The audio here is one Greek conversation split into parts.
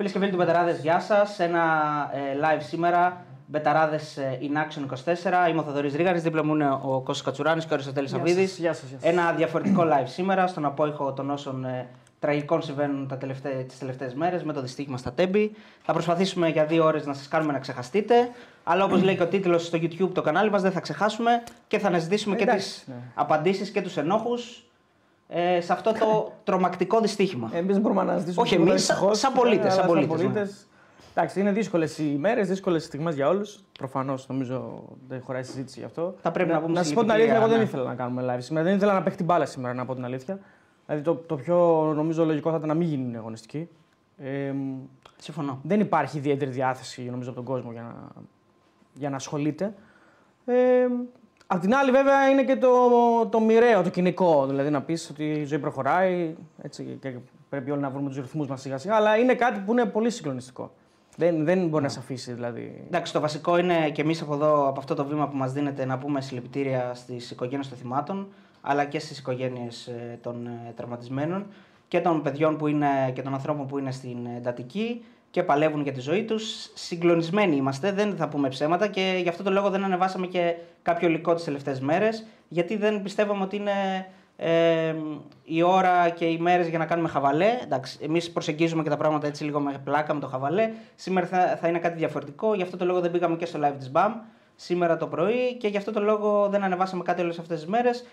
Φίλες και φίλοι του Μπεταράδες, γεια σας. Ένα ε, live σήμερα. Μπεταράδες ε, in action 24. Είμαι ο Θοδωρής Ρίγαρη, δίπλα μου είναι ο Κώστας Κατσουράνης και ο Αριστοτέλης Γεια Αβίδη. σας, γεια σας, γεια σας. Ένα διαφορετικό live σήμερα, στον απόϊχο των όσων ε, τραγικών συμβαίνουν τα τελευταί, τις τελευταίες μέρες με το δυστύχημα στα Τέμπη. Θα προσπαθήσουμε για δύο ώρες να σας κάνουμε να ξεχαστείτε. Αλλά όπως λέει και ο τίτλος στο YouTube το κανάλι μας δεν θα ξεχάσουμε και θα αναζητήσουμε και Εντάξει, τις ναι. απαντήσεις και τους ενόχους ε, σε αυτό το τρομακτικό δυστύχημα. Εμείς μπορούμε να αναζητήσουμε. Όχι, τίποτα εμείς, σαν- δυστυχώς, σαν πολίτες, αλλά σαν πολίτες, ναι. πολίτες. Εντάξει, είναι δύσκολες οι ημέρε, δύσκολες στιγμές για όλους. Προφανώς νομίζω δεν χωράει συζήτηση γι' αυτό. Θα πρέπει να πούμε Να σα πω την αλήθεια, εγώ συλληπιτήρια, δεν ναι. ήθελα να κάνουμε live σήμερα. Δεν ήθελα να παίχει την μπάλα σήμερα, να πω την αλήθεια. Δηλαδή το, το πιο νομίζω λογικό θα ήταν να μην γίνει αγωνιστική. Ε, μ, Συμφωνώ. δεν υπάρχει ιδιαίτερη διάθεση νομίζω από τον κόσμο για να, για να ασχολείται. Ε, απ' την άλλη, βέβαια, είναι και το, το μοιραίο, το κοινικό. Δηλαδή να πεις ότι η ζωή προχωράει έτσι, και πρέπει όλοι να βρούμε τους ρυθμούς μας σιγά-σιγά. Αλλά είναι κάτι που είναι πολύ συγκλονιστικό. Δεν, δεν μπορεί να σε αφήσει δηλαδή. Εντάξει, το βασικό είναι και εμείς από εδώ, από αυτό το βήμα που μας δίνεται, να πούμε συλληπιτήρια στις οικογένειες των θυμάτων, αλλά και στις οικογένειες των ε, τραυματισμένων και των παιδιών που είναι, και των ανθρώπων που είναι στην εντατική και παλεύουν για τη ζωή τους. Συγκλονισμένοι είμαστε, δεν θα πούμε ψέματα και γι' αυτό το λόγο δεν ανεβάσαμε και κάποιο υλικό τις τελευταίες μέρες, γιατί δεν πιστεύαμε ότι είναι ε, η ώρα και οι μέρες για να κάνουμε χαβαλέ. Εντάξει, εμείς προσεγγίζουμε και τα πράγματα έτσι λίγο με πλάκα με το χαβαλέ. Σήμερα θα, θα είναι κάτι διαφορετικό, γι' αυτό το λόγο δεν πήγαμε και στο live της BAM σήμερα το πρωί και γι' αυτό το λόγο δεν ανεβάσαμε κάτι όλες αυτές τις μέρες.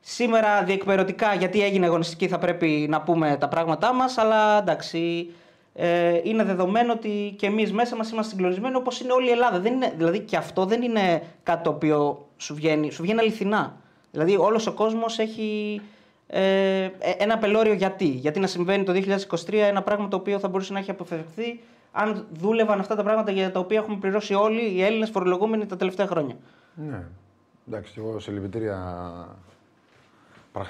Σήμερα διεκπαιρεωτικά, γιατί έγινε αγωνιστική, θα πρέπει να πούμε τα πράγματά μας, αλλά εντάξει. Ε, είναι δεδομένο ότι και εμείς μέσα μας είμαστε συγκλονισμένοι όπως είναι όλη η Ελλάδα. Δεν είναι, δηλαδή και αυτό δεν είναι κάτι το οποίο σου βγαίνει, σου βγαίνει αληθινά. Δηλαδή όλος ο κόσμος έχει ε, ε, ένα πελώριο γιατί. Γιατί να συμβαίνει το 2023 ένα πράγμα το οποίο θα μπορούσε να έχει αποφευχθεί αν δούλευαν αυτά τα πράγματα για τα οποία έχουμε πληρώσει όλοι οι Έλληνες φορολογούμενοι τα τελευταία χρόνια. Ναι. Εντάξει, εγώ σε λυπητήρια. πρα-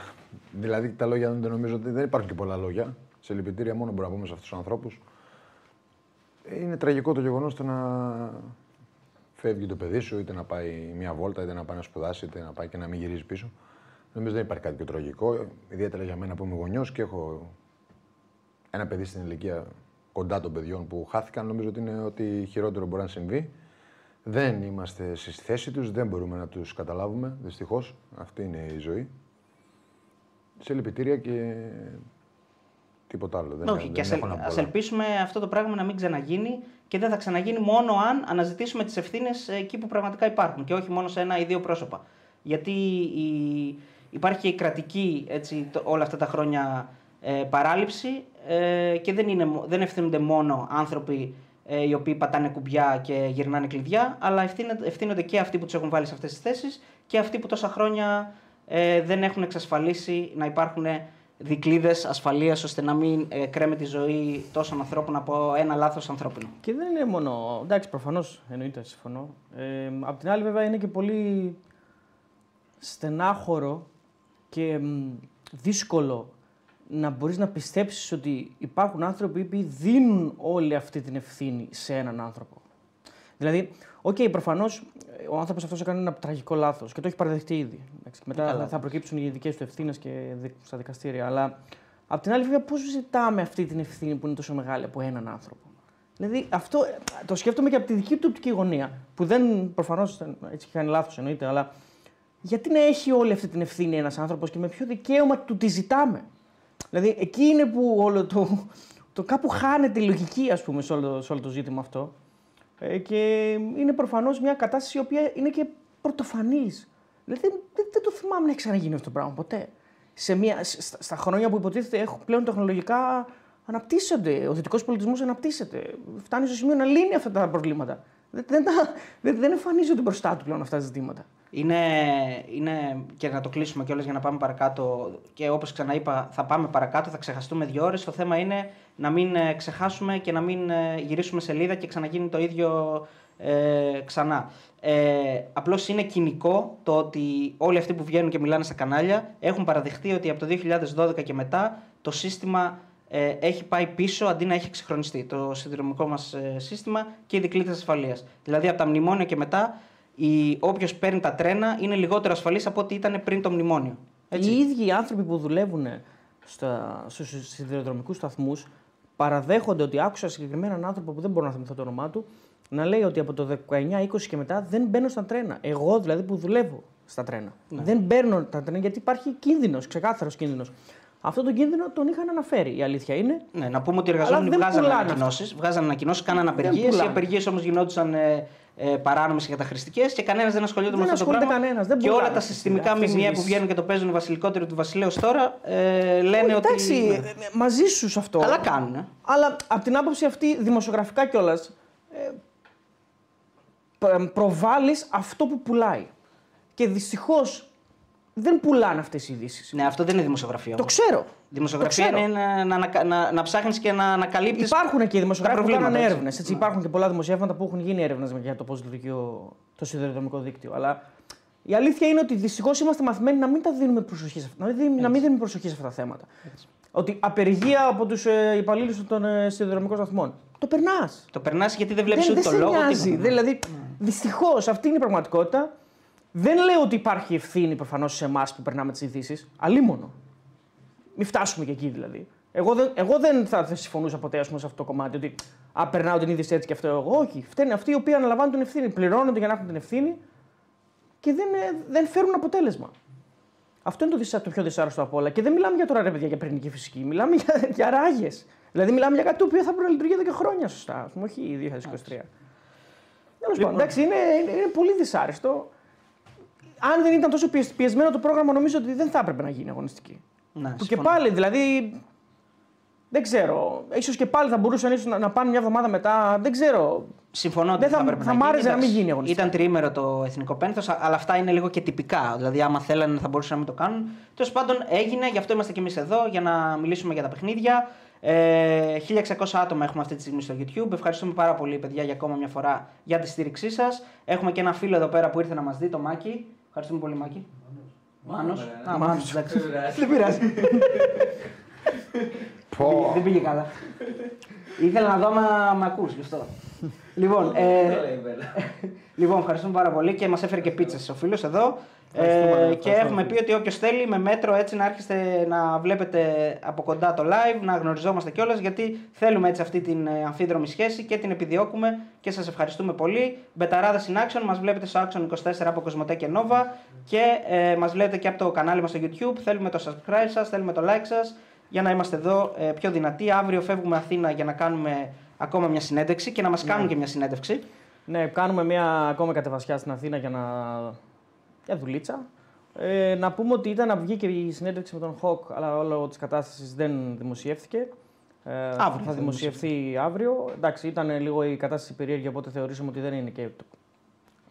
Δηλαδή τα λόγια δεν νομίζω ότι δεν υπάρχουν και πολλά λόγια. Σε λυπητήρια μόνο μπορούμε να πούμε σε αυτούς τους ανθρώπους. Είναι τραγικό το γεγονός το να φεύγει το παιδί σου, είτε να πάει μια βόλτα, είτε να πάει να σπουδάσει, είτε να πάει και να μην γυρίζει πίσω. Νομίζω δεν υπάρχει κάτι πιο τραγικό. Ιδιαίτερα για μένα που είμαι γονιός και έχω ένα παιδί στην ηλικία κοντά των παιδιών που χάθηκαν. Νομίζω ότι είναι ότι χειρότερο μπορεί να συμβεί. Δεν είμαστε στη θέση τους, δεν μπορούμε να τους καταλάβουμε, δυστυχώς. Αυτή είναι η ζωή. Σε λυπητήρια και τίποτα άλλο. Δεν, Όχι, δεν και ας, έχω να πω ας άλλα. ελπίσουμε αυτό το πράγμα να μην ξαναγίνει και δεν θα ξαναγίνει μόνο αν αναζητήσουμε τις ευθύνες εκεί που πραγματικά υπάρχουν και όχι μόνο σε ένα ή δύο πρόσωπα. Γιατί η, υπάρχει και η κρατική έτσι, το- όλα αυτά τα χρόνια ε, παράληψη ε, και δεν, είναι, μο- δεν ευθύνονται μόνο άνθρωποι ε, οι οποίοι πατάνε κουμπιά και γυρνάνε κλειδιά, αλλά ευθύνε- ευθύνονται και αυτοί που τους έχουν βάλει σε αυτές τις θέσεις και αυτοί που τόσα χρόνια ε, δεν έχουν εξασφαλίσει να υπάρχουν δικλίδες ασφαλείας ώστε να μην ε, κρέμεται η ζωή τόσων ανθρώπων από ένα λάθος ανθρώπινο. Και δεν είναι μόνο. Εντάξει, προφανώς εννοείται, συμφωνώ. Ε, απ' την άλλη, βέβαια, είναι και πολύ στενάχωρο και μ, δύσκολο να μπορείς να πιστέψεις ότι υπάρχουν άνθρωποι που δίνουν όλη αυτή την ευθύνη σε έναν άνθρωπο. Δηλαδή, OK, okay, προφανώς ο άνθρωπος αυτός έκανε ένα τραγικό λάθος και το έχει παραδεχτεί ήδη. Εντάξει, και μετά Καλά. θα, θα προκύψουν οι δικές του ευθύνες και δι- στα δικαστήρια. Αλλά απ' την άλλη, βέβαια, πώς ζητάμε αυτή την ευθύνη που είναι τόσο μεγάλη από έναν άνθρωπο; Δηλαδή, αυτό ε, το σκέφτομαι και από τη δική του οπτική γωνία. Που δεν προφανώς έτσι έχει κάνει λάθος, εννοείται, αλλά γιατί να έχει όλη αυτή την ευθύνη ένας άνθρωπος και με ποιο δικαίωμα του τη ζητάμε; Δηλαδή, εκεί είναι που όλο το, το κάπου χάνεται η λογική, ας πούμε, σε όλο, σε όλο το ζήτημα αυτό. Ε, και είναι προφανώς μια κατάσταση η οποία είναι και πρωτοφανής. Δηλαδή δεν, δεν, δεν το θυμάμαι να έχει ξαναγίνει αυτό το πράγμα ποτέ. Σε μια, στα, στα χρόνια που υποτίθεται έχουν πλέον τεχνολογικά αναπτύσσονται, ο δυτικός πολιτισμός αναπτύσσεται. Φτάνει στο σημείο να λύνει αυτά τα προβλήματα. Δεν, δεν, τα- δεν, δεν εμφανίζονται μπροστά του πλέον αυτά τα ζητήματα. Είναι, είναι και να το κλείσουμε κιόλας για να πάμε παρακάτω. Και όπως ξαναείπα, θα πάμε παρακάτω, θα ξεχαστούμε δύο ώρες. Το θέμα είναι να μην ε, ξεχάσουμε και να μην ε, γυρίσουμε σελίδα και ξαναγίνει το ίδιο ε, ξανά. Ε, Απλώς είναι κοινικό το ότι όλοι αυτοί που βγαίνουν και μιλάνε στα κανάλια έχουν παραδεχτεί ότι από το 2012 και μετά το σύστημα ε, έχει πάει πίσω αντί να έχει εξυγχρονιστεί το συνδρομικό μας σύστημα και οι δικλείδε ασφαλείας. Δηλαδή από τα μνημόνια και μετά, όποιος παίρνει τα τρένα είναι λιγότερο ασφαλής από ό,τι ήταν πριν το μνημόνιο. Έτσι. Οι ίδιοι οι άνθρωποι που δουλεύουν στα, στους σιδηροδρομικούς σταθμούς παραδέχονται ότι άκουσα συγκεκριμένα έναν άνθρωπο που δεν μπορώ να θυμηθώ το όνομά του να λέει ότι από το 19-20 και μετά δεν μπαίνω στα τρένα. Εγώ δηλαδή που δουλεύω στα τρένα. Δεν μπαίνω τα τρένα γιατί υπάρχει κίνδυνος, ξεκάθαρος κίνδυνος. Αυτό το κίνδυνο τον είχαν αναφέρει. Η αλήθεια είναι. Ναι, να πούμε ότι οι Αλλά εργαζόμενοι δεν βγάζανε πουλάνε ανακοινώσεις, βγάζανε ανακοινώσεις, κάνανε απεργίες. Οι πουλάνε. απεργίες όμως γινόντουσαν ε, ε, παράνομες και καταχρηστικές και κανένας δεν ασχολιόταν Δεν με αυτό το ασχολείται πράγμα. κανένας, δεν και πουλάνε όλα τα αυτές οι- συστημικά αυτές οι μιμιέ που ειδήσεις. βγαίνουν και το παίζουν οι βασιλικότεροι του βασιλέω τώρα ε, λένε ότι. Εντάξει, ναι. ε, μαζί σου σε αυτό. Καλά κάνουν. ε. Αλλά από την άποψη αυτή, δημοσιογραφικά κιόλας, ε, προβάλλεις αυτό που πουλάει. Και δυστυχώς δεν πουλάνε αυτές οι ειδήσεις. Ναι, αυτό δεν είναι δημοσιογραφία. Το όμως. ξέρω. Δημοσιογραφία Το ξέρω. είναι να, να, να, να, να ψάχνεις και να ανακαλύπτεις. Υπάρχουν και δημοσιογράφοι που προβλήματα, κάνουν έτσι. έρευνες. Υπάρχουν και πολλά δημοσιεύματα που έχουν γίνει έρευνες για το πώς λειτουργεί ο- το σιδηροδρομικό δίκτυο. Αλλά η αλήθεια είναι ότι δυστυχώς είμαστε μαθημένοι να μην τα δίνουμε προσοχή σε αυτά. Να μην, δίνουμε- να μην δίνουμε προσοχή σε αυτά τα θέματα. Ότι απεργία από τους ε, υπαλλήλους των ε, σιδηροδρομικών σταθμών. Το περνάς. Το περνάς γιατί δεν βλέπεις Δεν, ούτε δεν το σε λόγο. νοιάζει. τίποτα. Δηλαδή, δυστυχώς αυτή είναι η πραγματικότητα. Δεν λέω ότι υπάρχει ευθύνη προφανώς σε εμάς που περνάμε τις ειδήσεις. Αλίμονο. Μην φτάσουμε και εκεί δηλαδή. Εγώ δεν, εγώ δεν θα, θα συμφωνούσα ποτέ ας πούμε, σε αυτό το κομμάτι ότι α, περνάω την είδηση έτσι και αυτό εγώ. Όχι. Φταίνουν αυτοί οι οποίοι αναλαμβάνουν την ευθύνη. Πληρώνονται για να έχουν την ευθύνη και δεν, ε, δεν φέρουν αποτέλεσμα. Αυτό είναι το, δυσα, το πιο δυσάρεστο από όλα. Και δεν μιλάμε για τώρα ρε παιδιά για πυρηνική φυσική. Μιλάμε για, για ράγες. Δηλαδή μιλάμε για κάτι το οποίο θα πρέπει να λειτουργεί εδώ και χρόνια σωστά. Ας πούμε, όχι 2023. Τέλος πάντων, εντάξει, είναι, είναι, είναι πολύ δυσάρεστο. Αν δεν ήταν τόσο πιεσ- πιεσμένο το πρόγραμμα, νομίζω ότι δεν θα έπρεπε να γίνει αγωνιστική. Ναι, Που και συμφωνώ. πάλι, δηλαδή. Δεν ξέρω. ίσως και πάλι θα μπορούσαν ίσως να, να πάνε μια εβδομάδα μετά. Δεν ξέρω. Συμφωνώ ότι Δεν θα, θα- έπρεπε θα να μ' γίνει. άρεσε να μην Εντάξει, γίνει αγωνιστική. Ήταν τριήμερο το εθνικό πένθος, αλλά αυτά είναι λίγο και τυπικά. Δηλαδή, άμα θέλανε θα μπορούσαν να μην το κάνουν. Τέλος πάντων, έγινε, γι' αυτό είμαστε κι εμείς εδώ, για να μιλήσουμε για τα παιχνίδια. Ε, 1600 άτομα έχουμε αυτή τη στιγμή στο YouTube. Ευχαριστούμε πάρα πολύ, παιδιά, για ακόμα μια φορά για τη στήριξή σας. Έχουμε και ένα φίλο εδώ πέρα που ήρθε να μας δει, το Μάκη. Ευχαριστούμε πολύ, Μάκη. Μάνος. Α, Μάνος, εντάξει. Δεν πειράζει. Πω. Δεν πήγε καλά. Ήθελα να δω άμα με ακούς, γι' αυτό. λοιπόν, ε, λοιπόν, ευχαριστούμε πάρα πολύ και μας έφερε και πίτσες ο φίλος εδώ. Ευχαριστούμε, Ε, ευχαριστούμε, και έχουμε φίλε. πει ότι όποιος θέλει με μέτρο έτσι να έρχεστε να βλέπετε από κοντά το live, να γνωριζόμαστε κιόλας γιατί θέλουμε έτσι αυτή την ε, αμφίδρομη σχέση και την επιδιώκουμε και σας ευχαριστούμε πολύ. Μπεταράδα in Action, μας βλέπετε στο Action 24 από Κοσμοτέ και Nova και ε, μας βλέπετε και από το κανάλι μας στο YouTube. Θέλουμε το subscribe σας, θέλουμε το like σας για να είμαστε εδώ ε, πιο δυνατοί. Αύριο φεύγουμε Αθήνα για να κάνουμε ακόμα μια συνέντευξη και να μας κάνουν και μια συνέντευξη. Ναι, κάνουμε μια ακόμα κατεβασιά στην Αθήνα για να. Για δουλίτσα. Ε, να πούμε ότι ήταν να βγει και η συνέντευξη με τον Χοκ, αλλά λόγω της κατάστασης δεν δημοσιεύθηκε. Ε, Αύριο θα θα δημοσιευθεί αύριο. Εντάξει, ήταν λίγο η κατάσταση περίεργη, οπότε θεωρήσαμε ότι δεν είναι και το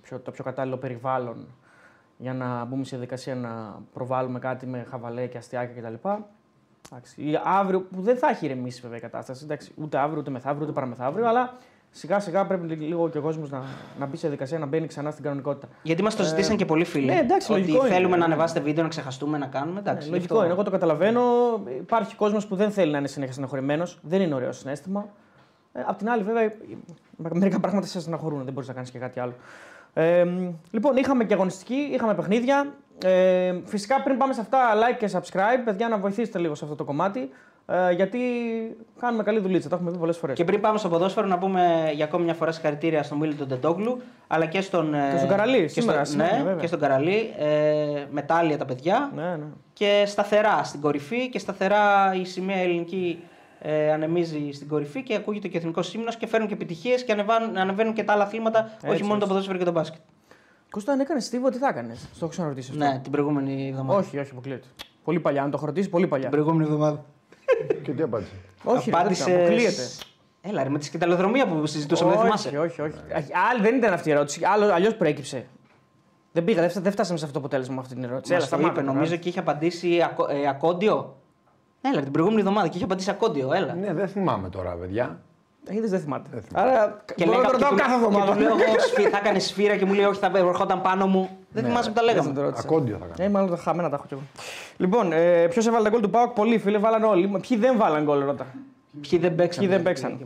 πιο, το πιο κατάλληλο περιβάλλον για να μπούμε σε διαδικασία να προβάλλουμε κάτι με χαβαλέ και αστιάκια κτλ. Εντάξει, ή αύριο, που δεν θα έχει ηρεμήσει βέβαια η κατάσταση, εντάξει, ούτε αύριο, ούτε μεθαύριο, ούτε παραμεθαύριο, αλλά σιγά σιγά πρέπει λίγο και ο κόσμος να, να μπει σε διαδικασία να μπαίνει ξανά στην κανονικότητα. Γιατί μας το ζητήσαν και πολλοί φίλοι. ναι, εντάξει, ότι λογικό είναι. θέλουμε να ανεβάσετε βίντεο, να ξεχαστούμε, να κάνουμε. Εντάξει, Ε, λογικό αυτό- είναι, εγώ το καταλαβαίνω. Υπάρχει κόσμος που δεν θέλει να είναι συνέχεια στεναχωρημένο. Δεν είναι ωραίο συνέστημα. Ε, απ' την άλλη, βέβαια, ε, μερικά πράγματα σε στεναχωρούν. Δεν μπορείς να κάνεις και κάτι άλλο. Ε, λοιπόν, είχαμε και αγωνιστική, είχαμε παιχνίδια. Ε, φυσικά πριν πάμε σε αυτά, like και subscribe, παιδιά, να βοηθήσετε λίγο σε αυτό το κομμάτι. Ε, γιατί κάνουμε καλή δουλίτσα, το έχουμε πει πολλές φορές. Και πριν πάμε στο ποδόσφαιρο, να πούμε για ακόμη μια φορά συγχαρητήρια στον Μίλη τον Τεντόγλου, αλλά και στον. ε, Και στον Καραλή, και σήμερα, στο- σήμερα, ναι, βέβαια. και στον Καραλή. Ε, μετάλλια τα παιδιά. Ναι, ναι. Και σταθερά στην κορυφή και σταθερά η σημαία ελληνική ε, ανεμίζει στην κορυφή και ακούγεται και ο εθνικός ύμνο και φέρνουν και επιτυχίες και ανεβαίνουν, ανεβαίνουν και τα άλλα αθλήματα, όχι Έτσι, μόνο το έτσι. ποδόσφαιρο και το μπάσκετ. Κώστα, αν έκανες στίβο, τι θα έκανες; Στο έχω ξαναρωτήσει αυτό. Ναι, την προηγούμενη εβδομάδα. Όχι, όχι, αποκλείεται. Πολύ παλιά. Αν το έχω ρωτήσει, πολύ παλιά. Την προηγούμενη εβδομάδα. Και τι απάντησε; Όχι, ρε, Απάντησες- τέτοια, αποκλείεται. Έλα, ρε, με τη σκηταλοδρομία που συζητούσαμε, δεν όχι, θυμάσαι. όχι, όχι. Άλλη δεν ήταν αυτή η ερώτηση. Αλλιώς προέκυψε. Δεν πήγα, δεν, φτα- δεν φτάσαμε σε αυτό το αποτέλεσμα με αυτή την ερώτηση. Μας το σταμάτα είπε, τώρα. νομίζω και είχε απαντήσει ακο, ε, ακόντιο. Έλα, την προηγούμενη εβδομάδα και είχε απαντήσει ακόντιο, έλα. Ναι, δεν θυμάμαι τώρα, παιδιά. Ε, Είδες, δεν θυμάται. Δεν θυμάμαι. Άρα Και μπορώ να λέγα- το ρωτάω και του- κάθε Και εβδομάδα. του λέω εγώ σφύ- θα έκανε σφύρα και μου λέει Όχι, θα ερχόταν πάνω μου. Δεν θυμάσαι που τα Έτσι λέγαμε. το ρώτησα. Ακόντιο θα κάνω. Ε, μάλλον τα χαμένα τα έχω κι εγώ. Λοιπόν, ε, ποιος έβαλε τα γκολ του Πάουκ, πολλοί φίλοι βάλαν όλοι. Μα Ποιοι δεν βάλαν γκολ, ρώτα. Ποιοι δεν παίξαν. Ποιοι δεν παίξαν.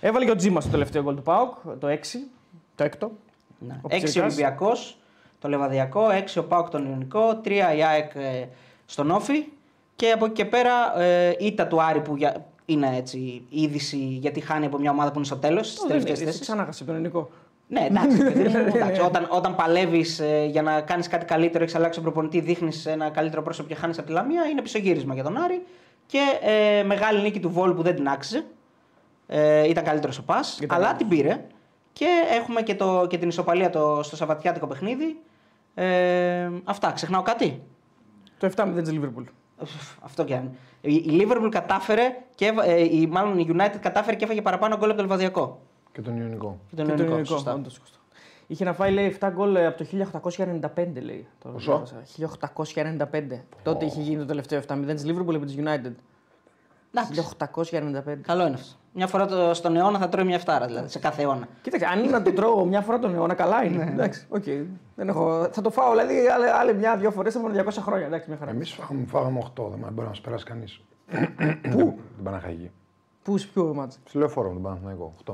Έβαλε και ο Τζίμας στο τελευταίο γκολ του Πάουκ, το 6, το έκτο. Ναι. Ο Έξι Πιτσιρικάς. Ολυμπιακός, το Λεβαδιακό, έξι ο Πάουκ τον Ιωνικό, τρία η ΑΕΚ ε, στον Όφη και από εκεί και πέρα ε, ήττα του Άρη που για- είναι έτσι είδηση γιατί χάνει από μια ομάδα που είναι στο τέλος στις τελευταίες θέσεις. Ξανά χάσε τον ελληνικό. Ναι, εντάξει. παιδί μου, εντάξει. όταν όταν παλεύεις για να κάνεις κάτι καλύτερο, έχεις αλλάξει τον προπονητή, δείχνεις ένα καλύτερο πρόσωπο και χάνεις από τη Λαμία, είναι πισωγύρισμα για τον Άρη. Και ε, μεγάλη νίκη του Βόλου που δεν την άξιζε. Ε, ήταν καλύτερος ο Πας, Ήταν αλλά καλύτερος. την πήρε. Και έχουμε και, το, και την ισοπαλία το, στο Σαββατιάτικο παιχνίδι. Ε, αυτά, ξεχνάω κάτι; Το 7-0 της Λίβερπουλ. Ουφ, Αυτό κι αν. Η, η Liverpool κατάφερε, και, έβα- ε, η, μάλλον η United κατάφερε και έφαγε παραπάνω γκολ από το Λεβαδιακό. Και τον Ιωνικό. Και τον Και το Ιωνικό, ελληνικό. σωστά. όντως, σωστά. Είχε να φάει λέει, 7 γκολ από το 1895 λέει. Το Πόσο; διάβασα. 1895. Τότε είχε γίνει το τελευταίο 7-0 της Liverpool επί της United. Εντάξει. 1895. Καλό είναι αυτό. Μια φορά το, στον αιώνα θα τρώει μια εφτάρα, δηλαδή, σε κάθε αιώνα. Κοίταξε, αν είναι να το τρώω μια φορά τον αιώνα, καλά είναι. Εντάξει, οκ. Δεν έχω... Θα το φάω δηλαδή άλλη, άλλη μια-δύο φορές από 200 χρόνια. Εντάξει, μια χαρά. Εμείς φάγαμε, φάγαμε 8, δεν μπορεί να μας περάσει κανείς. Πού; Την Παναχαϊκή. Πού, σε ποιο μάτς; Στη λεωφόρο με τον Παναθηναϊκό. 8-0.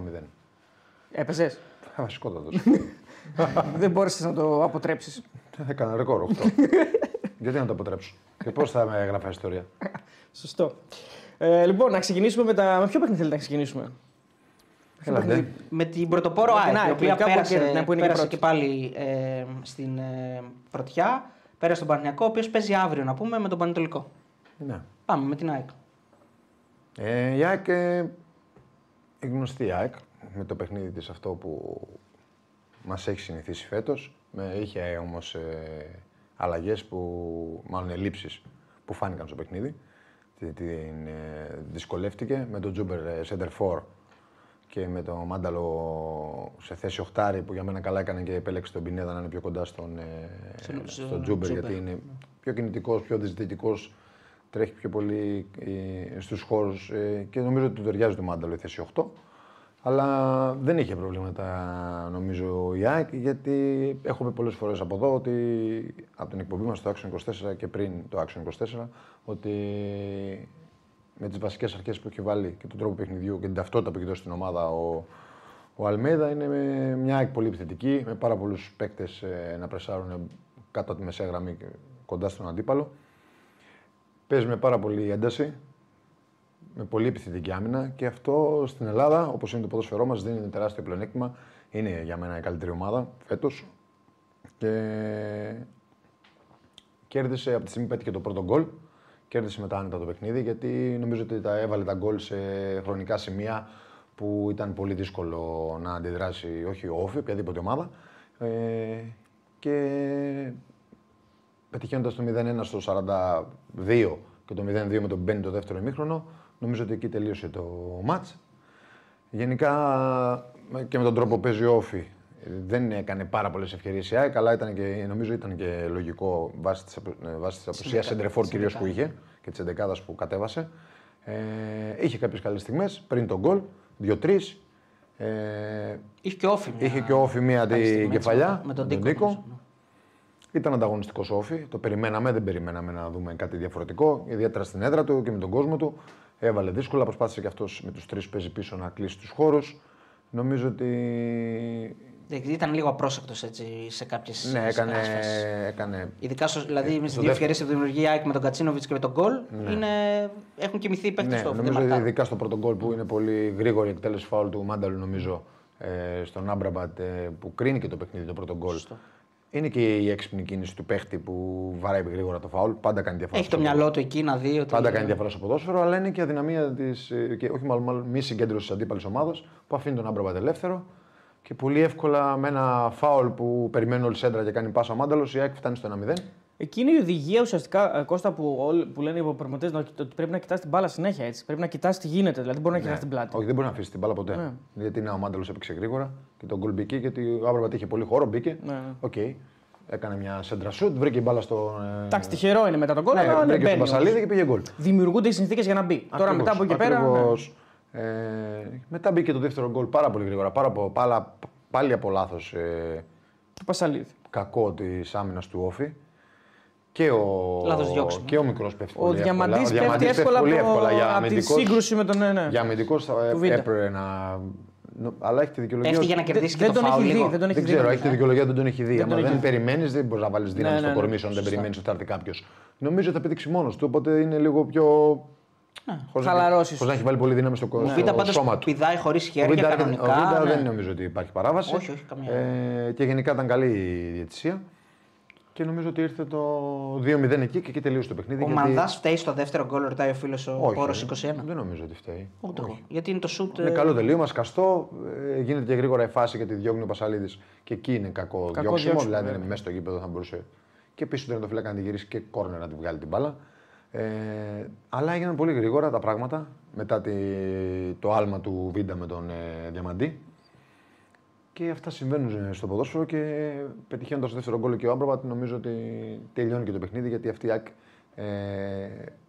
Έπαιζες; Βασικότατος. δεν μπόρεσες να το αποτρέψεις. Έκανα ρεκόρ 8. Γιατί να το αποτρέψω; Και πώς θα με έγραφα ιστορία; Σωστό. Ε, λοιπόν, να ξεκινήσουμε με τα. Με ποιο παιχνίδι θέλετε να ξεκινήσουμε; Έλα, ντε. Με την πρωτοπόρο Με την ΑΕΚ, η ΑΕΚ, οποία λογικά, που πέρασε, κέρδισε, ναι, που είναι και πέρασε πρώτη. και πάλι ε, στην ε, πρωτιά. Πέρασε τον Παναγιακό, ο οποίος παίζει αύριο να πούμε με τον Πανετολικό. Ναι. Πάμε με την ΑΕΚ. Ε, η ΑΕΚ, ε, η γνωστή ΑΕΚ, με το παιχνίδι της αυτό που μας έχει συνηθίσει φέτος. Με, είχε όμως ε, αλλαγές, που, μάλλον ελλείψεις που φάνηκαν στο παιχνίδι. Την, την ε, δυσκολεύτηκε με τον Τζούμπερ ε, center for και με τον Μάνταλο σε θέση οχτάρι που για μένα καλά έκανε και επέλεξε τον Πινέδα να είναι πιο κοντά στον, ε, Στον- στον στον Τζούμπερ Τζούμπερ. γιατί είναι πιο κινητικός, πιο διεκδικητικός, τρέχει πιο πολύ ε, στους χώρους ε, και νομίζω ότι του ταιριάζει του Μάνταλου η θέση 8. Αλλά δεν είχε προβλήματα νομίζω η ΑΕΚ γιατί έχω πει πολλές φορές από εδώ ότι από την εκπομπή μας στο Action 24 και πριν το Action 24 ότι με τις βασικές αρχές που έχει βάλει και τον τρόπο παιχνιδιού και την ταυτότητα που έχει δώσει στην ομάδα ο, ο Αλμέδα είναι με μια ΑΕΚ πολύ επιθετική με πάρα πολλούς παίκτες ε, να πρεσάρουν κάτω από τη μεσαία γραμμή και κοντά στον αντίπαλο. Παίζει με πάρα πολύ ένταση, με πολύ επιθετική άμυνα και αυτό στην Ελλάδα, όπως είναι το ποδόσφαιρό μας, δίνει τεράστιο πλεονέκτημα. Είναι για μένα η καλύτερη ομάδα φέτος και κέρδισε από τη στιγμή που πέτυχε το πρώτο γκολ. Κέρδισε μετά άνετα το παιχνίδι γιατί νομίζω ότι τα έβαλε τα γκολ σε χρονικά σημεία που ήταν πολύ δύσκολο να αντιδράσει όχι ο Όφη, οποιαδήποτε ομάδα. Ε, και πετυχαίνοντας το 0-1 στο 42 και το 0-2 με τον Μπένι το δεύτερο ημίχρονο, νομίζω ότι εκεί τελείωσε το μάτς. Γενικά και με τον τρόπο που παίζει ο Όφη δεν έκανε πάρα πολλές ευκαιρίες η ΑΕΚ, αλλά ήταν και, νομίζω ήταν και λογικό βάσει της βάσει της απουσίας Σεντρεφόρ κυρίως που είχε και της εντεκάδας που κατέβασε. Ε, είχε κάποιες καλές στιγμές πριν τον γκολ, δύο-τρεις. Ε, Είχε και όφη. μια είχε και ο Όφη μία καλή την στιγμή, έτσι, κεφαλιά Με τον Τίκο. νομίζω, ναι. Ήταν ανταγωνιστικός ο Όφη. Το περιμέναμε, δεν περιμέναμε να δούμε κάτι διαφορετικό. Ιδιαίτερα στην έδρα του και με τον κόσμο του. Έβαλε δύσκολα, προσπάθησε και αυτός με τους τρεις που παίζει πίσω να κλείσει τους χώρους. Νομίζω ότι. Ναι, Ήταν λίγο απρόσεκτος σε κάποιες Ναι, έκανε. έκανε... Ειδικά στο, δηλαδή με τι στο δύο δεύτερο- ευκαιρίες που δημιουργεί η ΑΕΚ με τον Κατσίνοβιτς και με τον γκολ είναι, έχουν κοιμηθεί οι παίκτες Ναι, στο νομίζω δεν ότι μαρκάρουν. ειδικά στο πρώτο γκολ που είναι πολύ γρήγορη εκτέλεση φάουλ του Μάνταλου, νομίζω, ε, στον Άμπραμπατ ε, που κρίνει και το παιχνίδι το πρώτο γκολ. Είναι και η έξυπνη κίνηση του παίχτη που βαράει γρήγορα το φάουλ. Πάντα κάνει διαφορά. Έχει το στο- μυαλό του εκεί να δει ότι. Πάντα κάνει διαφορά στο ποδόσφαιρο, αλλά είναι και αδυναμία της. Και όχι μάλλον, μάλλον μη συγκέντρωσης της αντίπαλης ομάδας που αφήνει τον Άμπραμπατ ελεύθερο και πολύ εύκολα με ένα φάουλ που περιμένει όλη σέντρα και κάνει πάσα ο Μάνταλος η ΑΕΚ φτάνει στο 1-0. Εκείνη η οδηγία ουσιαστικά, ε, Κώστα, που, όλοι, που λένε οι προπονητές ότι πρέπει να κοιτάς την μπάλα συνέχεια έτσι. Πρέπει να κοιτάς τι γίνεται. Δηλαδή, μπορεί να κοιτάς την πλάτη. Όχι, δεν μπορεί να αφήσει την μπάλα ποτέ. Ναι. Γιατί ναι, ο Μάνταλος έπαιξε γρήγορα και το γκολ μπήκε γιατί ο Άμραμπατ είχε πολύ χώρο, μπήκε. Ναι, ναι. Οκ. Έκανε μια σέντρα σουτ, βρήκε η μπάλα στο. ε, Εντάξει, τυχερό είναι μετά το γκολ, Ναι, αλλά ναι, βρήκε στον μπαίνει. Πασαλίδη όμως. και πήγε γκολ. Δημιουργούνται οι συνθήκες για να μπει. Τώρα μετά από εκεί πέρα. ναι. Ακριβώς. Ε, μετά μπήκε το δεύτερο γκολ πάρα πολύ γρήγορα. Πάρα, πο- πάλα- πάλι από λάθος ε, Το Πασαλίδη. κακό της άμυνας του Όφη. Και ο, Λάθος διώξιμο. και ο μικρός πέφτει Ο πολύ Διαμαντής εύκολα. Ο πέφτει Διαμαντής εύκολα πολύ από, εύκολα για από τη αμυντικός. σύγκρουση με τον. Ναι, ναι. Για αμυντικός θα Του Βίντα. έπρεπε να. νο- Αλλά έχει τη δικαιολογία. Πέφτει ότι- για να κερδίσει και Δεν το τον φάουλ έχει δει. λίγο. Δεν τον έχει Δεν δει. ξέρω, ναι. έχει τη δικαιολογία δεν τον έχει δει. Δεν Αν τον δεν έχει δει. περιμένεις, δεν μπορείς να βάλεις δύναμη Ναι, στο ναι, ναι. κορμί σου αν δεν Σωστά. περιμένεις ότι θα έρθει κάποιος. Νομίζω ότι θα πετύχεις μόνος του, οπότε είναι λίγο πιο. Χωρίς να- Χαλαρώσεις. χωρίς να έχει βάλει πολύ δύναμη στο, Ο στο Βίντα πάντως σώμα του. πηδάει χωρίς Ο χέρια Βίντα, κανονικά. ο Βίντα ναι. δεν νομίζω ότι υπάρχει παράβαση. Όχι, όχι, καμία. Ε, και γενικά ήταν καλή η διαιτησία. Και νομίζω ότι ήρθε το 2-0 εκεί και εκεί τελείωσε το παιχνίδι. Ο γιατί- Μανδάς φταίει στο δεύτερο γκολ, ρωτάει ο φίλος ο Όχι, Πόρος ε, 21. Δεν νομίζω ότι φταίει. Ούτε εγώ. Όχι. Γιατί είναι το σουτ. Είναι ε, καλό τελείωμα, σκαστό. ε, γίνεται και γρήγορα η φάση γιατί διώχνει ο Πασαλίδης. Και εκεί είναι κακό, Κακό διώξιμο. διώξιμο, δηλαδή βέβαια. είναι μέσα στο γήπεδο θα μπορούσε. Και πίσω του τερματοφύλακα να τη γυρίσει και κόρνερ να τη βγάλει την μπάλα. Ε, αλλά έγιναν πολύ γρήγορα τα πράγματα μετά τη, το άλμα του Βίντα με τον ε, Διαμαντή. Και αυτά συμβαίνουν ε, στο ποδόσφαιρο και πετυχαίνοντας το δεύτερο γκολ και ο Άμπραμπατ, νομίζω ότι τελειώνει και το παιχνίδι γιατί αυτή η ΑΕΚ ε,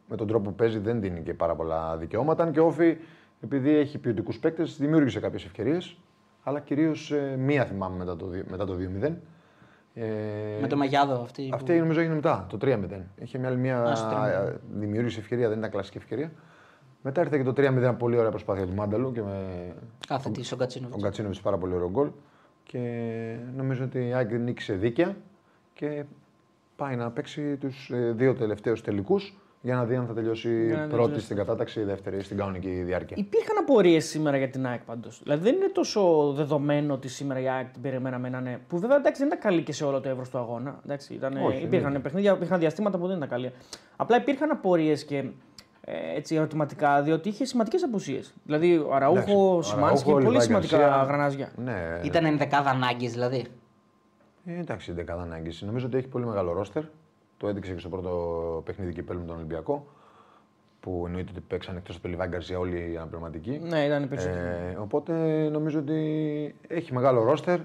με τον τρόπο που παίζει δεν δίνει και πάρα πολλά δικαιώματα. Αν και ο Όφη, επειδή έχει ποιοτικούς παίκτες, δημιούργησε κάποιες ευκαιρίες. Αλλά κυρίως μία θυμάμαι μετά το, δι- μετά το 2-0. Ε, Με το Μαγιάδο αυτή. που- αυτή νομίζω έγινε μετά, το 3-0. Είχε μια άλλη μια Α, στο 3-0. δημιούργησε ευκαιρία, δεν ήταν κλασική ευκαιρία. Μετά ήρθε και το 3-0, πολύ ωραία προσπάθεια του Μάνταλου και με Κάθετη στον Κατσίνοβιτς. ο Γκατσίνοβιτ πάρα πολύ ωραίο γκολ. Και νομίζω ότι η ΑΕΚ νίκησε δίκαια και πάει να παίξει τους δύο τελευταίους τελικούς για να δει αν θα τελειώσει Για να δει πρώτη τελειώσει. στην κατάταξη ή δεύτερη στην κανονική διάρκεια. Υπήρχαν απορίες σήμερα για την ΑΕΚ πάντως. Δηλαδή δεν είναι τόσο δεδομένο ότι σήμερα η ΑΕΚ την περιμέναμε να είναι. Που βέβαια εντάξει, δεν ήταν καλή και σε όλο το εύρος του αγώνα. Εντάξει, ήταν, Όχι, υπήρχαν ναι. παιχνίδια, υπήρχαν διαστήματα που δεν ήταν καλή. Απλά υπήρχαν απορίες και ε, έτσι, ερωτηματικά, διότι είχε σημαντικές απουσίες. Δηλαδή ο Εντάξει, Αραούχο, ο Σιμάνσκι, Αραούχο, πολύ Λιβάη σημαντικά Γκαρσία. γρανάζια. Ναι, Ήταν ενδεκάδα ανάγκη δηλαδή. Ε, εντάξει, δεν κατά ανάγκη. Νομίζω ότι έχει πολύ μεγάλο ρόστερ. Το έδειξε και στο πρώτο παιχνίδι κυπέλου με τον Ολυμπιακό. Που εννοείται ότι παίξαν εκτός από το Λιβάη Γκαρσία όλοι οι αναπληρωματικοί. Ναι, ήταν περισσότερο. Ε, οπότε νομίζω ότι έχει μεγάλο ρόστερ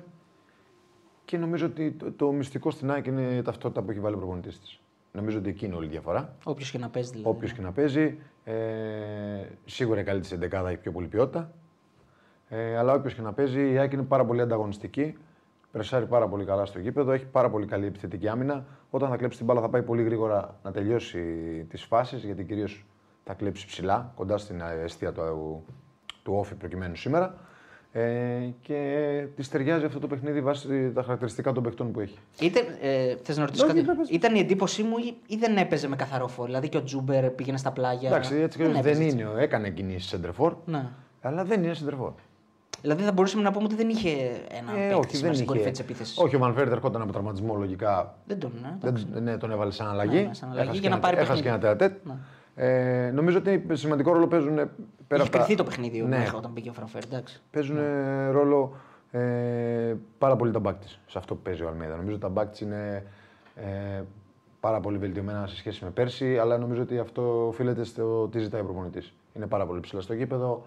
και νομίζω ότι το, το μυστικό στην ΑΕΚ είναι η ταυτότητα που έχει βάλει ο προπονητής της. Νομίζω ότι εκεί είναι όλη η διαφορά. Όποιος και να παίζει δηλαδή. Όποιος και να παίζει, ε, σίγουρα η καλή τη εντεκάδα έχει πιο πολύ ποιότητα. Ε, αλλά όποιος και να παίζει, η ΑΕΚ είναι πάρα πολύ ανταγωνιστική. Πρεσάρει πάρα πολύ καλά στο γήπεδο, έχει πάρα πολύ καλή επιθετική άμυνα. Όταν θα κλέψει την μπάλα, θα πάει πολύ γρήγορα να τελειώσει τις φάσεις, γιατί κυρίως θα κλέψει ψηλά, κοντά στην αιστεία του, του όφη προκειμένου σήμερα. Ε, και τη ταιριάζει αυτό το παιχνίδι βάσει τα χαρακτηριστικά των παιχτών που έχει. Είτε, ε, θες να ρωτήσω Όχι, κάτι; πες, πες. Ήταν η εντύπωσή μου ή, ή δεν έπαιζε με καθαρό φόρ; Δηλαδή και ο Τζούμπερ πήγαινε στα πλάγια. Εντάξει, έτσι και δεν, έπαιζε έτσι. είναι. Έκανε κινήσεις σεντρεφόρ, Ναι. αλλά δεν είναι σεντρεφόρ. Δηλαδή θα μπορούσαμε να πούμε ότι δεν είχε ένα Ε, παίκτη όχι, σήμερα δεν στην κορυφή είχε. της επίθεσης. Όχι, ο Μανφέρντ ερχόταν από τραυματισμό λογικά. Δεν τον. Ναι, εντάξει. Δεν, ναι, τον έβαλε σαν αλλαγή. Ναι, ναι, σαν αλλαγή Έχασε για και να ένα- πάρει έχασε και ένα παιχνίδι. τερατέτ. Ε, νομίζω ότι σημαντικό ρόλο παίζουν ε, πέρα Είχε από τα... κρυφθεί το παιχνίδι Ναι. ναι. όταν πήγε ο Φρανφέρ. Εντάξει. Παίζουν ε, ρόλο ε, πάρα πολύ τα μπακ της, σε αυτό που παίζει ο Αλμέδα. Νομίζω ότι τα μπακ της είναι ε, πάρα πολύ βελτιωμένα σε σχέση με πέρσι, αλλά νομίζω ότι αυτό οφείλεται στο τι ζητάει ο προπονητής. Είναι πάρα πολύ ψηλά στο γήπεδο,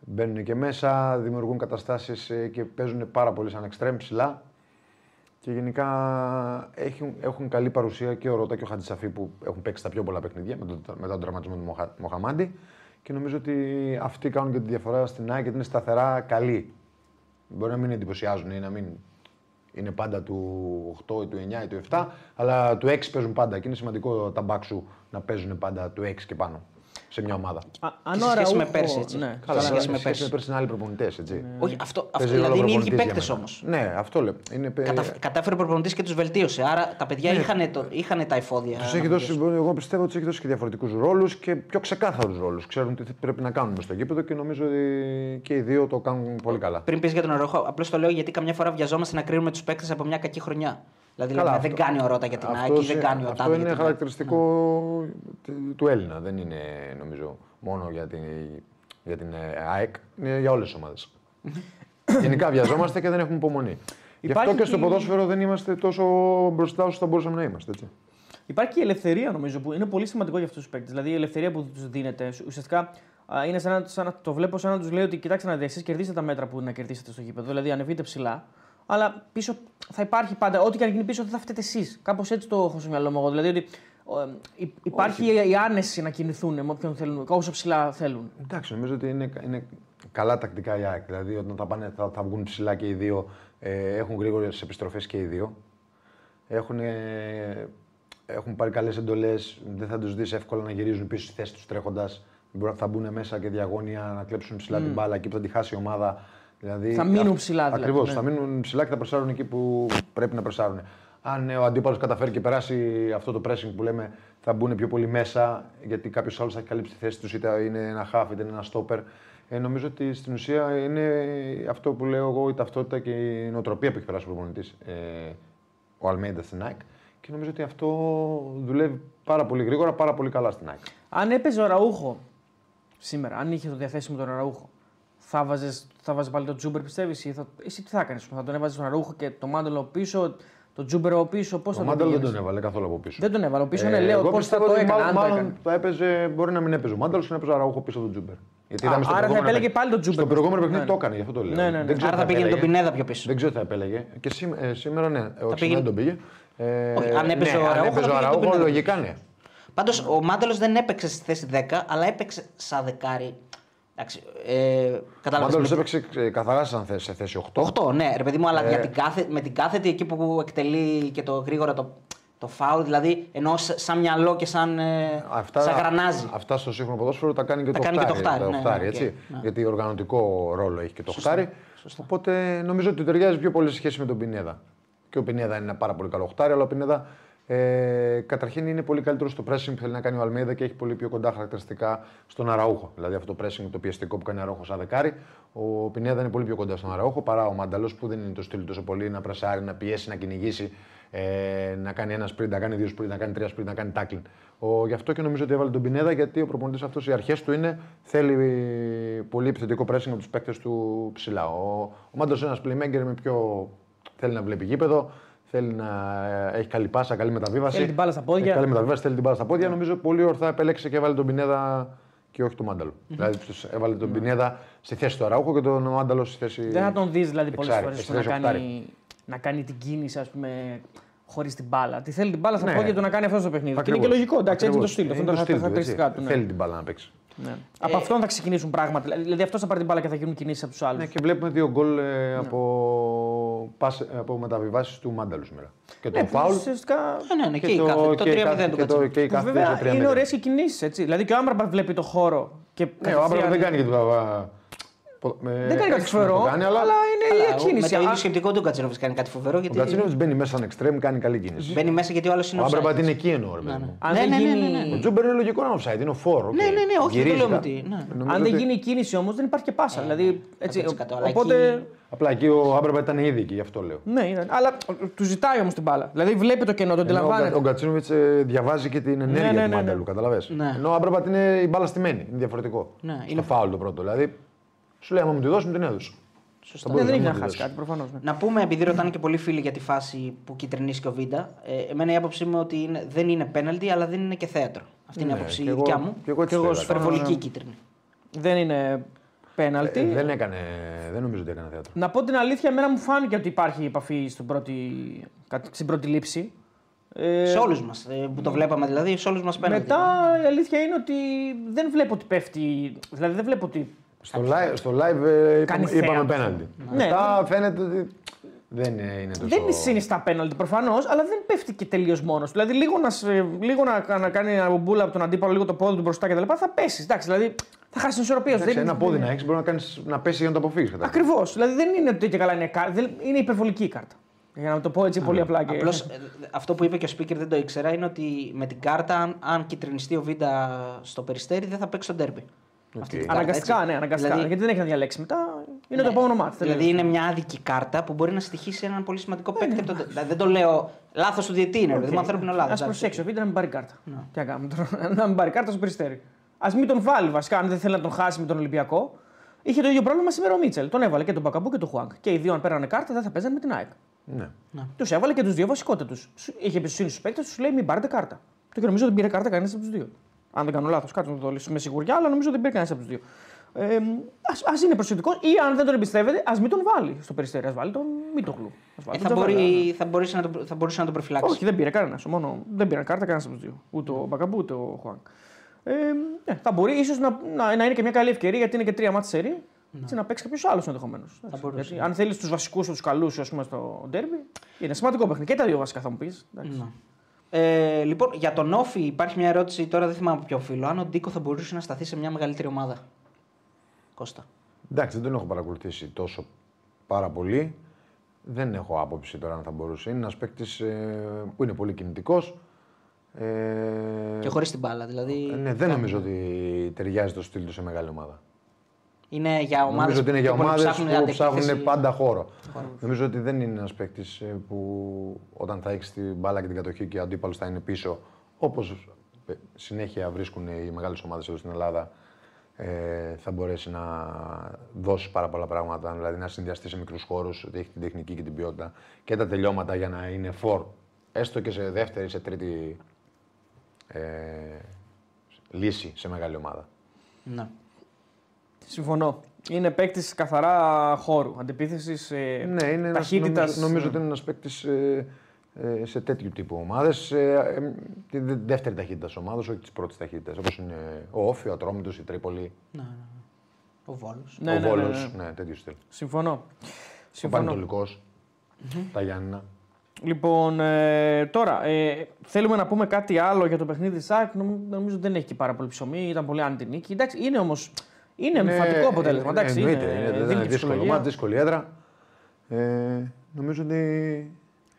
μπαίνουν και μέσα, δημιουργούν καταστάσεις ε, και παίζουν πάρα πολύ σαν εξτρέμ ψηλά. Και γενικά έχουν, έχουν καλή παρουσία και ο Ρώτα και ο Χατζησαφή που έχουν παίξει τα πιο πολλά παιχνίδια με τον, μετά τον τραυματισμό του Μοχα, Μοχαμάντη. Και νομίζω ότι αυτοί κάνουν και τη διαφορά στην ΑΕΚ γιατί είναι σταθερά καλοί. Μπορεί να μην εντυπωσιάζουν ή να μην είναι πάντα του 8 ή του 9 ή του 7, αλλά του 6 παίζουν πάντα. Και είναι σημαντικό τα μπακς σου να παίζουν πάντα του 6 και πάνω σε μια ομάδα. Α, Και αν σε ο σχέση με Αραούχο- πέρσι, έτσι. Ναι, Καλά, καλά, σχέση ναι. με σχέση πέρσι. με πέρσι είναι άλλοι προπονητές, έτσι. Όχι, αυτό, αυτό Παίζει δηλαδή ρόλο είναι οι ίδιοι προπονητής παίκτες για όμως. μένα. Ναι, αυτό λέω. Είναι, πε- Κατα... Κατάφερε ο προπονητής και τους βελτίωσε. Άρα τα παιδιά είχαν, το... είχαν τα εφόδια. Τους να έχει δώσει, βελτιώσουν. εγώ πιστεύω ότι τους έχει δώσει και διαφορετικούς ρόλους και πιο ξεκάθαρους ρόλους. Ξέρουν τι πρέπει να κάνουν μες στο γήπεδο και νομίζω ότι και οι δύο το κάνουν πολύ καλά. Πριν πεις για τον Αρόχο, απλώς το λέω γιατί καμιά φορά βιαζόμαστε να κρίνουμε τους παίκτες από μια κακή χρονιά. Δηλαδή Καλά, λέμε, αυτό- δεν κάνει ο Ρότα για την Αυτό ΑΕΚ ή δεν είναι- κάνει ο Αυτό Τάδε για είναι την ΑΕΚ. χαρακτηριστικό του- του Έλληνα. Δεν είναι νομίζω μόνο για την, για την ε, ΑΕΚ. Είναι για όλες τις ομάδες. Γενικά βιαζόμαστε και δεν έχουμε υπομονή. Γι' αυτό Υπάρχει και στο και- ποδόσφαιρο δεν είμαστε τόσο μπροστά όσο θα μπορούσαμε να είμαστε. Έτσι. Υπάρχει και η ελευθερία νομίζω που είναι πολύ σημαντικό για αυτούς τους παίκτες. Δηλαδή η ελευθερία που τους δίνεται. Ουσιαστικά α, είναι σαν να, σαν να το βλέπω σαν να τους λέει ότι κοιτάξτε να δείτε, εσείς κερδίστε τα μέτρα που να κερδίσετε στο γήπεδο. Δηλαδή ανεβείτε ψηλά. Αλλά πίσω θα υπάρχει πάντα, ό,τι και αν γίνει πίσω δεν θα φταίτε εσείς. Κάπως έτσι το έχω στο μυαλό μου εγώ. Δηλαδή ότι ο, ε, υ- υπάρχει η άνεση να κινηθούν με όποιον θέλουν, όσο ψηλά θέλουν. Εντάξει, νομίζω ότι είναι, είναι καλά τακτικά η ΑΕΚ. Δηλαδή όταν θα, πάνε, θα, θα βγουν ψηλά και οι δύο, ε, έχουν γρήγορες επιστροφές και οι δύο. Έχουν, ε, έχουν πάρει καλές εντολές, δεν θα τους δεις εύκολα να γυρίζουν πίσω στη θέση τους τρέχοντας. Θα μπουν μέσα και διαγώνια να κλέψουν ψηλά την μπάλα εκεί που θα τη χάσει η ομάδα. Δηλαδή, Θα μείνουν ψηλά, δηλαδή, Ακριβώς, ναι. θα μείνουν ψηλά και θα πρεσάρουν εκεί που πρέπει να πρεσάρουν. Αν ε, ο αντίπαλος καταφέρει και περάσει αυτό το pressing που λέμε, θα μπουν πιο πολύ μέσα, γιατί κάποιος άλλος θα έχει καλύψει τη θέση τους, είτε είναι ένα half είτε είναι ένα stopper. Ε, νομίζω ότι στην ουσία είναι αυτό που λέω εγώ, η ταυτότητα και η νοοτροπία που έχει περάσει ο προπονητής ε, ο Αλμέιντα στην ΑΕΚ. Και νομίζω ότι αυτό δουλεύει πάρα πολύ γρήγορα, πάρα πολύ καλά στην ΑΕΚ. Αν έπαιζε ο Ραούχο σήμερα, αν είχε το διαθέσιμο τον Ραούχο, θα βάζε θα βάζες πάλι τον Τζούμπερ, πιστεύεις, ή θα, εσύ τι θα έκανε, θα τον έβαζες τον Ραούχο και το Μάντελο πίσω, τον Τζούμπερ από πίσω, πώς Ο θα τον Μάνταλο δεν πήγαινες; τον έβαλε καθόλου από πίσω. Δεν τον έβαλε. Ο πίσω Ε, είναι, λέω, εγώ πώς θα πιστεύω το ότι έκανε. μάλλον, αν το μάλλον έκανε. θα έπαιζε, μπορεί να μην έπαιζε ο Μάνταλο και να έπαιζε ο Ραούχο πίσω από τον Τζούμπερ. Γιατί Α, είδαμε στο άρα θα προηγούμενο επέλεγε παιχνίδι- πάλι τον Τζούμπερ. Στο προηγούμενο παιχνίδι Ναι, το ναι. έκανε, γι' αυτό το λέω. Ναι, ναι, ναι. Δεν ξέρω Άρα τι θα πήγαινε τον επέλεγε. Πινέδα πιο πίσω. Δεν ξέρω τι θα επέλεγε. Και σήμε- ε, σήμερα ναι, όχι πήγαινε- δεν τον πήγε. Ε, Όχι, αν έπαιζε ναι, ο αν Αραούχο, έπαιζε θα ο πήγαινε τον Αραούχο, Πινέδα. λογικά ναι. Πάντως ο Μάντελος δεν έπαιξε στη θέση 10, αλλά έπαιξε σαν δεκάρι. Εντάξει, ε, Ο κατάλαβες, Μάνταλο με- έπαιξε ε, καθαρά σαν θέση, σε θέση 8. 8, ναι, ρε παιδί μου, αλλά Ε. για την κάθε, με την κάθετη εκεί που εκτελεί και το γρήγορα το, το φάουλ, δηλαδή ενώ σ- σαν μυαλό και σαν, ε, σαν γρανάζι. αυτά στο σύγχρονο ποδόσφαιρο τα κάνει και Τα το κάνει και το οχτάρι. οχτάρι, ναι, ναι, οκ, έτσι. ναι. Γιατί οργανωτικό ρόλο έχει και το οχτάρι. Οπότε νομίζω ότι ταιριάζει πιο πολύ σε σχέση με τον Πινέδα. Και ο Πινέδα είναι ένα πάρα πολύ καλό οχτάρι, αλλά ο Πινέδα ε, καταρχήν είναι πολύ καλύτερο στο pressing που θέλει να κάνει ο Αλμέιδα και έχει πολύ πιο κοντά χαρακτηριστικά στον Αραούχο. Δηλαδή αυτό το pressing, το πιεστικό που κάνει ο Αραούχο σαν δεκάρι. Ο Πινέδα είναι πολύ πιο κοντά στον Αραούχο παρά ο Μάνταλος που δεν είναι το στυλ τόσο πολύ να πρεσάρει, να πιέσει, να κυνηγήσει, ε, να κάνει ένα sprint, να κάνει δύο sprint, να κάνει τρία sprint, να κάνει tackling. Ο, γι' αυτό και νομίζω ότι έβαλε τον Πινέδα γιατί ο προπονητής αυτός οι αρχές του είναι θέλει πολύ επιθετικό pressing από τους παίκτες του ψηλά. Ο, ο Μάνταλο είναι ένας playmaker με πιο. θέλει να βλέπει γήπεδο, θέλει να ε, έχει καλή πάσα, καλή μεταβίβαση. Θέλει την μπάλα στα πόδια. Έχει καλή μεταβίβαση, θέλει την μπάλα στα πόδια. Νομίζω πολύ ορθά επέλεξε και έβαλε τον Πινέδα και όχι τον Μάνταλο. Δηλαδή τους έβαλε τον Πινέδα στη θέση του Αραούχο και τον Μάνταλο στη θέση. Δεν θα τον δεις δηλαδή πολλές εξάρι, φορές στη να, θέση οχτάρι. κάνει, να κάνει την κίνηση, ας πούμε, χωρίς την μπάλα. Τι θέλει την μπάλα στα Ναι. πόδια του να κάνει αυτός το παιχνίδι. Και είναι και Ακριβώς. λογικό, εντάξει, έτσι είναι το Ακριβώς. στυλ. Αυτό Είναι είναι τα το στυλ του, χαρακτηριστικά έτσι. του. ναι. Θέλει την μπάλα να παίξει. Ναι. Από αυτόν θα ξεκινήσουν πράγματα. Δηλαδή αυτός θα πάρει την μπάλα και θα γίνουν κινήσεις από τους άλλους. Ναι, και βλέπουμε δύο γκολ ε, από, πας, από μεταβιβάσεις του Μάνταλους σήμερα. Και το Ναι, που φάουλ. Ουσιαστικά. Ναι, ναι, ναι, και, Και η το, κάθετη, το και η 3-0 κάθε- του και το- Κατσίνοβιτ. και η Που κάθετη βέβαια στο 3-0. είναι ωραίες οι κινήσεις. έτσι. Δηλαδή και ο Άμπραμπατ βλέπει το χώρο. Και Ναι, ο κατευθείαν- Άμπραμπατ δεν κάνει και το. Α, πο- με- Δεν κάνει κάτι έξυπνο φοβερό, το κάνει, αλλά, αλλά είναι η Αλλά με κίνηση. το ίδιο Α, σκεπτικό του Κατσίνοβιτ κάνει κάτι φοβερό. ο Γιατί Κατσίνοβιτ μπαίνει μέσα σαν εξτρέμ, κάνει καλή κίνηση. μπαίνει μέσα γιατί ο άλλος είναι Ο Άμπραμπατ offside. είναι εκεί εννοώ, ρε παιδί Ναι, ναι. μου. Αν Ναι, δεν ναι, ναι, γίνει- ναι, ναι. Ο Τζούμπερ είναι λογικό να είναι offside, είναι ο φόρο. Ναι, ναι, ναι, όχι, δεν το λέμε ότι- ναι. Αν δεν γίνει η κίνηση όμως δεν υπάρχει και πάσα. δηλαδή, έτσι, 100%, αλλά οπότε. εκεί- Απλά εκεί ο Άμπραμπατ ήταν ήδη εκεί, γι' αυτό λέω. Ναι, είναι. αλλά του ζητάει όμως την μπάλα. Δηλαδή βλέπει το κενό, το Ενώ ο Κα- αντιλαμβάνεται. Ο Γκατσίνοβιτ διαβάζει και την ενέργεια ναι, του ναι, Μάνταλου, ναι. καταλαβες. Ναι. Ενώ ο Άμπραμπατ είναι η μπάλα στημένη, είναι διαφορετικό. Ναι, Στο είναι- φάουλ το πρώτο. Δηλαδή, σου λέει, άμα μου τη δώσει, μου την έδωσε. Σωστά. Θα Ναι, μπορούσε δεν να έχει να μου τη χάσει δώσει. κάτι προφανώς. Να πούμε, επειδή ρωτάνε και πολλοί φίλοι για τη φάση που κυτρινίσει ο Βίντα, ε, εμένα η άποψη μου ότι είναι, δεν είναι πέναλτι, αλλά δεν είναι και θέατρο. Αυτή είναι η Ναι, άποψη και εγώ- δικιά μου. και εγώ έτσι Και εγώ το είδα. υπερβολική Ναι. κίτρινη. Δεν είναι πέναλτι. Ε, δεν έκανε, δεν νομίζω ότι έκανε θέατρο. Να πω την αλήθεια, εμένα μου φάνηκε ότι υπάρχει επαφή στην πρώτη, κατ- στην πρώτη λήψη. Ε, σε όλους μας. που το βλέπαμε δηλαδή, σε όλους μας πέναλτι. Μετά η αλήθεια είναι ότι δεν βλέπω ότι πέφτει. Δηλαδή δεν βλέπω ότι. Στο live, στο live ε, Κάνει είπαμε, είπαμε θέατρο. πέναλτι. Ναι. Μετά φαίνεται ότι δεν είναι, είναι τόσο... Δεν συνιστά πέναλτι προφανώς, αλλά δεν πέφτει και τελείως μόνος του. Δηλαδή λίγο να, σε- λίγο να, να κάνει ένα μπουμπούλα από τον αντίπαλο, λίγο το πόδι του μπροστά κτλ. Θα πέσεις. Εντάξει, δηλαδή θα χάσεις την ισορροπία σου. Εντάξει, Δεν- ένα πόδι να έχεις μπορεί να, κάνεις, να πέσει για να το αποφύγεις. Ακριβώς. Δηλαδή δεν είναι ότι και καλά είναι κάρτα. δεν- Είναι υπερβολική η κάρτα. Για να το πω έτσι πολύ απλά. Και... Απλώς αυτό που είπε και ο speaker δεν το ήξερα είναι ότι με την κάρτα, αν, αν κυτρινιστεί ο Βίντα στο περιστέρι, δεν θα παίξει τον τέρμπι. Αυτή την κάρτα, Αναγκαστικά, έτσι. ναι, αναγκαστικά. Δηλαδή, Γιατί δεν έχει να διαλέξει μετά. Είναι το επόμενο μάτι. Δηλαδή είναι μια άδικη κάρτα που μπορεί να στοιχήσει έναν πολύ σημαντικό παίκτη. από τον- Δηλαδή, δεν το λέω λάθος του διαιτή είναι, δηλαδή μου ανθρώπινο λάθος. Α προσέξει ο Βίντερ να μην πάρει κάρτα. Τι να κάνουμε τώρα, να μην πάρει κάρτα στο περιστέρι. Α μην τον βάλει βασικά, αν δεν θέλει να τον χάσει με τον Ολυμπιακό. Είχε το ίδιο πρόβλημα σήμερα ο Μίτσελ. Τον έβαλε και τον Μπακαμπού και τον Χουάνκ. Και οι δύο, αν πέρανε κάρτα, δεν θα παίζανε με την ΑΕΚ. Ναι. Τους έβαλε και τους δύο βασικότερου. Είχε εμπιστοσύνη στους παίκτες, τους λέει μην πάρετε κάρτα. Το και νομίζω ότι δεν πήρε κάρτα κανένας από τους δύο. Αν δεν κάνω λάθος, κάτω να το λύσω με σιγουριά, αλλά νομίζω ότι δεν πήρε κανένας από τους δύο. Ε, ας, είναι προσεκτικός ή αν δεν τον εμπιστεύεται, ας μην τον βάλει στο περιστέρι. Α βάλει τον Μίτογλου. Ας βάλει Ε, τον θα, Τζαβέλα. μπορεί, θα, μπορούσε να τον, θα μπορούσε να τον προφυλάξεις. Όχι, δεν πήρε κανένας. Μόνο δεν πήραν κάρτα κανένας από τους δύο. Ούτε ο Μπακαμπού ούτε ο Χουάνκ. Ε, ναι, θα μπορεί ίσως να, να, να είναι και μια καλή ευκαιρία γιατί είναι και τρία μάτια σερή. Έτσι, να παίξει κάποιος άλλος ενδεχομένως. μπορούσε, Γιατί αν θέλεις τους βασικούς τους καλούς στο ντέρμπι, είναι σημαντικό παιχνίδι. Και τα δύο βασικά θα μου πεις. Ναι. Ε, λοιπόν, για τον Όφη υπάρχει μια ερώτηση, τώρα δεν θυμάμαι από ποιο φίλο. Αν ο Ντίκο θα μπορούσε να σταθεί σε μια μεγαλύτερη ομάδα. Κώστα. Εντάξει, δεν τον έχω παρακολουθήσει τόσο πάρα πολύ. Δεν έχω άποψη τώρα αν θα μπορούσε. Είναι ένας παίκτης που είναι πολύ κινητικός. Ε, Και χωρίς την μπάλα. Δηλαδή, ναι, δεν νομίζω ότι ταιριάζει το στυλ του σε μεγάλη ομάδα. Είναι για ομάδες Νομίζω ότι είναι για ομάδες που αντεπίθεση. ψάχνουν πάντα χώρο. Νομίζω ότι δεν είναι ένας παίκτης που όταν θα έχεις την μπάλα και την κατοχή και ο αντίπαλος θα είναι πίσω, όπως συνέχεια βρίσκουν οι μεγάλες ομάδες εδώ στην Ελλάδα, ε, θα μπορέσει να δώσει πάρα πολλά πράγματα. Δηλαδή να συνδυαστεί σε μικρούς χώρους, ότι έχει την τεχνική και την ποιότητα και τα τελειώματα για να είναι φορ. Έστω και σε δεύτερη, σε τρίτη ε, λύση σε μεγάλη ομάδα. Ναι. Συμφωνώ. Είναι παίκτης καθαρά χώρου. Αντιπίθεση Ναι, είναι ένας, ταχύτητας. νομίζω, νομίζω ότι είναι ένας παίκτης ε, ε, σε τέτοιου τύπου ομάδες. Ε, ε, τη δε- δεύτερη ταχύτητας ομάδας, όχι της πρώτης ταχύτητας. Όπως είναι ο Όφη, ο Ατρόμητος, η Τρίπολη, Ναι, ναι. Ο Βόλος. Ναι, ο ναι, ναι, Βόλος. ναι. Ναι, τέτοιο στυλ. Συμφωνώ. Ο Συμφωνώ. Πανετολικός, τα Γιάννηνα. Λοιπόν, ε, τώρα ε, θέλουμε να πούμε κάτι άλλο για το παιχνίδι της ΣΑΚ. Νομίζω ότι δεν έχει και πάρα πολύ ψωμί. Ήταν πολύ άνετη νίκη. Εντάξει, είναι όμως. Είναι εμφαντικό αποτέλεσμα. Ναι, εντάξει, εννοείται, είναι, είναι, δίνει δεν και είναι δύσκολο ψυχολογία. μάτι, δύσκολη έδρα. Ε, νομίζω ότι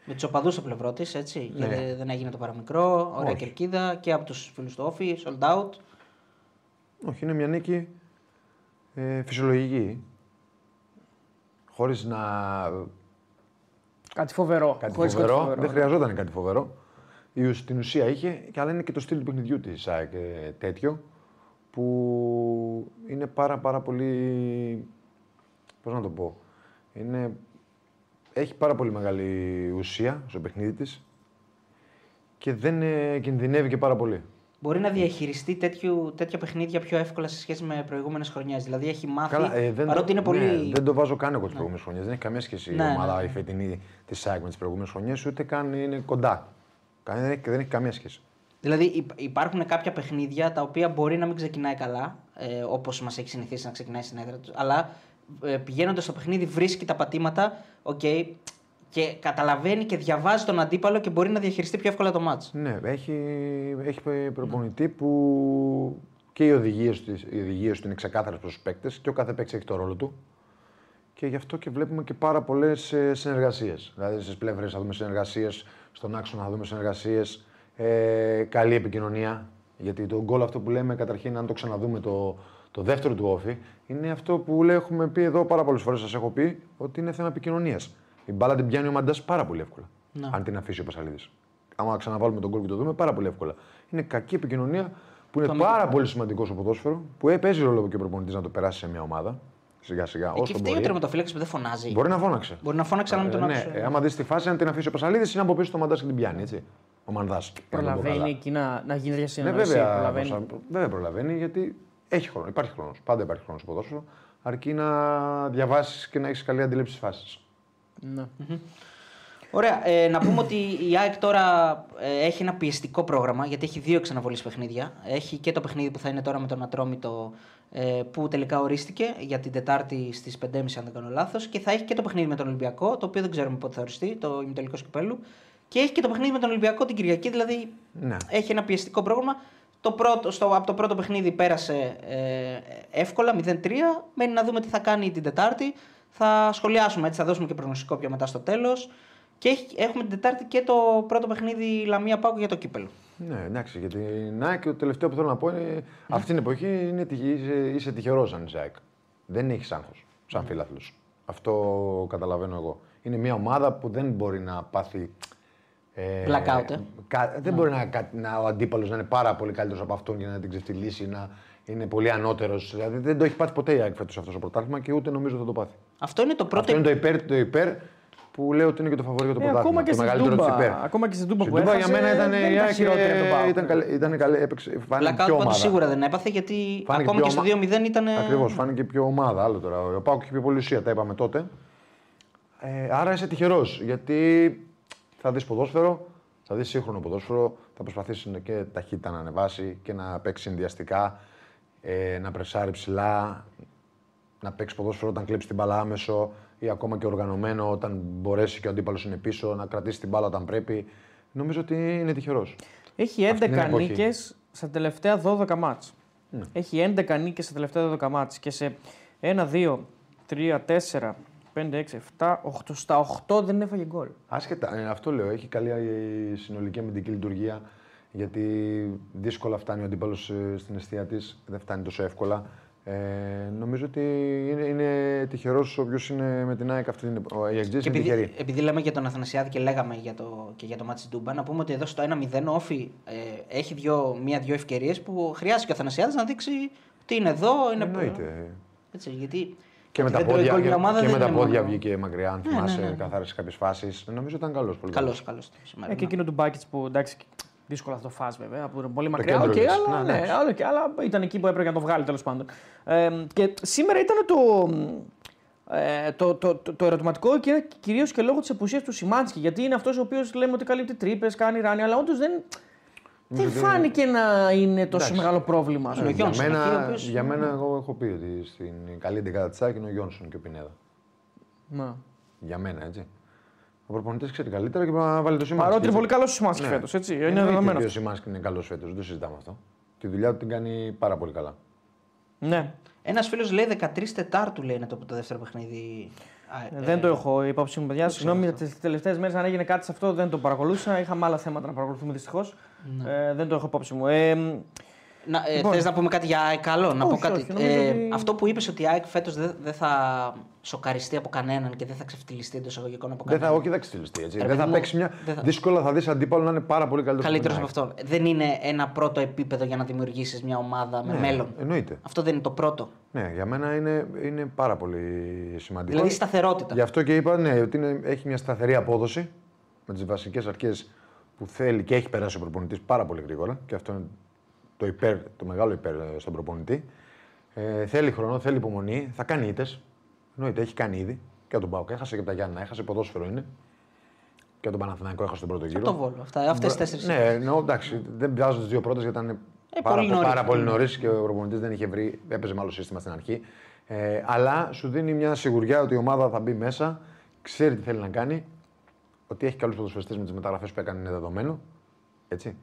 Με τους οπαδούς στο πλευρό της, έτσι. Ναι. Γιατί δεν έγινε το παραμικρό. Ωραία Όχι. κερκίδα και από τους φίλους του Όφη, sold out. όχι, είναι μια νίκη ε, φυσιολογική. Χωρίς να Κάτι φοβερό. Κάτι Χωρίς φοβερό. Δεν χρειαζόταν κάτι φοβερό. Η, ουσ- την ουσία είχε, και αλλά είναι και το στυλ του παιχνιδιού της ΑΕΚ ε, τέτοιο, που είναι πάρα πάρα πολύ. Πώς να το πω. Είναι, έχει πάρα πολύ μεγάλη ουσία στο παιχνίδι της και δεν ε, κινδυνεύει και πάρα πολύ. Μπορεί να διαχειριστεί τέτοιου, τέτοια παιχνίδια πιο εύκολα σε σχέση με προηγούμενες χρονιές. Δηλαδή έχει μάθει. ε, δεν, παρότι το, είναι πολύ. ναι, δεν το βάζω καν εγώ τις προηγούμενες χρονιές. Δεν έχει καμία σχέση Ναι, η ναι, ομάδα ναι. η φετινή της ΑΕΚ με τις προηγούμενες χρονιές, ούτε καν είναι κοντά. Δεν έχει, δεν έχει καμία σχέση. Δηλαδή υπ- υπάρχουν κάποια παιχνίδια τα οποία μπορεί να μην ξεκινάει καλά, ε, όπως μας έχει συνηθίσει να ξεκινάει στην έδρα τους, αλλά ε, πηγαίνοντας στο παιχνίδι βρίσκει τα πατήματα okay, και καταλαβαίνει και διαβάζει τον αντίπαλο και μπορεί να διαχειριστεί πιο εύκολα το μάτς. Ναι, έχει, έχει προπονητή που και οι οδηγίες του, οι οδηγίες του είναι ξεκάθαρες προς τους παίκτες και ο κάθε παίκτης έχει το ρόλο του. Και γι' αυτό και βλέπουμε και πάρα πολλές συνεργασίες. Δηλαδή στις πλευρές θα δούμε συνεργασίες, στον άξονα θα δούμε συνεργασίες. Ε, καλή επικοινωνία. Γιατί το γκολ αυτό που λέμε, καταρχήν, αν το ξαναδούμε το, το δεύτερο του όφη, είναι αυτό που λέει, έχουμε πει εδώ πάρα πολλές φορές. Σας έχω πει ότι είναι θέμα επικοινωνίας. Η μπάλα την πιάνει ο Μαντάς πάρα πολύ εύκολα. Ναι. Αν την αφήσει ο Πασαλίδης. Άμα ξαναβάλουμε τον γκολ και το δούμε, πάρα πολύ εύκολα. Είναι κακή επικοινωνία που είναι πάρα πολύ σημαντικός στο ποδόσφαιρο, που ε, παίζει ρόλο και ο προπονητής να το περάσει σε μια ομάδα. Σιγά σιγά. Εκεί όσο φταίει ο μπορεί. τερματοφύλακας που δεν φωνάζει. Μπορεί να φώναξε. Μπορεί να φώναξε, αλλά να τον Ε, ναι, άκουσε. ε, άμα δεις τη φάση, αν την αφήσει ο Πασαλίδης, είναι από πίσω το μαντάς και την πιάνει. Έτσι. Ο μανδάς. Προλαβαίνει εκεί να, να γίνει τέτοια Ναι, συνεργασία. βέβαια, προλαβαίνει. προσα- βέβαια προλαβαίνει γιατί έχει χρόνο. Υπάρχει χρόνος. Πάντα υπάρχει χρόνος στο ποδόσφαιρο. Αρκεί να διαβάσεις και να έχεις καλή αντίληψη τη φάση. Ναι. Ωραία. Ε, να πούμε ότι η ΑΕΚ τώρα ε, έχει ένα πιεστικό πρόγραμμα γιατί έχει δύο εξαναβολείς παιχνίδια. Έχει και το παιχνίδι που θα είναι τώρα με τον Ατρόμητο ε, που τελικά ορίστηκε για την Τετάρτη στις 5.30 αν δεν κάνω λάθος. Και θα έχει και το παιχνίδι με τον Ολυμπιακό, το οποίο δεν ξέρουμε πότε θα οριστεί, το ημιτελικό κυπέλου. Και έχει και το παιχνίδι με τον Ολυμπιακό την Κυριακή, δηλαδή Ναι. έχει ένα πιεστικό πρόγραμμα. Το πρώτο, στο, από το πρώτο παιχνίδι πέρασε ε, εύκολα, 0-3. Μένει να δούμε τι θα κάνει την Τετάρτη. Θα σχολιάσουμε έτσι, θα δώσουμε και προγνωστικό πιο μετά στο τέλος. Και έχει, έχουμε την Τετάρτη και το πρώτο παιχνίδι Λαμία Πάκου για το κύπελο. Ναι, εντάξει, γιατί η ΑΕΚ, το τελευταίο που θέλω να πω είναι αυτή την εποχή είναι τυχη, είσαι, είσαι τυχερός αν είσαι ΑΕΚ. Δεν έχεις άγχος. σαν φίλαθλο. Αυτό καταλαβαίνω εγώ. Είναι μια ομάδα που δεν μπορεί να πάθει. Ε, Blackout, ε. κα- δεν μπορεί να, κα- να, ο αντίπαλος να είναι πάρα πολύ καλύτερος από αυτόν για να την ξεφτυλίσει, να είναι πολύ ανώτερος. Δηλαδή δεν το έχει πάθει ποτέ η ΑΕΚ φέτος αυτός το πρωτάθλημα και ούτε νομίζω θα το πάθει. Αυτό είναι το πρώτο. Αυτό είναι το υπέρ, το υπέρ που λέω ότι είναι και το φαβορή για το Ε, πρωτάθλημα. ακόμα και το στην μεγαλύτερο της Τούμπα, υπέρ. ακόμα και στην Τούμπα Στην που Τούμπα έχασε, για μένα ήταν δεν η ήταν ΑΕΚ χειρότερη από τον ΠΑΟΚ. ήταν, καλή, ήταν καλή, έπαιξε, φάνηκε Blackout πιο πάντως ομάδα. σίγουρα δεν έπαθε γιατί Φάνηκε ακόμα πιο και στο ομα- 2-0 ήταν. Ακριβώς, φάνηκε πιο ομάδα. Άλλο τώρα. Ο Πάουκ είχε πιο πολύ ουσία, τα είπαμε τότε. Ε, άρα είσαι τυχερός γιατί θα δεις ποδόσφαιρο, θα δεις σύγχρονο ποδόσφαιρο, θα προσπαθήσεις και ταχύτητα να ανεβάσει και να παίξεις συνδυαστικά, ε, να πρεσάρει ψηλά, να παίξεις ποδόσφαιρο όταν κλέψεις την μπάλα άμεσο ή ακόμα και οργανωμένο όταν μπορέσει και ο αντίπαλος είναι πίσω, να κρατήσει την μπάλα όταν πρέπει. Νομίζω ότι είναι τυχερός. Έχει Αυτή την 11 εποχή. νίκες στα τελευταία 12 μάτς. Ναι. Έχει 11 νίκες στα τελευταία 12 μάτς και σε 1, 2, 3, 4, 5, 6, 7, 8. Στα 8 δεν έφαγε γκολ. Άσχετα, ε, αυτό λέω. Έχει καλή ε, συνολική αμυντική λειτουργία. Γιατί δύσκολα φτάνει ο αντίπαλος στην αιστεία της, δεν φτάνει τόσο εύκολα. Ε, νομίζω ότι είναι, είναι τυχερός όποιο είναι με την ΑΕΚ αυτή την εποχή. Η Αιγτζή Και είναι επειδή, τυχερή. επειδή λέμε για τον Αθανασιάδη και λέγαμε για το, και για το μάτι Ντούμπα, να πούμε ότι εδώ στο 1-0 ο Όφη ε, έχει δυο, μία-δυο ευκαιρίες που χρειάζεται και ο Αθανασιάδης να δείξει ότι είναι εδώ. Είναι Εννοείται. Έτσι, γιατί Και με ότι τα δεν τρώει πόδια, γκολ η ομάδα και δεν με τα είναι πόδια μόνο- βγήκε μακριά, αν Ναι, θυμάσαι, ναι, ναι. καθάρισε κάποιες φάσεις. Νομίζω ήταν καλός. Πολύ Καλός, καλός. καλό. Ε, και εκείνο του Μπάκετ που εντάξει, δύσκολο θα το φας βέβαια, από είναι πολύ μακριά. κέντρο Οκ, λες. αλλά, Ναι, ναι, εντάξει. άλλο και, αλλά ήταν εκεί που έπρεπε να το βγάλει τέλος πάντων. Ε, και σήμερα ήταν το, ε, το, το, το, το ερωτηματικό και κυρίως και λόγω της απουσίας του Σιμάνσκι. Γιατί είναι αυτός ο οποίος λέμε ότι καλύπτει τρύπες, κάνει ράνι, αλλά όντως δεν, δεν ότι φάνηκε να είναι τόσο Εντάξει. μεγάλο πρόβλημα; ας Είναι ο πούμε. Γιόνσον Για εκεί, ο μένα, οποίος- για μένα, εγώ έχω πει ότι στην καλή δεκάδα τη ΑΕΚ είναι ο Γιόνσον και ο Πινέδα. Μα. Για μένα, έτσι. Ο προπονητής ξέρει καλύτερα και πρέπει να βάλει το σήμα. Παρότι είναι πολύ καλός ο Σιμάνσκι φέτος, έτσι. Είναι Εννοείται δεδομένος. ότι Ο αυτό. Σιμάνσκι είναι καλός φέτος, δεν το συζητάμε αυτό. Τη δουλειά του την κάνει πάρα πολύ καλά. Ναι. Ένας φίλος λέει 13 Τετάρτου λέει είναι το, το δεύτερο παιχνίδι. Α, ε, Δεν το έχω υπόψη μου, παιδιά. Συγγνώμη, τις τελευταίες μέρες αν έγινε κάτι σε αυτό δεν το παρακολούθησα. Είχαμε άλλα θέματα να παρακολουθούμε δυστυχώς. Ε, δεν το έχω υπόψη μου. Ε, Να, ε, Λοιπόν. θες να πούμε κάτι για ΑΕΚ άλλο, να Όχι, πω κάτι. όχι, νομίζω ε, ότι- Αυτό που είπες ότι η ΑΕΚ φέτος δεν δεν θα σοκαριστεί από κανέναν και δεν θα ξεφτυλιστεί εντός εισαγωγικών από Δεν θα, κανέναν. όχι, θα ξεφτυλιστεί έτσι. Ρε Δεν παιδί θα μου, παίξει μια. δεν θα- Δύσκολα θα δεις αντίπαλο να είναι πάρα πολύ καλύτερος. Καλύτερος από αυτόν. Δεν είναι ένα πρώτο επίπεδο για να δημιουργήσεις μια ομάδα με μέλλον. Εννοείται. Αυτό δεν είναι το πρώτο. Ναι, για μένα είναι, είναι πάρα πολύ σημαντικό. Δηλαδή σταθερότητα. Γι' αυτό και είπα ναι, ότι είναι, έχει μια σταθερή απόδοση με τις βασικές αρχές που θέλει και έχει περάσει ο προπονητής πάρα πολύ γρήγορα. Και αυτό είναι το, υπέρ, το μεγάλο υπέρ ε, στον προπονητή. Ε, θέλει χρόνο, θέλει υπομονή, θα κάνει ήττες. Εννοείται, έχει κάνει ήδη. Και από τον Πάουκ έχασε και από τα Γιάννα, έχασε ποδόσφαιρο είναι. Και από τον Παναθηναϊκό έχασε τον πρώτο γύρο. Από το Βόλο. Αυτά, αυτές τις τέσσερις. Ναι, εννοώ, εντάξει, δεν πιάζω τις δύο πρώτες γιατί ήταν πάρα, πολύ πο- νωρίς. πάρα πολύ νωρίς και ο προπονητής δεν είχε βρει, έπαιζε με άλλο σύστημα στην αρχή. Ε, αλλά σου δίνει μια σιγουριά ότι η ομάδα θα μπει μέσα, ξέρει τι θέλει να κάνει, ότι έχει καλού ποδοσφαιριστές με τις μεταγραφές που έκανε είναι δεδομένο. Έτσι.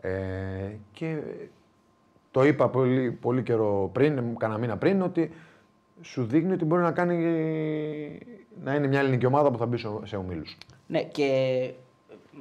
Ε, και το είπα πολύ, πολύ καιρό πριν, κανένα μήνα πριν, ότι σου δείχνει ότι μπορεί να κάνει να είναι μια ελληνική ομάδα που θα μπει σε, σε ομίλους. Ναι, και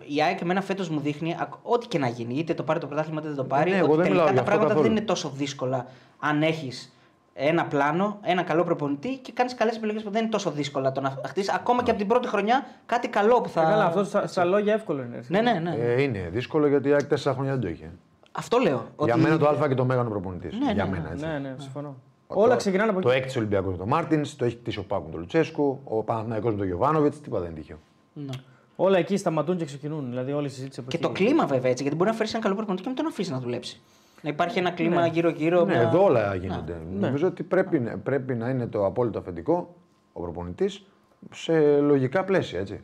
η ΑΕΚ εμένα φέτος μου δείχνει ακ- ό,τι και να γίνει. Είτε το πάρει το πρωτάθλημα είτε δεν το πάρει. Ναι, εγώ ότι δεν τελικά μιλάω τα για αυτό πράγματα καθόλου. δεν είναι τόσο δύσκολα αν έχεις ένα πλάνο, ένα καλό προπονητή και κάνεις καλές επιλογές που δεν είναι τόσο δύσκολα το να χτίσεις ακόμα και από την πρώτη χρονιά κάτι καλό που θα. Ε, Καλά, αυτό στα, στα λόγια εύκολο είναι. Ναι, ναι, ναι. Ε, είναι δύσκολο γιατί η ΑΕΚ τέσσερα χρόνια δεν το είχε. Αυτό λέω. Για ότι- μένα το Α και το Μέγανο προπονητής. Ναι, Για ναι, μένα έτσι. Ναι, ναι, συμφωνώ. Το- Όλα ξεκινάνε από Το εκεί. έκτισε ο Ολυμπιακός με τον Μάρτινς, το έχει κτίσει ο Πάκου με τον Λουτσέσκου, ο Παναθηναϊκός με τον Γιωβάνοβιτς, τίποτα δεν είναι τυχαίο. Ναι. Όλα εκεί σταματούν και ξεκινούν. Δηλαδή όλη η συζήτηση από Και εκεί. το κλίμα βέβαια έτσι, γιατί μπορεί να φέρεις ένα καλό προπονητή και μην τον αφήσεις να δουλέψει. Να υπάρχει ένα κλίμα γύρω-γύρω. Ναι, μια- εδώ όλα γίνονται. Ναι. Νομίζω ότι πρέπει, πρέπει να είναι το απόλυτο αφεντικό ο προπονητής σε λογικά πλαίσια. Έτσι.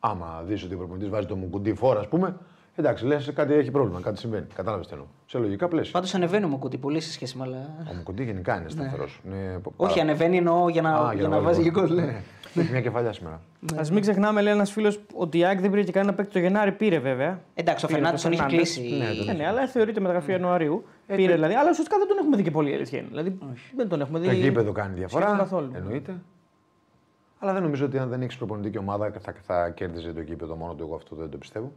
Άμα δεις ότι ο προπονητής βάζει το μουκουντί φόρα, ας πούμε, εντάξει, λες κάτι έχει πρόβλημα, κάτι συμβαίνει. Κατάλαβες τι εννοώ. Σε λογικά πλαίσια. Πάντως ανεβαίνει μου κουτί πολύ σε σχέση με άλλα. Ο μουκουντί γενικά είναι σταθερός. Όχι, ανεβαίνει εννοώ για να, για να βάζει και γκολ. ναι. Έχει μια κεφαλιά σήμερα. Α μην ξεχνάμε, λέει ένας φίλος, ότι η ΑΕΚ δεν πήρε και κανένα παίκτη το Γενάρη. Πήρε βέβαια. Εντάξει, ο Πήρε Φερνάνδη τον είχε Φερνάντες. κλείσει. Ναι, τον Ναι, ναι, αλλά θεωρείται μεταγραφή Ιανουαρίου. πήρε δηλαδή. Αλλά ουσιαστικά δεν τον έχουμε δει και πολύ η αλήθεια είναι. Δηλαδή δεν τον έχουμε δει. Το γήπεδο κάνει σχεδόν διαφορά. καθόλου. Εννοείται. Αλλά δεν νομίζω ότι αν δεν έχεις προπονητή και ομάδα θα, θα κέρδιζε το γήπεδο μόνο του. Εγώ αυτό δεν το πιστεύω.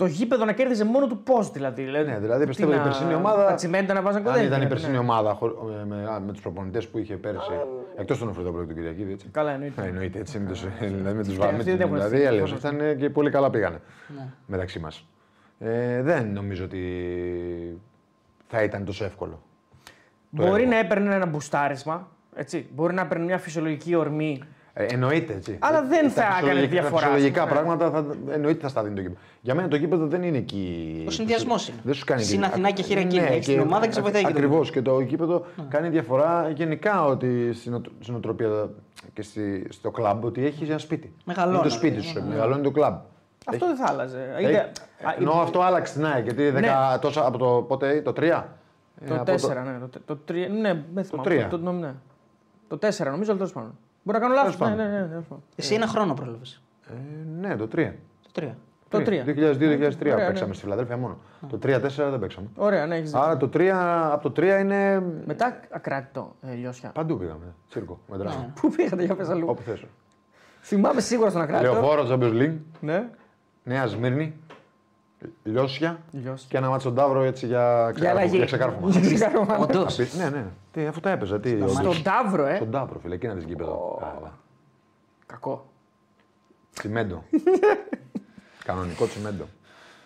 Το γήπεδο να κέρδιζε μόνο του πώ δηλαδή. Ναι, δηλαδή τι πιστεύω η να- περσινή ομάδα. Τα τσιμέντα να βάζαν Αν κοντά. ήταν η περσινή ομάδα χω- με, με, με τους προπονητές που είχε πέρσι. Εκτός των Οφριδόπουλων την Κυριακή. Έτσι. Καλά, εννοείται. Ε, εννοείται έτσι. Με τους, δηλαδή με τους Αυτοί- αυτοί δεν έχουν δηλαδή, ευθύνη, αλλιώς προφανώς. αυτά είναι και πολύ καλά πήγανε Ναι. μεταξύ μας. Ε, δεν νομίζω ότι θα ήταν τόσο εύκολο. Το Μπορεί έργο. να έπαιρνε ένα μπουστάρισμα. Έτσι. Μπορεί να έπαιρνε μια φυσιολογική ορμή. Ε, εννοείται έτσι. Αλλά δεν Τα θα έκανε φυσιολογικά- διαφορά, Τα φυσιολογικά ας πούμε. πράγματα θα, εννοείται θα στα δίνει το κήπεδο. Για μένα το κήπεδο δεν είναι εκεί. Ο συνδυασμός είναι. Δεν σου κάνει Συν και- Αθηνά και Χειρακίνη. Ναι, Έχεις την ομάδα και σε βοηθάει και το Ακριβώς. Και το γήπεδο κάνει διαφορά γενικά ότι στην οτ- στην οτροπία και στη, στο κλαμπ ότι έχεις ένα σπίτι. Μεγαλώνει, Είναι το σπίτι ναι, σου. Μεγαλώνει το κλαμπ. Αυτό δεν θα άλλαζε. Έχει- Είτε- α, Ενώ αυτό άλλαξε την ΑΕΚ. Γιατί δεκα- τόσα, από το πότε, το 3. Το 4, ναι. Το, τε- το 3, ναι, δεν θυμάμαι. τρία. Το, το, ναι. το 4 νομίζω, αλλά τέλος πάντων. Μπορεί να κάνω λάθος. Τέλος Ναι, πάντων. ναι, ναι, τέλος πάντων. Εσύ ένα χρόνο πρόλαβες. Ε, ναι, το 3. Το 3. Το 3. 2002-2003 Ωραία, παίξαμε ναι. στη Φιλαδέλφια μόνο. Το 3-4 δεν παίξαμε. Ωραία, ναι, έχεις Άρα το 3, από το 3 είναι. Μετά ακράτητο ε, λιώσια. Παντού πήγαμε. Τσίρκο, με δράση. Πού πήγατε για πες αλλού. Όπου θες. Θυμάμαι σίγουρα στον ακράτητο. Λεωφόρο, Champions League, Ναι. Νέα Σμύρνη, Λιώσια Λιώσια. και ένα μάτσο Νταύρο έτσι για Για ξεκάρφωμα. αλλαγή. Για ξεκάρφωμα. Για ξεκάρφωμα. Όντως. Απει- Ναι, ναι. Τι, αφού τα έπαιζα. Τι, Στον Ταύρο, ε. Στον Νταύρο, φίλε, εκείνα της γήπεδο. Καλά. Κακό. Τσιμέντο. Κανονικό τσιμέντο.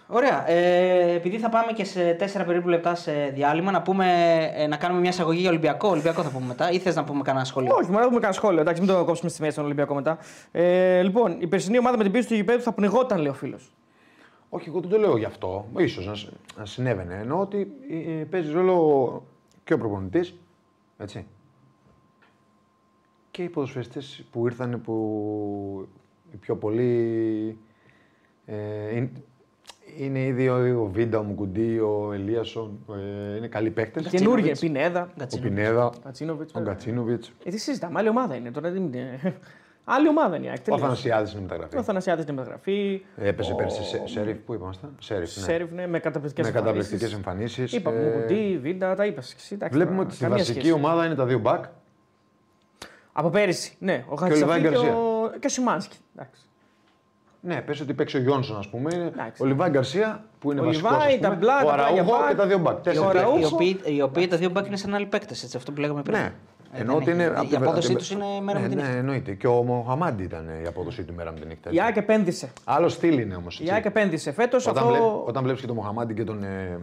Ωραία. Ε, επειδή θα πάμε και σε 4 περίπου λεπτά σε διάλειμμα, να, πούμε, ε, να κάνουμε μια εισαγωγή για Ολυμπιακό. Ολυμπιακό θα πούμε μετά. Ή θες να πούμε κανένα σχόλιο; Όχι, μόνο έχουμε κανένα σχόλιο. Εντάξει, μην το κόψουμε στη μέση στον Ολυμπιακό μετά. Ε, λοιπόν, η περσινή ομάδα με την πίεση του γηπέδου θα πνιγόταν, λέει ο φίλος. Όχι, εγώ δεν το λέω γι' αυτό. Ίσως να, σ- να συνέβαινε. Εννοώ ότι ε, ε, παίζει ρόλο και ο προπονητής. Έτσι. Και οι ποδοσφαιριστές που ήρθαν που οι πιο πολλοί ε, είναι, είναι ήδη ο, ο Βίντα, ο Μουκουντή, ο Ελίασον. Ε, είναι καλοί παίχτε. Καινούργια, Πινέδα, Ο Γκατσίνοβιτς. Πινέδα, Κατσίνοβιτς. ο Γκατσίνοβιτ. Ε, τι συζητάμε, άλλη ομάδα είναι τώρα. Δεν... είναι- άλλη ομάδα είναι η ΑΕΚ. Ο τελείως. Αθανασιάδης είναι μεταγραφή. Ο Θανασιάδη είναι μεταγραφή. Έπαιζε πέρσι σε, Σέριφ, πού είπαμε Σέριφ, ναι. Σέριφ ναι, με καταπληκτικές με καταπληκτικές εμφανίσεις. Είπαμε, Μουκουντή, Βίντα, τα είπες. Βλέπουμε ότι στη βασική ομάδα είναι τα δύο μπακ. Από πέρυσι, ναι. Ο ο Λιβάη Χατσαφή και, Γκαρσία. ο... και ο Σιμάνσκι. Εντάξει. Ναι, πες ότι παίξει ο Γιόνσον, ας πούμε. είναι Εντάξει. Ο Λιβάη Γκαρσία που είναι Ο βασικό. Λιβάη, τα μπλα, ο τα πλάγια Αραούχο μπακ. και τα δύο μπακ. Οι Τέσσερα. Ωραία, οποίοι, οι, Ραούχο. οποίοι, οι οποίοι τα δύο μπακ είναι σαν άλλοι παίκτες, αυτό που λέγαμε πριν. Ναι. Ε, Ενώ δεν ότι έχει- είναι. Η απόδοσή τους είναι μέρα με ναι, την νύχτα. Ναι, εννοείται. Και ο Μοχαμάντι ήταν η απόδοσή του μέρα με την νύχτα. Η ΑΕΚ επένδυσε. Άλλος στυλ είναι όμως. Η ΑΕΚ επένδυσε. Φέτος Όταν, αυτό. βλέ, όταν βλέπεις και τον Μοχαμάντι και τον. Ε,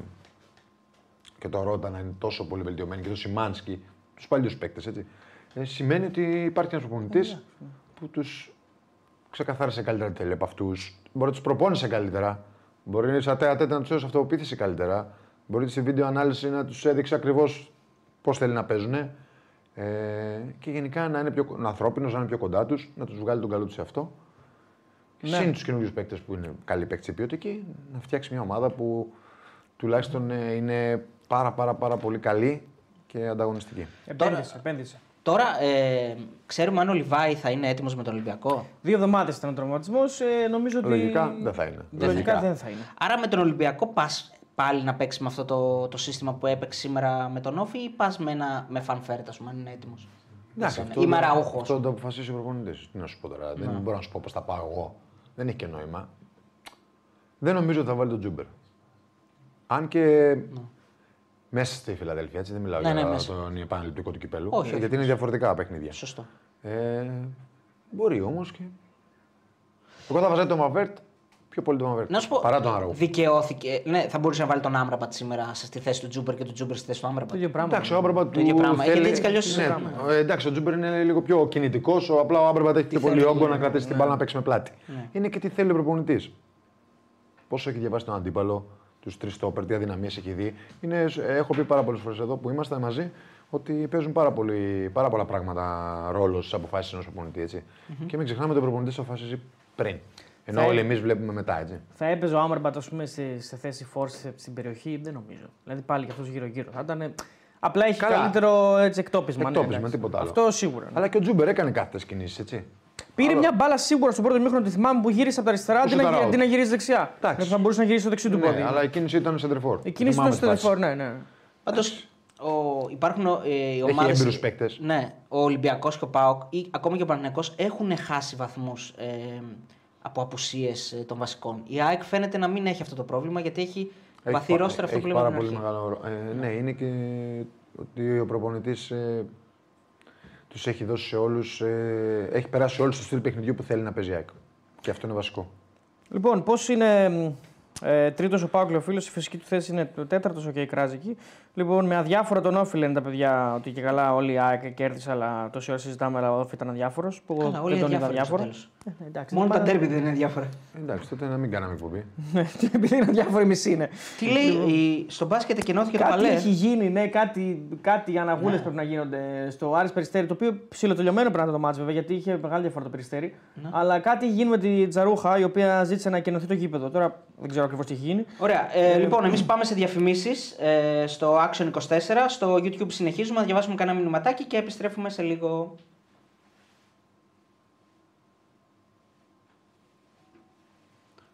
και τον Ρότα να είναι τόσο πολύ βελτιωμένοι και τον Σιμάνσκι, τους παλιούς παίκτες, έτσι. Ε, σημαίνει ότι υπάρχει ένας προπονητής που τους ξεκαθάρισε καλύτερα τι θέλει από αυτούς. Μπορεί να τους προπόνησε καλύτερα. Μπορεί σαν τέα τέτα να τους έδωσε αυτοπεποίθηση καλύτερα. Μπορεί στη βίντεο ανάλυση να τους έδειξε ακριβώς πώς θέλει να παίζουν. Ε, και γενικά να είναι πιο ανθρώπινος, να είναι πιο κοντά τους, να τους βγάλει τον καλό τους σε αυτό. Ναι. Συν τους καινούριους παίκτες που είναι καλοί παίκτες ποιοτικοί, να φτιάξει μια ομάδα που τουλάχιστον ε, είναι πάρα πάρα πάρα πολύ καλή και ανταγωνιστική. Επένδυσε, επένδυσε. Τώρα, ε, ξέρουμε αν ο Λιβάη θα είναι έτοιμος με τον Ολυμπιακό. Δύο εβδομάδες ήταν ο τραυματισμός. Ε, νομίζω ότι. Λογικά δεν θα είναι. Λογικά δεν θα είναι. Άρα με τον Ολυμπιακό πας πάλι να παίξει με αυτό το, το σύστημα που έπαιξε σήμερα με τον Όφη ή πας με, ένα- με φανφέρετ, ας πούμε, αν είναι έτοιμος; Ή με ραούχο. Αυτό το αποφασίσει ο προπονητής. Τι να σου πω τώρα. Δεν μπορώ να σου πω πώς θα πάω εγώ. Δεν έχει και νόημα. Δεν νομίζω ότι θα βάλει τον Τζούμπερ. Αν και μέσα στη Φιλαδέλφια, έτσι δεν μιλάω Ναι, ναι, για μέσα. τον επαναληπτικό του κυπέλου. Όχι, ε, όχι, γιατί είναι διαφορετικά παιχνίδια. Σωστό. Ε, μπορεί όμως και. Εγώ θα βάζα τον Μαβέρτ πιο πολύ τον Μαβέρτ. Να σου πω, Παρά τον Αραούχο. δικαιώθηκε. Ναι, θα μπορούσε να βάλει τον Άμραμπατ σήμερα στη θέση του Τζούμπερ και του Τζούμπερ στη θέση του Άμραμπατ. Το ίδιο πράγμα. Εντάξει, ο Άμπραμπατ Το του ίδιο πράγμα. θέλει- Γιατί έτσι κι αλλιώς ναι, πράγμα. ε, εντάξει, ο Τζούμπερ είναι λίγο πιο κινητικός. Απλά ο Άμπραμπατ έχει πιο πολύ θέλει, όγκο να ναι, κρατήσει την ναι. μπάλα να παίξει με πλάτη. Είναι και τι θέλει ο προπονητής. Πόσο έχει διαβάσει τον αντίπαλο, τους τρεις στόπερ, τι αδυναμίες έχει δει. Είναι, έχω πει πάρα πολλές φορές εδώ που είμαστε μαζί ότι παίζουν πάρα, πολύ, πάρα πολλά πράγματα ρόλο στις αποφάσεις ενός προπονητή. Έτσι. Και μην ξεχνάμε ότι ο προπονητής αποφασίζει πριν. Ενώ Θα- όλοι εμείς βλέπουμε μετά. Έτσι. Θα έπαιζε ο Άμερμπατ ας πούμε, σε, σε θέση φόρση στην περιοχή, δεν νομίζω. Δηλαδή πάλι και αυτός γύρω-γύρω. Θα ήταν. Απλά έχει Καλά. καλύτερο έτσι, εκτόπισμα. ναι, Εκτόπισμα, εντάξει. τίποτα άλλο. Αυτό σίγουρα. ναι. Αλλά και ο Τζούμπερ έκανε κάθετε κινήσεις, έτσι. Πήρε μια μπάλα σίγουρα στο πρώτο μήχρονο, τη θυμάμαι που γύρισε από τα αριστερά αντί να, σουταρά αντί να γυρίσει δεξιά. Εντάξει. Δηλαδή θα μπορούσε να γυρίσει στο δεξί του Ναι, πόδι. αλλά η κίνηση ήταν σεντερφόρ. Η κίνηση Θυμάμαι ήταν τη στο φάση. δεφόρ, ναι, ναι. Πάντως υπάρχουν ε, οι ομάδες- έμπειρους παίκτες. Ναι, ο Ολυμπιακός και ο Πάοκ ή ακόμα και ο Παναγιακός έχουν χάσει βαθμούς ε, από απουσίες των βασικών. Η ΑΕΚ φαίνεται να μην έχει αυτό το πρόβλημα γιατί έχει, Έχει βαθύ πα- ρόστερ αυτό έχει που λέμε πάρα από την πολύ αρχή. μεγάλο ρο- ε, ναι, είναι και ότι ο προπονητής ε, Τους έχει δώσει σε όλους. Ε, έχει περάσει σε όλους το στυλ παιχνιδιού που θέλει να παίζει η ΑΕΚ. Και αυτό είναι βασικό. Λοιπόν, πώς είναι ε, τρίτος ο Πάουκλ, ο φίλο, η φυσική του θέση είναι το τέταρτος ο Κέικράζ εκεί. Λοιπόν, με αδιάφορο τον Όφη λένε τα παιδιά ότι και καλά όλοι οι ΑΕΚ κέρδισαν, αλλά τόση ώρα συζητάμε, αλλά ο Όφη ήταν αδιάφορο. Που εγώ Καλά, όλοι δεν είναι τον είδα διάφοροι αδιάφορο. στο τέλος. Ε, εντάξει, Μόνο δεν τα πάνε- ντέρμπι δεν είναι διάφορα. Εντάξει, τότε να μην κάναμε εκπομπή. Επειδή είναι αδιάφοροι μισή είναι. Τι λέει, η- στο μπάσκετ εκενώθηκε το Κάτι παλέ; έχει γίνει, ναι, κάτι, κάτι αναγούλες πρέπει να γίνονται στο Άρης Περιστέρη. Το οποίο ψιλοτελειωμένο πρέπει να είναι το μάτς βέβαια, γιατί είχε μεγάλη διαφορά το Περιστέρη. Αλλά κάτι έχει γίνει με τη Τζαρούχα, η οποία ζήτησε να εκενωθεί το γήπεδο. Τώρα δεν ξέρω ακριβώς τι έχει γίνει. Ωραία. Ε, λοιπόν, εμείς πάμε σε διαφημίσεις ε, στο Action 24. Στο YouTube συνεχίζουμε να διαβάσουμε κανένα μηνυματάκι και επιστρέφουμε σε λίγο.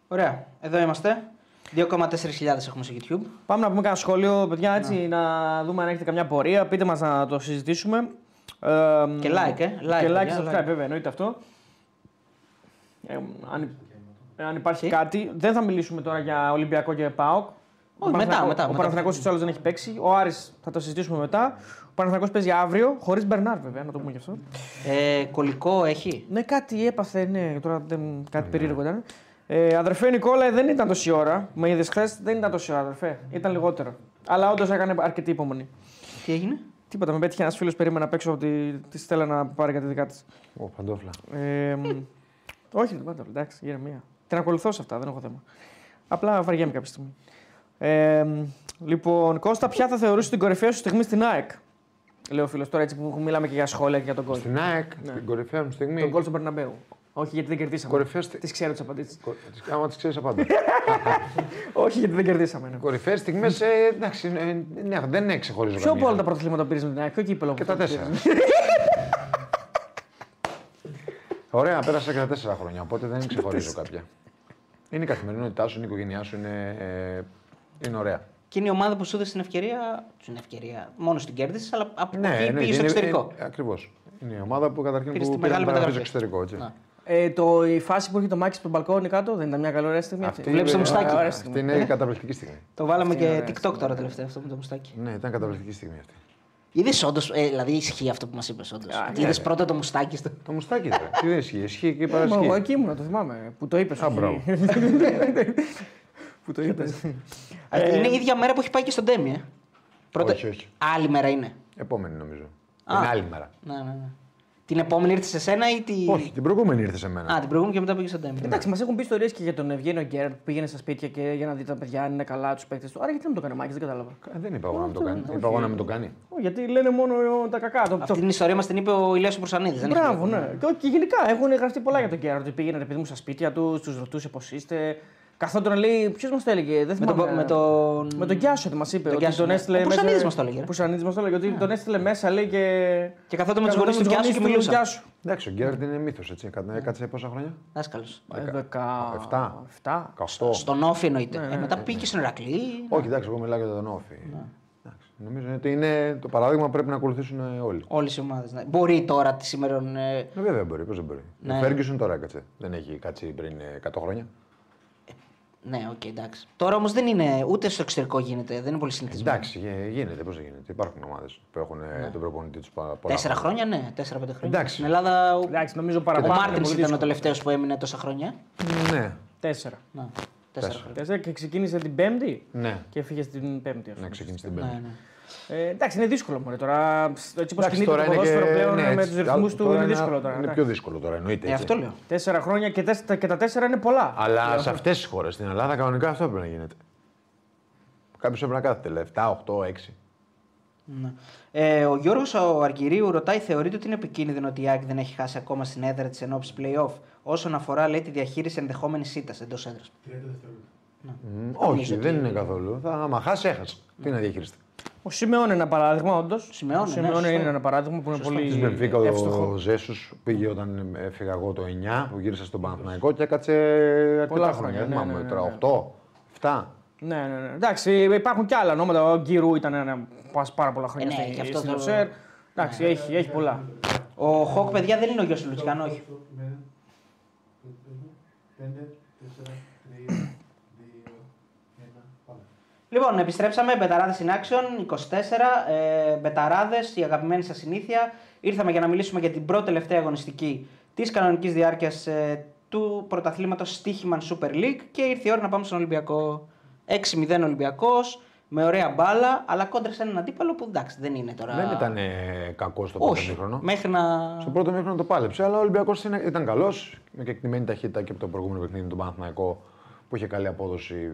Ωραία. Εδώ είμαστε. 2,4 έχουμε στο YouTube. Πάμε να πούμε κανένα σχόλιο, παιδιά, έτσι, να δούμε αν έχετε καμιά πορεία. Πείτε μας να το συζητήσουμε. Ε, Και like, ε. Like, και like, παιδιά, subscribe, like. βέβαια, εννοείται αυτό. Ε, αν, αν υπάρχει Τι; κάτι, δεν θα μιλήσουμε τώρα για Ολυμπιακό και ΠΑΟΚ. Όχι, Ο μετά, Παναθηναϊκός- μετά, Ο μετά. Παναθηναϊκός ούτως ή άλλως δεν έχει παίξει. Ο Άρης θα το συζητήσουμε μετά. Ο Παναθηναϊκός παίζει αύριο, χωρίς Μπερνάρ βέβαια, να το πούμε γι' αυτό. Ε, κολλικό έχει. Ναι, κάτι έπαθε, ναι, τώρα δεν, κάτι περίεργο ήταν. Ε, αδερφέ Νικόλα, δεν ήταν τόση ώρα. Με είδες χθες, δεν ήταν τόση ώρα, αδερφέ. Ήταν λιγότερο. Αλλά όντως έκανε αρκετή υπομονή. Τι έγινε; Τίποτα, με πέτυχε ένας φίλος περίμενα απ' έξω από τη, της Στέλλα να πάρει κάτι δικά της. Ω, παντόφλα. Ε, μ, όχι, δεν πάντα, εντάξει, ηρεμία. Την ακολουθώ σε αυτά, δεν έχω θέμα. Απλά βαριέμαι κάποια στιγμή. Ε, μ, λοιπόν, Κώστα, ποια θα θεωρούσε την κορυφαία σου στιγμή στην ΑΕΚ; Λέω φίλος τώρα έτσι που μιλάμε και για σχόλια και για τον γκολ. Στην ΑΕΚ, Ναι. την κορυφαία μου στιγμή. Τον γκολ στον Περναμπέου. Όχι γιατί δεν κερδίσαμε. Κορυφαία στη- Τις ξέρω τις απαντήσεις. Κο- τις- Άμα τις ξέρεις απάντα. Όχι γιατί δεν κερδίσαμε. Ναι. Κορυφαίες στιγμές, εντάξει, ε, ναι, δεν ξεχωρίζω Ποιο από καμία. όλα τα πρωταθλήματα πήρες με την ΑΕΚ, ποιο κύπελο. Και που τα πήρες; τέσσερα. Ωραία, πέρασα και τα τέσσερα χρόνια, οπότε δεν ξεχωρίζω κάποια. Είναι η καθημερινότητά σου, είναι η οικογένειά σου, είναι, ε, είναι ωραία. Και είναι η ομάδα που σου έδωσε την ευκαιρία. Την ευκαιρία. Μόνο την κέρδισε, αλλά από Ναι, εκεί ναι, πήγες στο είναι- εξωτερικό. είναι- ακριβώς. Είναι η ομάδα που καταρχήν Πήρες που τη πήρε μεγάλη να στο μεταγραφή. εξωτερικό. Έτσι. Να. Ε, το, η φάση που έχει το Μάκης στο μπαλκόνι κάτω δεν ήταν μια καλή ωραία στιγμή. Αυτή, Βλέπεις το είναι- μουστάκι. Ωραία αυτή στιγμή. είναι η καταπληκτική στιγμή. Το βάλαμε Αυτή είναι και ωραία TikTok στιγμή. τώρα τελευταία αυτό με το μουστάκι. Ναι, ήταν καταπληκτική στιγμή αυτή. Είδες όντως, ε, δηλαδή ισχύει αυτό που μας είπες όντως. Α, Είδε ναι. πρώτα το μουστάκι στο. Το μουστάκι ήταν. Τι δεν ισχύει, ισχύει και η Ε, μα Παρασκευή. εγώ εκεί ήμουν, το θυμάμαι. Που το είπες. Α, μπράβο. που το είπες. Ε, είναι η ίδια μέρα που έχει πάει και στον Ντέμι. Ε. Πρώτα... Όχι, όχι. Άλλη μέρα είναι. Επόμενη νομίζω. Α. Την άλλη μέρα. Ναι, ναι, ναι. Την επόμενη ήρθε σε σένα ή τη. Όχι, την προηγούμενη ήρθε σε μένα. Α, την προηγούμενη και μετά πήγε στον Ντέμι. Εντάξει, μας έχουν πει ιστορίες και για τον Ευγένιο Γκέρντ που πήγαινε στα σπίτια και για να δει τα παιδιά αν είναι καλά τους παίκτες του. Άρα γιατί να μην το κάνει ο Μάκης, δεν κατάλαβα. Ε, Δεν είπα εγώ να μην το Αυτό, κάνει. όχι. Είπα εγώ να μην το κάνει. Ω, Γιατί λένε μόνο τα κακά. Το, Αυτή την ιστορία μας την είπε ο Ηλίας ο Προσανίδης, δεν έχει Μπράβο, πει. ναι. Και, όχι, και γενικά έχουν γραφτεί πολλά για τον Γκέρντ. Ότι πήγαινε ρε παιδί μου στα σπίτια τους, τους ρωτούσε πώς είστε. Καθόταν να λέει, ποιος μας το έλεγε, δεν Με τον, θυμάμαι. με τον... Με τον Γκιάσο μας είπε. Τον ότι Γκιάσο, τον ναι. έστειλε Ο μέσα. Προσανίδης μας το έλεγε, ρε. Ο Προσανίδης μας το έλεγε. Ότι τον έστειλε μέσα, λέει και. Και καθόταν με τους γονείς του τους Γκιάσου και γονείς του μιλούσαν. Γκιάσου. Εντάξει, ο Γκέρντ είναι μύθος έτσι. Κα- Έκατσε πόσα χρόνια; Δάσκαλος. Ε, δεκα- Εφτά. εφτά. 18. Στον Όφη εννοείται. Ε, μετά πήγε στον Ερακλή. Όχι, εντάξει, εγώ μιλάω για τον Όφη. Εντάξει, Νομίζω ότι είναι το παράδειγμα που πρέπει να ακολουθήσουν ε, όλοι. Όλες οι ομάδες. Ναι. Μπορεί τώρα τη σήμερα. Ε, Ε, βέβαια μπορεί, πώς δεν μπορεί. Ναι. Ο Φέργκισον τώρα έκατσε. Δεν έχει κάτσει πριν ε, 100 χρόνια. Ναι, οκ, εντάξει. Τώρα όμως δεν είναι ούτε στο εξωτερικό γίνεται. Δεν είναι πολύ συνηθισμένο. Εντάξει, γε- γίνεται, πώς δεν γίνεται. Υπάρχουν ομάδες που έχουν ε, τον προπονητή τους πολλά Τέσσερα χρόνια, ναι, τέσσερα-πέντε χρόνια. Εντάξει. Στην Ελλάδα ο, Εντάξει, νομίζω ο παραπάνω. είναι Μάρτινς πολύ ήταν ο δύσκολο. τελευταίος που έμεινε τόσα χρόνια. Ναι, Τέσσερα. Να, τέσσερα Τέσσερα. χρόνια. Τέσσερα και ξεκίνησε την Πέμπτη ναι. και έφυγε στην Πέμπτη. ας Να πούμε. ξεκινήσει την Ναι, πέμπτη. ναι. Ε, εντάξει, είναι δύσκολο μωρέ, τώρα. Έτσι όπως Εντάξει, κινείται το είναι ποδόσφαιρο και- πλέον ναι, με έτσι, τους ρυθμούς του τώρα είναι δύσκολο τώρα. Είναι εντάξει. πιο δύσκολο τώρα, εννοείται. Ε, έτσι. αυτό λέω. Τέσσερα χρόνια και, τέσσερα, και τα τέσσερα είναι πολλά. Αλλά σε αυτές τις χώρες, στην Ελλάδα, κανονικά αυτό πρέπει να γίνεται. Κάποιος πρέπει να κάθεται, λέει 7, 8, 6. Ναι. Ε, ο Γιώργος ο Αργυρίου ρωτάει: Θεωρείτε ότι είναι επικίνδυνο ότι η ΑΕΚ δεν έχει χάσει ακόμα στην έδρα της ενόψη playoff όσον αφορά λέει, τη διαχείριση ενδεχόμενη ήττα εντός έδρας; Όχι, δεν είναι καθόλου. Θα, άμα χάσει, έχασε. Τι να διαχειριστεί. Ο Σιμεών είναι ένα παράδειγμα, όντως. Σιμεώνε, ο ναι, Σιμεώνε σωστό. είναι ένα παράδειγμα που είναι Σωστό. Της πολύ Μπενφίκα εύστοχο. ο Ζέσους πήγε όταν έφυγα εγώ το 9 που γύρισα στον Παναθηναϊκό και έκατσε αρκετά Πολλά χρόνια. χρόνια, Δεν ναι, θυμάμαι ναι, ναι, τώρα, ναι. 8, 7. Ναι, ναι, ναι. Εντάξει, υπάρχουν και άλλα ονόματα. Ο Γκυρού ήταν ένα πας πάρα πολλά χρόνια Ε, ναι, στη- και αυτό στην το- Οσέρ. Εντάξει, έχει, έχει πολλά. Ο Χοκ, παιδιά, δεν είναι ο γιος του Λουτσικάνου, όχι. Λοιπόν, επιστρέψαμε. Μπεταράδες in action 24. Ε, Μπεταράδες, η αγαπημένη σας συνήθεια. Ήρθαμε για να μιλήσουμε για την πρώτη τελευταία αγωνιστική της κανονικής διάρκειας ε, του πρωταθλήματος Στίχημαν Super League και ήρθε η ώρα να πάμε στον Ολυμπιακό. 6-0 Ολυμπιακός, με ωραία μπάλα, αλλά κόντρα σε έναν αντίπαλο που εντάξει δεν είναι τώρα. Δεν ήταν ε, κακός στο πρώτο Όχι. μήχρονο. Μέχρι να. Στο πρώτο μήχρονο το πάλεψε, αλλά ο Ολυμπιακός ήταν καλός. Με κεκτημένη ταχύτητα και από το προηγούμενο παιχνίδι του Παναθηναϊκό που είχε καλή απόδοση.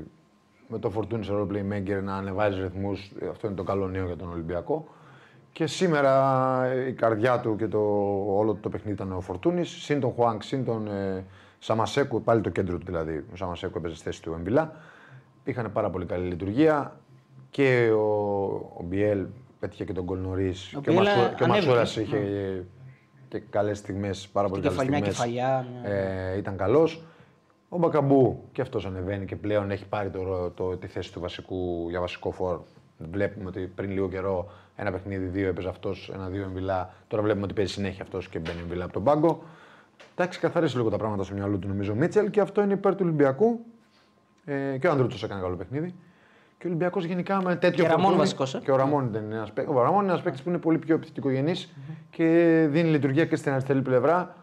Με το Fortune σε role playmaker να ανεβάζει ρυθμούς. Αυτό είναι το καλό νέο για τον Ολυμπιακό. Και σήμερα ε, η καρδιά του και το, όλο το παιχνίδι ήταν ο Φορτούνη. Συν τον Χουάνκ, συν τον ε, Σαμασέκου, πάλι το κέντρο του δηλαδή. Ο Σαμασέκου έπαιζε στη θέση του Εμβιλά. Είχαν πάρα πολύ καλή λειτουργία. Και ο, ο Μπιέλ πέτυχε και τον γκολ νωρίς. Ο Και ο, Μπιέλ Μασούρα, και ο ανέβηκε. Μασούρας είχε και καλές στιγμές, πάρα πολύ καλές κεφαλιά, στιγμές. κεφαλιά, Ε, ήταν καλός. Ο Μπακαμπού και αυτός ανεβαίνει και πλέον έχει πάρει το, ρο- το, τη θέση του βασικού, για βασικό φόρ. Βλέπουμε ότι πριν λίγο καιρό ένα παιχνίδι, δύο έπαιζε αυτός, ένα-δύο εμβυλά. Τώρα βλέπουμε ότι παίζει συνέχεια αυτός και μπαίνει εμβυλά από τον πάγκο. Εντάξει, καθαρίσει λίγο τα πράγματα στο μυαλό του νομίζω ο Μίτσελ και αυτό είναι υπέρ του Ολυμπιακού. Ε, και ο Ανδρούτσο έκανε καλό παιχνίδι. Και ο Ολυμπιακός γενικά με τέτοιο Και Ραμόν φορτούνι- βασικός, ε. Και ο Ραμόν ήταν ένας παίκτη. Ο Ραμόν είναι ένας παίκτης που είναι πολύ πιο επιθετικογενής και δίνει λειτουργία και στην αριστερή πλευρά.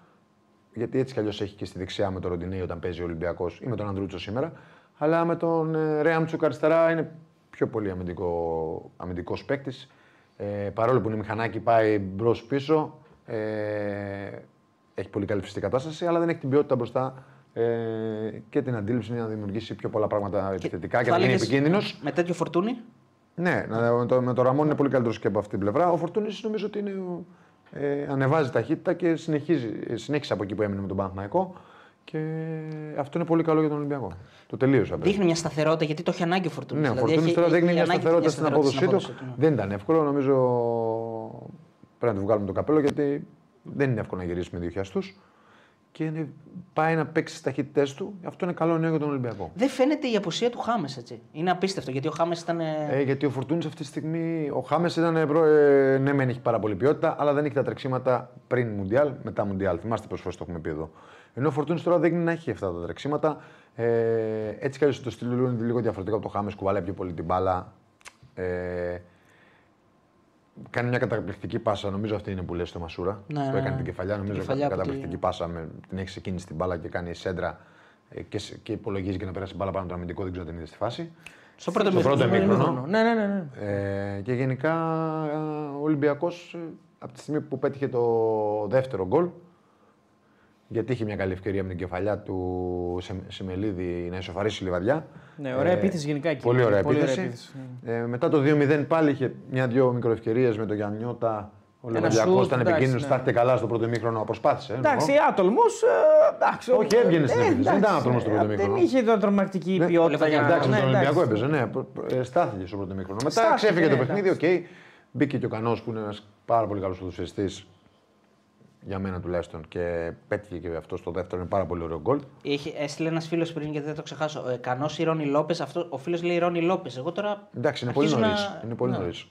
Γιατί έτσι κι αλλιώς έχει και στη δεξιά με τον Ροντινέη όταν παίζει ο Ολυμπιακός ή με τον Ανδρούτσο σήμερα. Αλλά με τον ε, Ρέαμτσουκ αριστερά είναι πιο πολύ αμυντικό αμυντικός παίκτης. Ε, παρόλο που είναι μηχανάκι, πάει μπρος πίσω. Ε, έχει πολύ καλή φυσική κατάσταση, αλλά δεν έχει την ποιότητα μπροστά ε, και την αντίληψη να δημιουργήσει πιο πολλά πράγματα επιθετικά και, θα να είναι έλεγες, επικίνδυνος. Με τέτοιο φορτούνι; Ναι, να- με το, με το Ραμόν είναι πολύ καλύτερος και από αυτή την πλευρά. Ο Φορτούνης νομίζω ότι είναι, ε, ανεβάζει ταχύτητα και συνεχίζει, ε, συνέχισε από εκεί που έμεινε με τον Παναθηναϊκό. Και αυτό είναι πολύ καλό για τον Ολυμπιακό. Το τελείωσε. απ' Δείχνει μια σταθερότητα γιατί το έχει ανάγκη ο φορτούνι. Ναι, ο Φορτούνης τώρα δείχνει μια σταθερότητα στην απόδοσή του. ναι. Δεν ήταν εύκολο. Νομίζω πρέπει να του βγάλουμε το καπέλο γιατί δεν είναι εύκολο να γυρίσει με δύο χιαστούς. Και είναι, πάει να παίξει τι ταχύτητές του. Αυτό είναι καλό νέο για τον Ολυμπιακό. Δεν φαίνεται η απουσία του Χάμες έτσι. Είναι απίστευτο γιατί ο Χάμες ήταν. Ε, γιατί ο Φορτούνης αυτή τη στιγμή, ο Χάμες ήταν. ε, προ- Ε, ναι, μεν έχει πάρα πολύ ποιότητα, αλλά δεν έχει τα τρεξίματα πριν Μουντιάλ, μετά Μουντιάλ. Θυμάστε πόσες φορές το έχουμε πει εδώ. Ενώ ο Φορτούνης τώρα δεν να έχει αυτά τα τρεξίματα. Ε, έτσι κι αλλιώς το στυλ του είναι λίγο διαφορετικό από το Χάμες, κουβαλάει πιο πολύ την μπάλα. Ε, κάνει μια καταπληκτική πάσα, νομίζω αυτή είναι που λες στο Μασούρα. Ναι, που ναι, έκανε ναι. την κεφαλιά, νομίζω κεφαλιά από καταπληκτική τη- πάσα. Με, την έχεις ξεκίνηση την μπάλα και κάνει σέντρα ε, και, σε- και υπολογίζει και να περάσει μπάλα πάνω από το αμυντικό, δεν ξέρω αν την είδες στη φάση. Στο πρώτο στο μήχρονο. πρώτο ημίχρονο. Ναι, ναι, ναι. ναι. Ε, και γενικά ε, ο Ολυμπιακός από τη στιγμή που πέτυχε το δεύτερο γκολ, γιατί είχε μια καλή ευκαιρία με την κεφαλιά του Σε- Σεμελίδη να ισοφαρίσει τη λιβαδιά. Ναι, ωραία επίθεση γενικά εκεί. Πολύ ωραία Πολύ ωραία επίθεση. επίθεση, Ε, μετά το 2-0 πάλι είχε μια-δυο μικροευκαιρίες με τον Γιαννιώτα. Ο Ένα Λεβαδιακό σουτ, ήταν εντάξει, επικίνδυνος, ναι. τα έρχεται καλά στο πρώτο ημίχρονο, προσπάθησε. εννοώ. Εντάξει, άτολμος. εντάξει, Όχι, έβγαινε στην ε, επίθεση, δεν εντάξει, ήταν άτολμος στο πρώτο ε, μήχρονο. Δεν είχε το τρομακτική Ναι, ποιότητα. για να- Εντάξει, με ναι, τον εντάξει. Ολυμπιακό έπαιζε, ναι. προ- ε, Στάθηκε στο πρώτο μήχρονο. Μετά Στάθηκε, ξέφυγε το ναι, παιχνίδι, οκ. Μπήκε και ο Κανός που είναι ένας πάρα πολύ καλός ποδοσφαιριστή. Για μένα τουλάχιστον. Και πέτυχε και αυτό στο δεύτερο. Είναι πάρα πολύ ωραίο γκολ. Είχε, έστειλε ένας φίλος πριν γιατί δεν το ξεχάσω. Ε, Κανό ή Ρόνι Λόπες. Ο φίλος λέει Ρόνι Λόπες. Εγώ τώρα. Εντάξει, είναι πολύ αρχίζω νωρίς. να- Είναι πολύ ναι. νωρίς.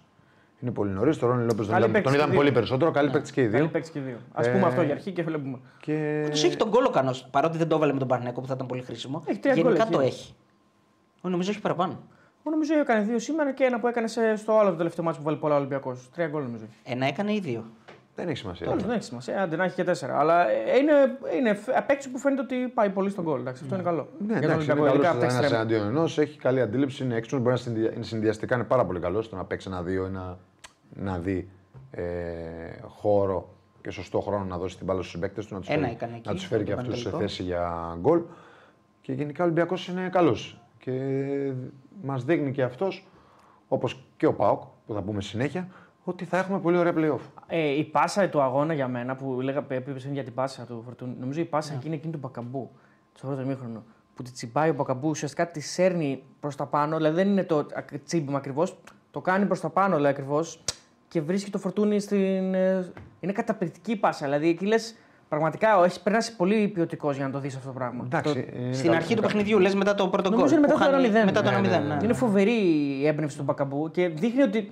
Είναι πολύ νωρίς. Τον Ρόνι Λόπες τον, Καλή είδαμε- παίκτης τον και είδαμε δύο. πολύ περισσότερο. Καλή παίκτης και οι Καλή δύο. παίξη και δύο. Α Ε, πούμε αυτό για αρχή και βλέπουμε. Και... Του έχει τον κόλλο Κανό. Παρότι δεν το έβαλε με τον Παναγιακό που θα ήταν πολύ χρήσιμο. Έχει τρία Γενικά γκολ, το έχει. έχει. Ο, νομίζω έχει παραπάνω. Εγώ νομίζω έκανε δύο σήμερα και ένα που έκανε σε- στο άλλο το τελευταίο μάτσο που βάλει πολλά Ολυμπιακός. Τρία γκολ νομίζω. Ένα έκανε ή δύο. Δεν έχει σημασία. Τέλο, δεν έχει σημασία. Άντε να έχει και τέσσερα. Αλλά ε, είναι, είναι απέξι που φαίνεται ότι πάει πολύ στον γκολ. Εντάξει, αυτό είναι καλό. Ναι, Για τον εντάξει, είναι Ολυμπιακό, ειδικά από τα καλό ένας εξτρέμ. εναντίον ενός. Έχει καλή αντίληψη, είναι έξυπνο. Μπορεί να συνδυα- είναι συνδυαστικά είναι πάρα πολύ καλός στο να παίξει ένα-δύο ή να, να δει ε, χώρο και σωστό χρόνο να δώσει την μπάλα στους συμπαίκτες του, να τους Ένα φέρει, έκανε εκεί, να τους φέρει και το αυτούς σε Πανετολικό. θέση για γκολ. Και γενικά ο Ολυμπιακός είναι καλός. Και μας δείχνει και αυτός, όπως και ο Πάοκ, που θα πούμε συνέχεια, ότι θα έχουμε πολύ ωραία playoff. Ε, η πάσα του αγώνα για μένα που λέγα είπε για την πάσα του Φορτούνη. Νομίζω η πάσα Ναι. εκείνη, εκείνη του Μπακαμπού, στο πρώτο μήχρονο. Που τη τσιμπάει ο Μπακαμπού, ουσιαστικά τη σέρνει προς τα πάνω. Δηλαδή δεν είναι το ακ- τσίμπημα ακριβώς. Το κάνει προς τα πάνω, λέει ακριβώς. Και βρίσκει το φορτούνι στην. ε, Είναι καταπληκτική η πάσα. Δηλαδή εκεί λες πραγματικά έχει περάσει πολύ ποιοτικός για να το δεις αυτό το πράγμα. Εντάξει, Το- είναι Στην καλό. αρχή του παιχνιδιού, λες μετά το πρώτο γκολ. Νομίζω είναι που μετά το χάνει- 1-0. Μετά το Ναι, 1-0. ναι, ναι. Είναι φοβερή η έμπνευση του Μπακαμπού και δείχνει ότι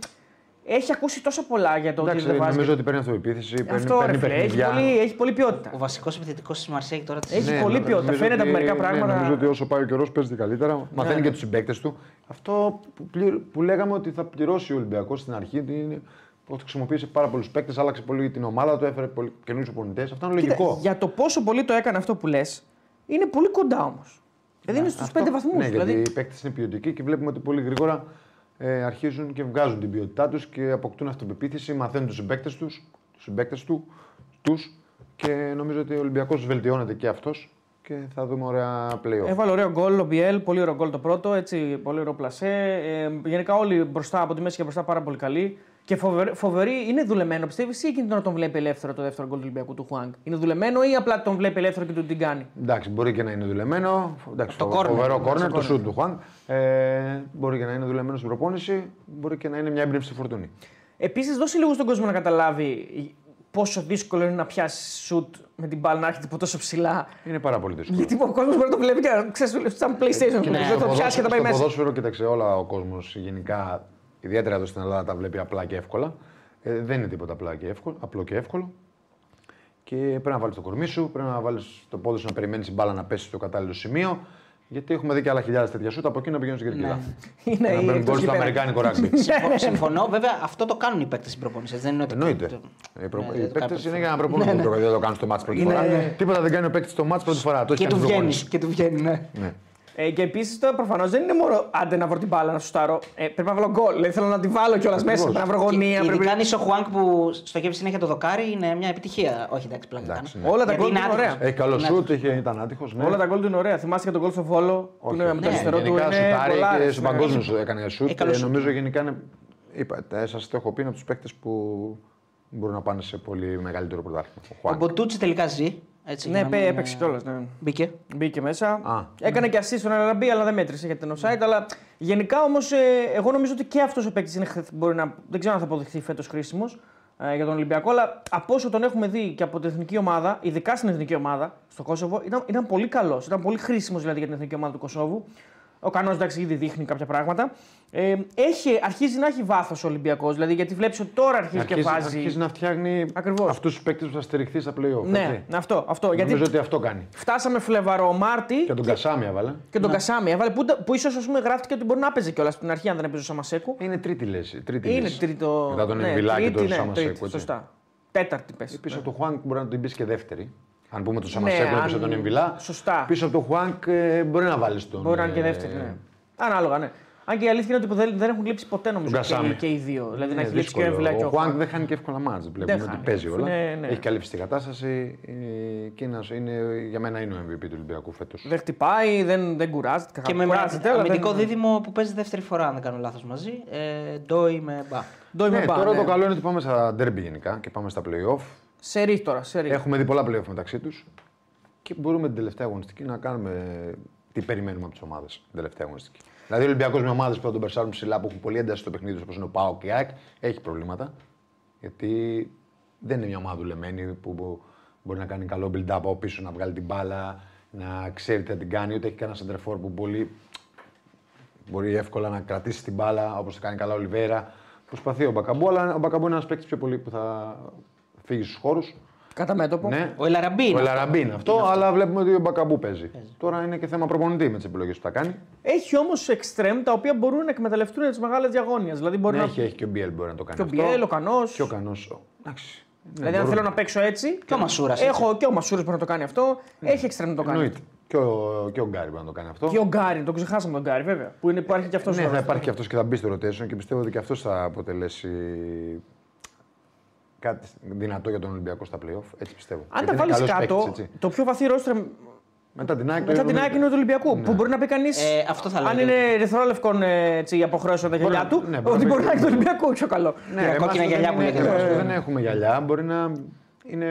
έχει ακούσει τόσα πολλά για το Εντάξει, ότι δεν βάζει. νομίζω ότι παίρνει αυτοεπίθεση, παίρνει, Αυτό ρε παίρνει φίλε, έχει παιχνιδιά. πολύ, έχει πολύ ποιότητα. Ο βασικός επιθετικός της Μαρσέη τώρα τη Έχει πολύ νο- ποιότητα. νομίζω Φαίνεται από ότι- μερικά ναι, πράγματα. νομίζω ότι όσο πάει ο καιρός παίζει καλύτερα. Μαθαίνει ναι. και τους συμπαίκτες του. Αυτό που, πλη- που λέγαμε ότι θα πληρώσει ο Ολυμπιακός στην αρχή. ότι είναι- Ότι χρησιμοποίησε πάρα πολλούς παίκτες, άλλαξε πολύ την ομάδα του, έφερε καινούριους οπονητές. Αυτό είναι Κοίτα, λογικό. για το πόσο πολύ το έκανε αυτό που λες, είναι πολύ κοντά όμως. Δηλαδή είναι στους Αυτό- 5 βαθμούς. Ναι, δηλαδή, γιατί οι παίκτες είναι ποιοτικοί και βλέπουμε ότι πολύ γρήγορα ε, αρχίζουν και βγάζουν την ποιότητά τους και αποκτούν αυτοπεποίθηση, μαθαίνουν τους συμπαίκτες τους τους συμπαίκτες του τους, και νομίζω ότι ο Ολυμπιακός βελτιώνεται και αυτός και θα δούμε ωραία playoff. Έβαλε ωραίο γκολ ο Μπιέλ, πολύ ωραίο γκολ το πρώτο, έτσι, πολύ ωραίο πλασέ. Ε, γενικά όλοι μπροστά, από τη μέση και μπροστά πάρα πολύ καλοί. Και φοβερή, φοβερή είναι δουλεμένο, πιστεύεις, ή εκείνη την ώρα τον βλέπει ελεύθερο το δεύτερο γκολ του Ολυμπιακού του Χουάνγκ; Είναι δουλεμένο ή απλά τον βλέπει ελεύθερο και του την κάνει; Εντάξει, μπορεί και να είναι δουλεμένο. Εντάξει, Το φο- corner, φοβερό ναι, κόρνερ, στο το σουτ του Χουάν. Ε, μπορεί και να είναι δουλεμένο στην προπόνηση, μπορεί και να είναι μια έμπνευση στη φορτούνη. Επίσης, δώσε λίγο στον κόσμο να καταλάβει πόσο δύσκολο είναι να πιάσεις σουτ με την μπάλα να έρχεται από τόσο ψηλά. Είναι πάρα πολύ δύσκολο. Γιατί ο κόσμος μπορεί να το βλέπει και να ξέρει, σαν PlayStation. ναι, δεν το Στο πιάσει και το πάει στο μέσα. ποδόσφαιρο, κοίταξε, όλα ο κόσμος γενικά, ιδιαίτερα εδώ στην Ελλάδα, τα βλέπει απλά και εύκολα. Ε, δεν είναι τίποτα απλά και εύκολο, απλό και εύκολο. Και πρέπει να βάλεις το κορμί σου, πρέπει να βάλεις το πόδι σου να περιμένεις την μπάλα να πέσει στο κατάλληλο σημείο. Γιατί έχουμε δει και άλλα χιλιάδες τέτοια σούτ από εκεί να πηγαίνουν στην κερκίδα. Είναι Να η μπαίνουν εκτός γκολ στο γηπέδου. αμερικάνικο ράγκμπι. Συμφω- Συμφωνώ, βέβαια αυτό το κάνουν οι παίκτες στην προπόνηση. Δεν είναι ότι. Εννοείται. το- Οι, προ... Ναι, οι δεν το παίκτες κάνει είναι για να προπονούν. Δεν το κάνουν στο μάτς πρώτη Είναι- φορά. ναι. Τίποτα δεν κάνει ο παίκτης στο μάτς πρώτη φορά. Το έχει Και του κάνει στην βγαίνει. Προπόνηση. Και του βγαίνει, ναι. Ναι. Ε, και επίσης τώρα προφανώς δεν είναι μόνο άντε να βρω την μπάλα να σου στάρω. Ε, πρέπει να βάλω γκολ. Δηλαδή θέλω να τη βάλω κιόλας μέσα. Πρέπει να βρω γωνία. Και Πρέπει... Ειδικά αν είσαι ο Χουάνκ που στοχεύει συνέχεια το δοκάρι είναι μια επιτυχία. Όχι, εντάξει, πλάκα Εντάξει, κάνω. ναι. Όλα τα Γιατί γκολ είναι είναι άτυχος. ωραία. Έχει καλό Ναι. σουτ, είχε- ήταν άτυχο. Ναι. Όλα τα γκολ του είναι ωραία. Θυμάστε και τον γκολ στο Βόλο που είναι με το ναι, αριστερό του. γενικά Είναι σουτάρει γκολάρες, και στον ναι. παγκόσμιο σου έκανε σουτ. Ε, καλό Ε, σουτ. νομίζω γενικά είναι. Είπα, σας το έχω πει, είναι από τους παίκτες που μπορούν να πάνε σε πολύ μεγαλύτερο πρωτάθλημα. Ο Ο Χουάνκ. Μποτούτσι τελικά ζει. Έτσι, Ναι, για να πέ- μην, έπαιξε ε, κιόλας. Ναι. Μπήκε. Μπήκε μέσα. Α. Έκανε και assist στον Αραμπί, αλλά δεν μέτρησε γιατί ήταν offside. Αλλά γενικά όμως, εγώ νομίζω ότι και αυτός ο παίκτης μπορεί να. Δεν ξέρω αν θα αποδειχθεί φέτος χρήσιμος ε, για τον Ολυμπιακό. Αλλά από όσο τον έχουμε δει και από την εθνική ομάδα, ειδικά στην εθνική ομάδα στο Κόσοβο, ήταν, ήταν πολύ καλός. Ήταν πολύ χρήσιμος δηλαδή για την εθνική ομάδα του Κωσόβου. Ο Κανό εντάξει ήδη δείχνει κάποια πράγματα. Ε, έχει, αρχίζει να έχει βάθος ο Ολυμπιακός. Δηλαδή γιατί βλέπεις ότι τώρα αρχίζει, και Αρχίζει, βάζει. αρχίζει να φτιάχνει Ακριβώς. αυτούς τους παίκτες που θα στηριχθεί στα playoff. Ναι, έτσι. αυτό. αυτό. Νομίζω Γιατί ότι αυτό κάνει. φτάσαμε Φλεβαρό Μάρτι Και τον Κασάμι έβαλε. και τον Κασάμι έβαλε που, που ίσως γράφτηκε ότι μπορεί να παίζει κιόλας στην αρχή αν δεν έπαιζε ο Σαμασέκου. Είναι τρίτη λέση. Τρίτη Είναι λύση. τρίτο. Μετά τον ναι, Εμβιλά και τρίτη, τον ναι, Σαμασέκου. τρίτη, έτσι. Σωστά. Τέταρτη πες. Πίσω από τον Χουάνκ μπορεί να την πεις και δεύτερη. Αν πούμε τον Ναι, Σαμασέκο αν- πίσω από τον Εμβιλά. σωστά. Πίσω από τον Χουάνκ ε, μπορεί να βάλεις τον. Μπορεί να είναι και ε, δεύτερη. Ναι. Ανάλογα, ναι. Αν και η αλήθεια είναι ότι δεν, δεν έχουν λείψει ποτέ νομίζω Τον και, Κασάμι. και οι δύο. Δηλαδή να Είναι έχει λείψει και ο δύσκολο. Εμβιλά και ο Ο Χουάνκ Χουάνκ. δεν χάνει και εύκολα μάτζ. Βλέπουμε ότι χάνει. παίζει όλα. Ναι, ναι. Έχει καλύψει την κατάσταση. Ε, Εκείνος είναι, για μένα είναι ο MVP του Ολυμπιακού φέτος. Δεν χτυπάει, δεν, δεν κουράζεται. Και με κουράζεται, αλλά αμυντικό δεν... δίδυμο που παίζει δεύτερη φορά, αν δεν κάνω λάθος μαζί. Ε, Ντόι με Μπα. Ντόι με Ναι, μπα, τώρα ναι. το καλό είναι ότι πάμε στα derby γενικά και πάμε στα playoff. Σερί τώρα, σερί. Έχουμε δει πολλά playoff μεταξύ τους και μπορούμε την τελευταία αγωνιστική να κάνουμε τι περιμένουμε από τις ομάδες. Την τελευταία αγωνιστική. Δηλαδή, ο Ολυμπιακός με ομάδες που θα τον περσάρουν ψηλά, που έχουν πολύ ένταση στο παιχνίδι του, όπως είναι ο Πάο και η ΑΕΚ, έχει προβλήματα. Γιατί δεν είναι μια ομάδα δουλεμένη που μπο- μπορεί να κάνει καλό build-up από πίσω, να βγάλει την μπάλα, να ξέρει τι θα την κάνει. Ούτε έχει κανένα σεντερφόρ που πολύ μπορεί εύκολα να κρατήσει την μπάλα, όπως το κάνει καλά ο Λιβέρα. Προσπαθεί ο Μπακαμπού, αλλά ο Μπακαμπού είναι ένας παίκτης πιο πολύ που θα φύγεις στους χώρους. Κατά μέτωπο. Ναι. Ο Ελαραμπή είναι Ο αυτό. Ελαραμπή είναι αυτό, αλλά βλέπουμε ότι ο Μπακαμπού παίζει. Τώρα είναι και θέμα προπονητή με τις επιλογές που θα κάνει. Έχει όμως εξτρέμ τα οποία μπορούν να εκμεταλλευτούν τις μεγάλες διαγώνιε. Δηλαδή μπορεί Ναι, να. έχει, έχει και ο Μπιέλ μπορεί να το κάνει. Και ο αυτό. Μπιέλ, ο Κανός. Και ο Κανός. Εντάξει. Δηλαδή, αν θέλω να παίξω έτσι. Και ο Μασούρας, Έχω και ο Μασούρας μπορεί να το κάνει αυτό. Έχει εξτρέμ να το κάνει. Εννοείται. Και ο, και ο Γκάρι μπορεί να το κάνει αυτό. Και ο Γκάρι, τον ξεχάσαμε τον Γκάρι βέβαια. Που είναι, υπάρχει και αυτός Ναι, θα υπάρχει και αυτός και θα μπει στο rotation και πιστεύω ότι και αυτός θα αποτελέσει κάτι δυνατό για τον Ολυμπιακό στα playoff. Έτσι πιστεύω. Αν Γιατί τα είναι βάλεις καλός κάτω, παίκτης, έτσι. το πιο βαθύ ρόστρε Μετά την ΑΕΚ. μετά την άκρη είναι του Ολυμπιακού. Που μπορεί να πει κανείς. Ε, αυτό θα αν λέγαμε. είναι ερυθρόλευκον ε, έτσι, αποχρέωσαν τα γυαλιά να- του, ναι, μπορεί ότι να μπορεί πει- να έχει του Ολυμπιακού πιο καλό. Ναι, Για εμάς κόκκινα που γυαλιά δεν που είναι- λέγεται. εμάς που δεν έχουμε γυαλιά, μπορεί να είναι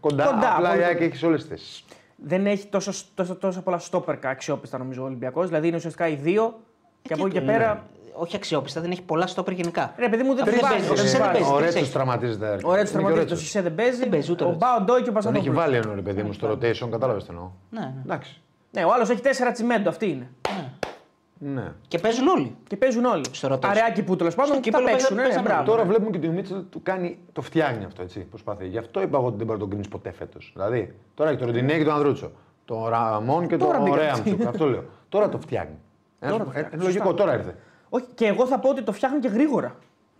κοντά. Κοντά, απλά πολύ η ΑΕΚ κοντά. έχει σε όλες τις θέσεις. Δεν έχει τόσο, τόσο, τόσο πολλά στόπερκα αξιόπιστα νομίζω ο Ολυμπιακός. Δηλαδή είναι ουσιαστικά οι δύο και από εκεί και Ναι. πέρα. Όχι αξιόπιστα, δεν έχει πολλά στόπερ γενικά. Ρε παιδί μου δεν Αυτό του δεν βάζει. παίζει. δεν Ο Σισε δεν βάζει. παίζει. Ο δεν Ρέτσος ξέρει. τραυματίζεται. Ο Ρέτσος Είναι και τραυματίζεται, ο Σισε δεν παίζει. Δεν παίζει ούτε ο Ο Ρέτσος. Μπάο Ντόι και ο Τον έχει Πασαδόπουλο. βάλει ένα ρε παιδί μου στο rotation, κατάλαβες τι εννοώ. Ναι, ναι. Εντάξει. Ναι, ο άλλος έχει τέσσερα τσιμέντο, αυτή είναι. Ναι. Και παίζουν όλοι. Και παίζουν όλοι. Στο rotation. Αρεάκι που τέλο πάντων Στο θα κύπελλο παίξουν. παίζανε- Ναι, παίζανε μπράβο. Τώρα βλέπουμε και ότι ο Μίτσελ του κάνει, το φτιάχνει αυτό έτσι. Προσπαθεί. Γι' αυτό είπα εγώ ότι δεν μπορεί να τον κρίνεις ποτέ φέτος. Δηλαδή, τώρα έχει τον Ροντινέ και τον Ανδρούτσο. Τον Ραμόν και τον Τώρα μπήκα. Ρέαμτσουκ. αυτό λέω. Τώρα το φτιάχνει. Ένας- το φτιάχνει. ε, λογικό, τώρα ήρθε. Όχι, και εγώ θα πω ότι το φτιάχνουν και γρήγορα.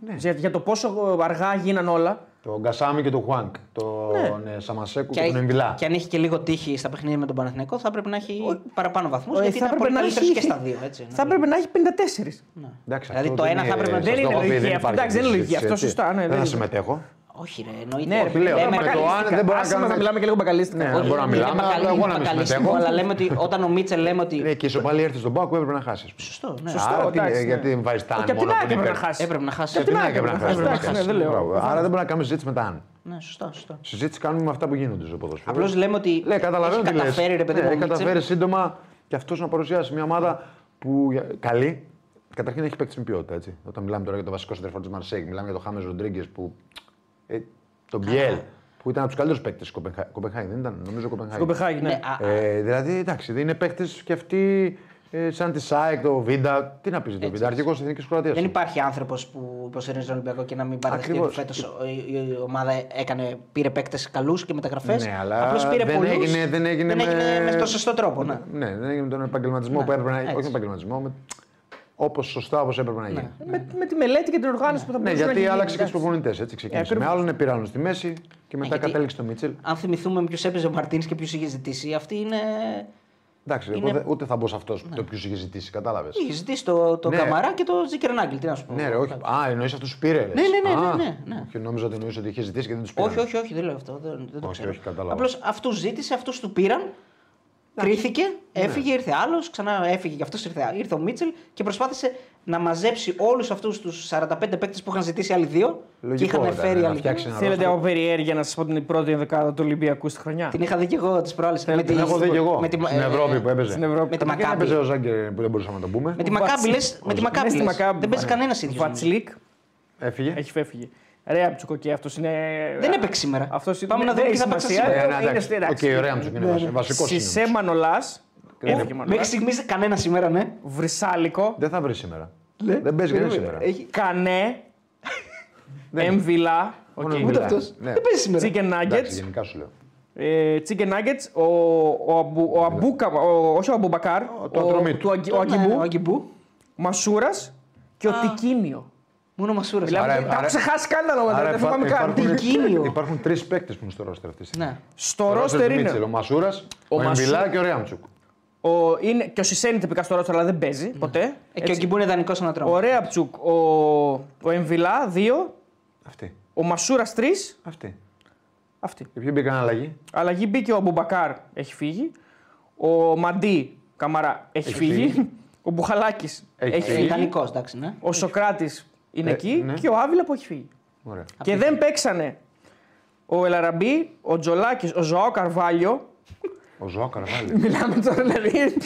Ναι. Για, για το πόσο αργά γίναν όλα. Τον Γκασάμι και τον Χουάνκ. Τον Ναι. ε, Σαμασέκου Και, και, τον Εμβιλά. και αν έχει και λίγο τύχη στα παιχνίδια με τον Παναθηναϊκό, θα πρέπει να έχει παραπάνω βαθμούς. Ε, Γιατί θα είναι έπρεπε πολύ να καλύτερο έχει- και στα δύο. Έτσι, Θα έπρεπε να έχει 54. Εντάξει, Δηλαδή, αυτό το δεν ένα θα έπρεπε να- σας δεν το είναι έχω πει, λογική δεν αυτό. υπάρχει Εντάξει, δεν είναι λογική συζήτηση, αυτό, έτσι. σωστά, ναι, Δεν δεν θα είναι. Όχι, συμμετέχω. ρε, εννοείται. Ναι, ρε, Όχι, λέω, λέμε με το μπακαλίστικα. αν δεν μπορούμε να Άσε κάνουμε- να μιλάμε και λίγο μπακαλίστικα. Ναι, Όχι, μπορούμε να είναι μιλάμε, αλλά μπακαλί- εγώ να μην μπακαλίστικο, συμμετέχω. Αλλά λέμε ότι όταν ο Μίτσελ λέμε ότι. Ναι, και η Σοπάλη έρθει στον Πάκο έπρεπε να χάσεις. Σωστό, ναι. Σωστό. Άρα τι, εντάξει, ναι. γιατί βάζει τα Και απ' την μόνο άκρη που είναι έπρεπε να υπέρ. χάσεις. Έπρεπε να χάσεις. Και απ' την Ναι, άκρη έπρεπε να έπρεπε να χάσει. χάσεις. Ναι, δεν λέω. Μπράβο. Άρα δεν μπορούμε να κάνουμε συζήτηση με τα αν. Ναι, σωστά, σωστά. Συζήτηση κάνουμε με αυτά που γίνονται στο ποδόσφαιρο. Απλώς λέμε ότι Λέει, καταλαβαίνω έχει τι λες. καταφέρει ρε παιδί ναι, μου. ο έχει Μίτσελ. καταφέρει σύντομα και αυτός να παρουσιάσει μια ομάδα που για- καλή. Καταρχήν έχει παίξει με ποιότητα. Έτσι. Όταν μιλάμε τώρα για το βασικό σεντερφόρ της Μαρσέικ, μιλάμε για τον Χάμε Ροντρίγκε που. Ε, τον Μπιέλ που ήταν από τους καλύτερους παίκτες της Κοπενχάγη. Δεν ήταν, νομίζω Κοπενχάγη. Κοπεχάγη, ναι. Ναι, α, Ε, δηλαδή, εντάξει, δεν είναι παίκτες και αυτοί ε, σαν τη ΣΑΕΚ, το Βίντα. Τι να πεις το Βίντα, αρχικό της Εθνικής Κροατίας. Δεν υπάρχει άνθρωπος που υποστηρίζει τον Ολυμπιακό και να μην παραδεχτεί ότι Ακριβώς. φέτος η, η ομάδα έκανε, πήρε παίκτες καλούς και μεταγραφές. Ναι, αλλά Απλώς πήρε δεν πολλούς, έγινε- δεν έγινε δεν έγινε με- με το σωστό τρόπο. Ναι. Ναι, δεν έγινε με τον επαγγελματισμό Ναι, που έπρεπε να έτσι. Όχι τον επαγγελματισμό, με... όπως σωστά όπως έπρεπε να γίνει. Με, με τη μελέτη και την οργάνωση που θα Ναι, μπορούσε να γιατί έχει άλλαξε και γίνει, του προπονητές. Έτσι ξεκίνησε. ακριβώς. με άλλον πήρε άλλον στη μέση και μετά γιατί- κατέληξε το Μίτσελ. Αν θυμηθούμε με ποιους έπαιζε ο Μαρτίνης και ποιους είχε ζητήσει, αυτή είναι. Εντάξει, Είναι- εγώ δε- ούτε θα μπω σε αυτός το ποιο είχε ζητήσει, κατάλαβες. Είχε ζητήσει το, το Ναι. Καμαρά και το Ζικερνάγκελ. Τι να σου πω. Ναι, ρε, όχι. Α, εννοείς αυτούς του πήρε. λες. Ναι, ναι, ναι, Α, ναι, ναι, ναι. Όχι, νόμιζα ότι εννοούσε ότι είχε ζητήσει και δεν τους πήρε. Όχι, όχι, όχι, δεν λέω αυτό. Δεν, δεν το Όχι, ξέρω. όχι, κατάλαβα. Απλώς αυτούς ζήτησε, αυτούς του πήραν. Κρίθηκε, Ναι. έφυγε, ήρθε άλλος, ξανά έφυγε και αυτός ήρθε, ήρθε ο Μίτσελ και προσπάθησε να μαζέψει όλους αυτούς τους 45 παίκτες που είχαν ζητήσει άλλοι δύο Λογικό και είχαν ήταν, φέρει να άλλοι φτιάξει δύο. ένα Θέλετε ρόστερ. από περιέργεια να σας πω την πρώτη δεκάδα του Ολυμπιακού στη χρονιά; Την είχα δει και εγώ τις προάλλες. Την έχω δει και εγώ. Με τη, Στην ε, Ευρώπη που έπαιζε. Στην Ευρώπη. με τη Και δεν Μακάμπη. έπαιζε ο Ζάγκερ που δεν μπορούσαμε να το πούμε. Με τη Ο Μακάμπη Βατσι- λες, με τη Μακάμπη Μες στη λες. Μακάμπη. Δεν παίζει κανένας ίδιος. Βατσλίκ Έφυγε. έχει φεύγει. Ρε Αψουκο και αυτός είναι. Δεν έπαιξε σήμερα. Αυτός είναι- Πάμε να δεν δούμε έχει τι θα παίξει σημασία. σήμερα. Ε, ναι, είναι εντάξει. στη- εντάξει. Οκ, ωραία μου είναι βασικός. βασικός είναι Σισε όμως. Μανολά. Δεν Έφυγε είναι. Μανολάς. Μέχρι στιγμής κανένα σήμερα, ναι. Βρυσάλικο. Δεν θα βρει σήμερα. Δεν παίζει κανένα σήμερα. Έχει... Κανέ. Δεν- Εμβιλά. Μόνο οκ. μιλάει. Ούτε αυτός. Ναι. Δεν παίζει σήμερα. Chicken Εντάξει, nuggets. γενικά σου λέω. Ε, chicken nuggets. Ο, ο, Αμπου, ο Αμπούκα, ο, όχι ο Αμπουμπακάρ. το ατρωμί του. του Αγγι- ο Ναι, Αγκιμπού. Ο Αγκιμπού. Μασούρας και ο Τικίνιο. Μόνο μασούρα. Μιλάμε, Άρα- τα έχω άρα- ξεχάσει καν τα ονόματα, Άρα δεν υπά- θυμάμαι καν. υπάρχουν, Τικίνιο. υπάρχουν τρεις παίκτες που είναι στο ρόστερ αυτή τη στιγμή. Ναι. Στο Το ρόστερ του Μίτσελ, είναι. Ο Μασούρας, ο, Ο Εμβιλά Μασού- και ο Ρέαμτσουκ. Ο, είναι και ο Σισένη τυπικά στο ρόστερ, αλλά δεν παίζει ποτέ. Ε, και ο Έτσι. Αγκιμπού είναι δανεικό ένα τρόπο. Ο Ρέαπτσουκ, ο, ο Εμβιλά, δύο. Αυτή. Ο Μασούρας, τρεις. Αυτή. Αυτή. Και ποιοι μπήκαν αλλαγή; Αλλαγή μπήκε ο Αμπουμπακάρ, έχει φύγει. Ο Μαντί Καμαρά έχει, Έχει φύγει. φύγει. Ο Μπουχαλάκης Έχει έχει, φύγει. φύγει. Ιδανικός, εντάξει, ναι. Ο Σοκράτης είναι Ε, εκεί ναι. και ο Άβυλα που έχει φύγει. Ωραία. Και δεν παίξανε ο Ελαραμπή, ο Τζολάκης, ο Ζωάο Καρβάλιο. Ο Ζωά Καρβάλιο. Μιλάμε τώρα δηλαδή.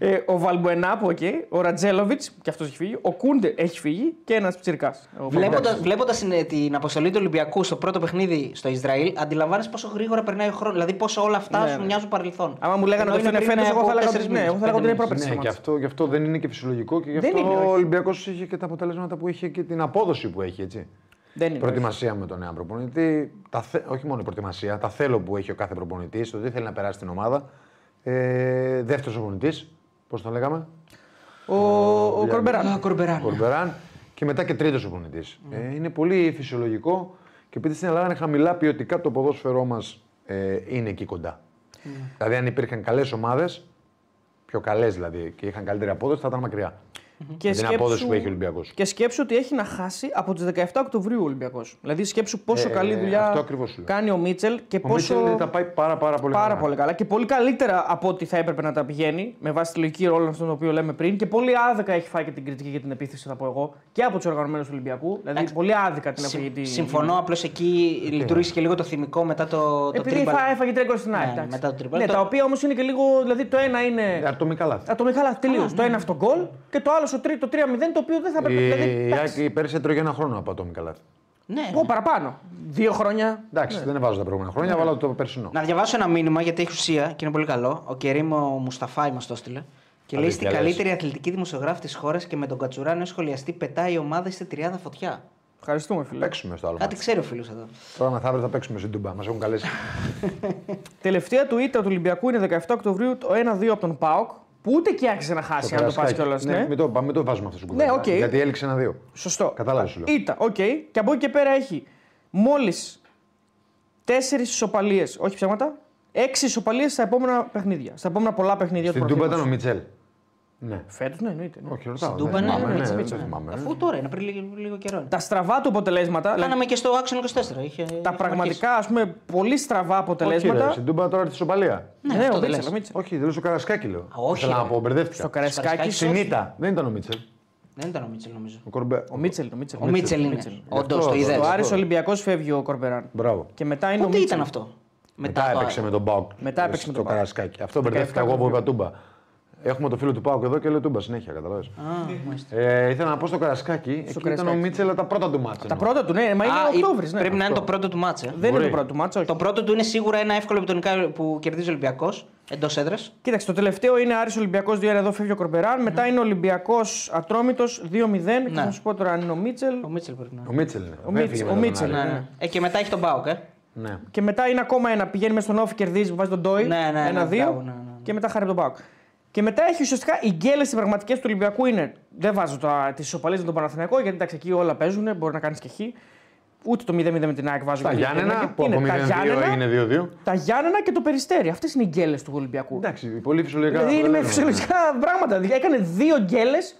Ε, ο Βαλμπουενά που εκεί, ο Ρατζέλοβιτ και αυτός έχει φύγει. Ο Κούντε έχει φύγει και ένας ψυρικά. Βλέποντας βλέποντας την, την αποστολή του Ολυμπιακού στο πρώτο παιχνίδι στο Ισραήλ, αντιλαμβάνεσαι πόσο γρήγορα περνάει ο χρόνος. Δηλαδή πόσο όλα αυτά Ναι, σου ναι. μοιάζουν παρελθόν. Άμα μου λέγανε Ενώ ότι αυτό είναι πριν φέτο, εγώ από θα έλεγα τέσσερις ότι ναι, μήνες, εγώ θα έλεγα ότι είναι πέντε πρόπερση. Ναι, και αυτό, γι' αυτό δεν είναι και φυσιολογικό και γι' Δεν αυτό είναι, ο όχι. Ολυμπιακός είχε και τα αποτελέσματα που είχε και την απόδοση που έχει. Έτσι. Δεν είναι. Προετοιμασία με τον νέο προπονητή. Τα θε... Όχι μόνο η προετοιμασία, τα θέλω που έχει ο κάθε προπονητής, το τι θέλει να περάσει την ομάδα. Ε, Δεύτερος προπονητής, πώς τον λέγαμε; Ο, ο Κορμπεράν. Α, Κορμπεράν. Κορμπεράν. Και μετά και τρίτος προπονητή. Ε, είναι πολύ φυσιολογικό και επειδή στην Ελλάδα είναι χαμηλά ποιοτικά το ποδόσφαιρό μας ε, είναι εκεί κοντά. Δηλαδή, αν υπήρχαν καλές ομάδες, πιο καλές δηλαδή και είχαν καλύτερη απόδοση, θα ήταν μακριά. Και με την απόδοση που έχει ο Ολυμπιακός. Και σκέψου ότι έχει να χάσει από τις 17 Οκτωβρίου ο Ολυμπιακός. Δηλαδή σκέψου πόσο Ε, καλή δουλειά αυτό ακριβώς λέω. κάνει ο Μίτσελ και Ο πόσο. Μίτσελ τα πάει πάρα, πάρα πολύ Πάρα καλά. πολύ καλά και πολύ καλύτερα από ό,τι θα έπρεπε να τα πηγαίνει με βάση τη λογική ρόλων στον οποίο λέμε πριν. Και πολύ άδικα έχει φάει και την κριτική και την επίθεση, θα πω εγώ, και από τους οργανωμένους του Ολυμπιακού. Δηλαδή Εντάξει. πολύ άδικα την Συμ- έφαγε. τη- Συμφωνώ, απλώς εκεί λειτουργήσε και λίγο το θυμικό μετά το, το Επειδή τρίμπαλο. θα έφαγε τρία γκολ στην Ναι, ΑΕΚ. ναι, εντάξει. μετά το τρίμπαλο. Ναι, Το- τα οποία όμως είναι και λίγο. Δηλαδή το ένα είναι. Ε, Ατομικά λάθη. Ατομικά λάθη τελείως. ναι. Το ένα αυτό γκολ και το άλλο στο τρίτο, το 3-0 το οποίο δεν θα έπρεπε. δηλαδή, Η εντάξει. ΑΕΚ πέρυσι έτρωγε ένα χρόνο από ατομικά λάθη. Ναι. Πω, παραπάνω. Δύο χρόνια. Εντάξει, δεν βάζω τα προηγούμενα χρόνια, βάλω το περσινό. Να διαβάσω ένα μήνυμα γιατί έχει ουσία και είναι πολύ καλό. Ο Κερίμ ο Μουσταφάη μας το έστειλε. Και λέει στην Αλήθεια λες. καλύτερη αθλητική δημοσιογράφη της χώρας και με τον Κατσουράνη ω σχολιαστή πετάει η ομάδα στη τριάδα φωτιά. Ευχαριστούμε, φίλε. Παίξουμε στο άλλο. Κάτι μάτι. ξέρει ο φίλος εδώ. Τώρα μεθαύριο θα παίξουμε στην Τούμπα. Μας έχουν καλέσει. Τελευταία του ήττα του Ολυμπιακού είναι 17 Οκτωβρίου το 1-2 από τον ΠΑΟΚ. Που ούτε και άρχισε να χάσει, αν το πας Καραϊσκάκη. κιόλας. Ναι, Ναι. Μην το, μην το βάζουμε αυτό στην κουβέντα. οκ. Γιατί έληξε ένα-δύο. Σωστό. Κατάλαβες σου λέω. Ήττα, οκ. Και από εκεί και πέρα έχει μόλις τέσσερις ισοπαλίες, όχι ψέματα, έξι ισοπαλίες στα επόμενα παιχνίδια. Στα επόμενα πολλά παιχνίδια Στην του Τούμπα ήταν ο πρωταθλήματος. Μιτσέλ. Ναι. Φέτος, ναι, εννοείται. ναι. Όχι, ρωτάω. Τούμπα, δεν ναι, θυμάμαι, ναι, ναι, έτσι, δεν έτσι, το ναι. θυμάμαι. Αφού τώρα είναι πριν λίγο, λίγο καιρό. είναι. Τα στραβά του αποτελέσματα, δηλαδή, Κάναμε και στο Action 24. Είχε, τα πραγματικά ας πούμε, πολύ στραβά Όχι, αποτελέσματα. ρε, Στην Τούμπα τώρα τη σοπαλία. Ναι, ναι, αυτό ο δεν Μίτσελ, λες. ο Μίτσελ. Όχι, δεν στο Καρασκάκι λέω. όχι, Θέλω να ρε. πω, μπερδεύτηκα. Στο Καραϊσκάκι. Καραϊσκάκι. Στην Ήττα. Δεν ήταν ο Μίτσελ. Δεν ήταν ο Μίτσελ νομίζω. Ο Κορμπέ. Ο Μίτσελ. Ο Μίτσελ, Ο Μίτσελ είναι. Όντως αυτό, το είδες. Στο αυτό. Άρης Ολυμπιακός φεύγει ο Κορμπεράν. Μπράβο. Και μετά είναι ο Πότε Μίτσελ. ήταν αυτό; Μετά το έπαιξε Άρη. με τον Πάουκ. Μετά έπαιξε με στο τον ΠΑΟΚ. Καρασκάκι. Αυτό μπερδεύτηκα εγώ που είπα Τούμπα. Έχουμε το φίλο του Πάουκ εδώ και λέω Τούμπα συνέχεια, καταλάβες. Α, μάλιστα. Ε, ήθελα να πω στο Καρασκάκι, εκεί ήταν ο Καρασκάκι. Μίτσελ τα πρώτα του μάτσα. Τα πρώτα του, ναι, μα είναι Α, ο Οκτώβρης. Ναι. Πρέπει να είναι το πρώτο του μάτσε. Δεν είναι Μπορεί. το πρώτο του μάτσο. Το πρώτο του είναι σίγουρα ένα εύκολο επιτονικά που κερδίζει ο Ολυμπιακός εντός έδρας. Κοίταξε, το τελευταίο είναι Άρης Ολυμπιακός 2-1 εδώ φεύγει ο Κορμπεράν. Μετά είναι Ολυμπιακός Ατρόμητος 2-0. Και θα σου πω τώρα αν είναι ο Μίτσελ. Ο Μίτσελ πρέπει να Ο Μίτσελ είναι. Ο Δεν Μίτσελ, έφυγε ο με τον Μίτσελ, Άρη. Ναι, ναι. ναι. Ε, και μετά έχει τον Μπάουκ, ε. Ναι. Και μετά είναι ακόμα ένα. Πηγαίνει μες στον Όφη, κερδίζει που βάζει τον Ντόι. Ναι, ναι, ναι, ένα-δύο. μπράβο, ναι, ναι, ναι. Και μετά χάρη από τον Πάουκ. Και μετά έχει ουσιαστικά οι γκέλες οι πραγματικές του Ολυμπιακού είναι. Δεν βάζω τις ισοπαλίες με τον Παναθηναϊκό γιατί εντάξει εκεί όλα παίζουν, μπορεί να κάνεις και χ. Ούτε το 0-0 με την ΑΕΚ βάζω. Τα γιατί Γιάννενα, είναι που από τα 0-2 Γιάννενα, έγινε 2-2. τα Γιάννενα και το Περιστέρι. Αυτές είναι οι γκέλες του Ολυμπιακού. Εντάξει, πολύ φυσιολογικά. Δηλαδή είναι με αποτελέσματα. φυσιολογικά πράγματα. Δηλαδή έκανε δύο γκέλες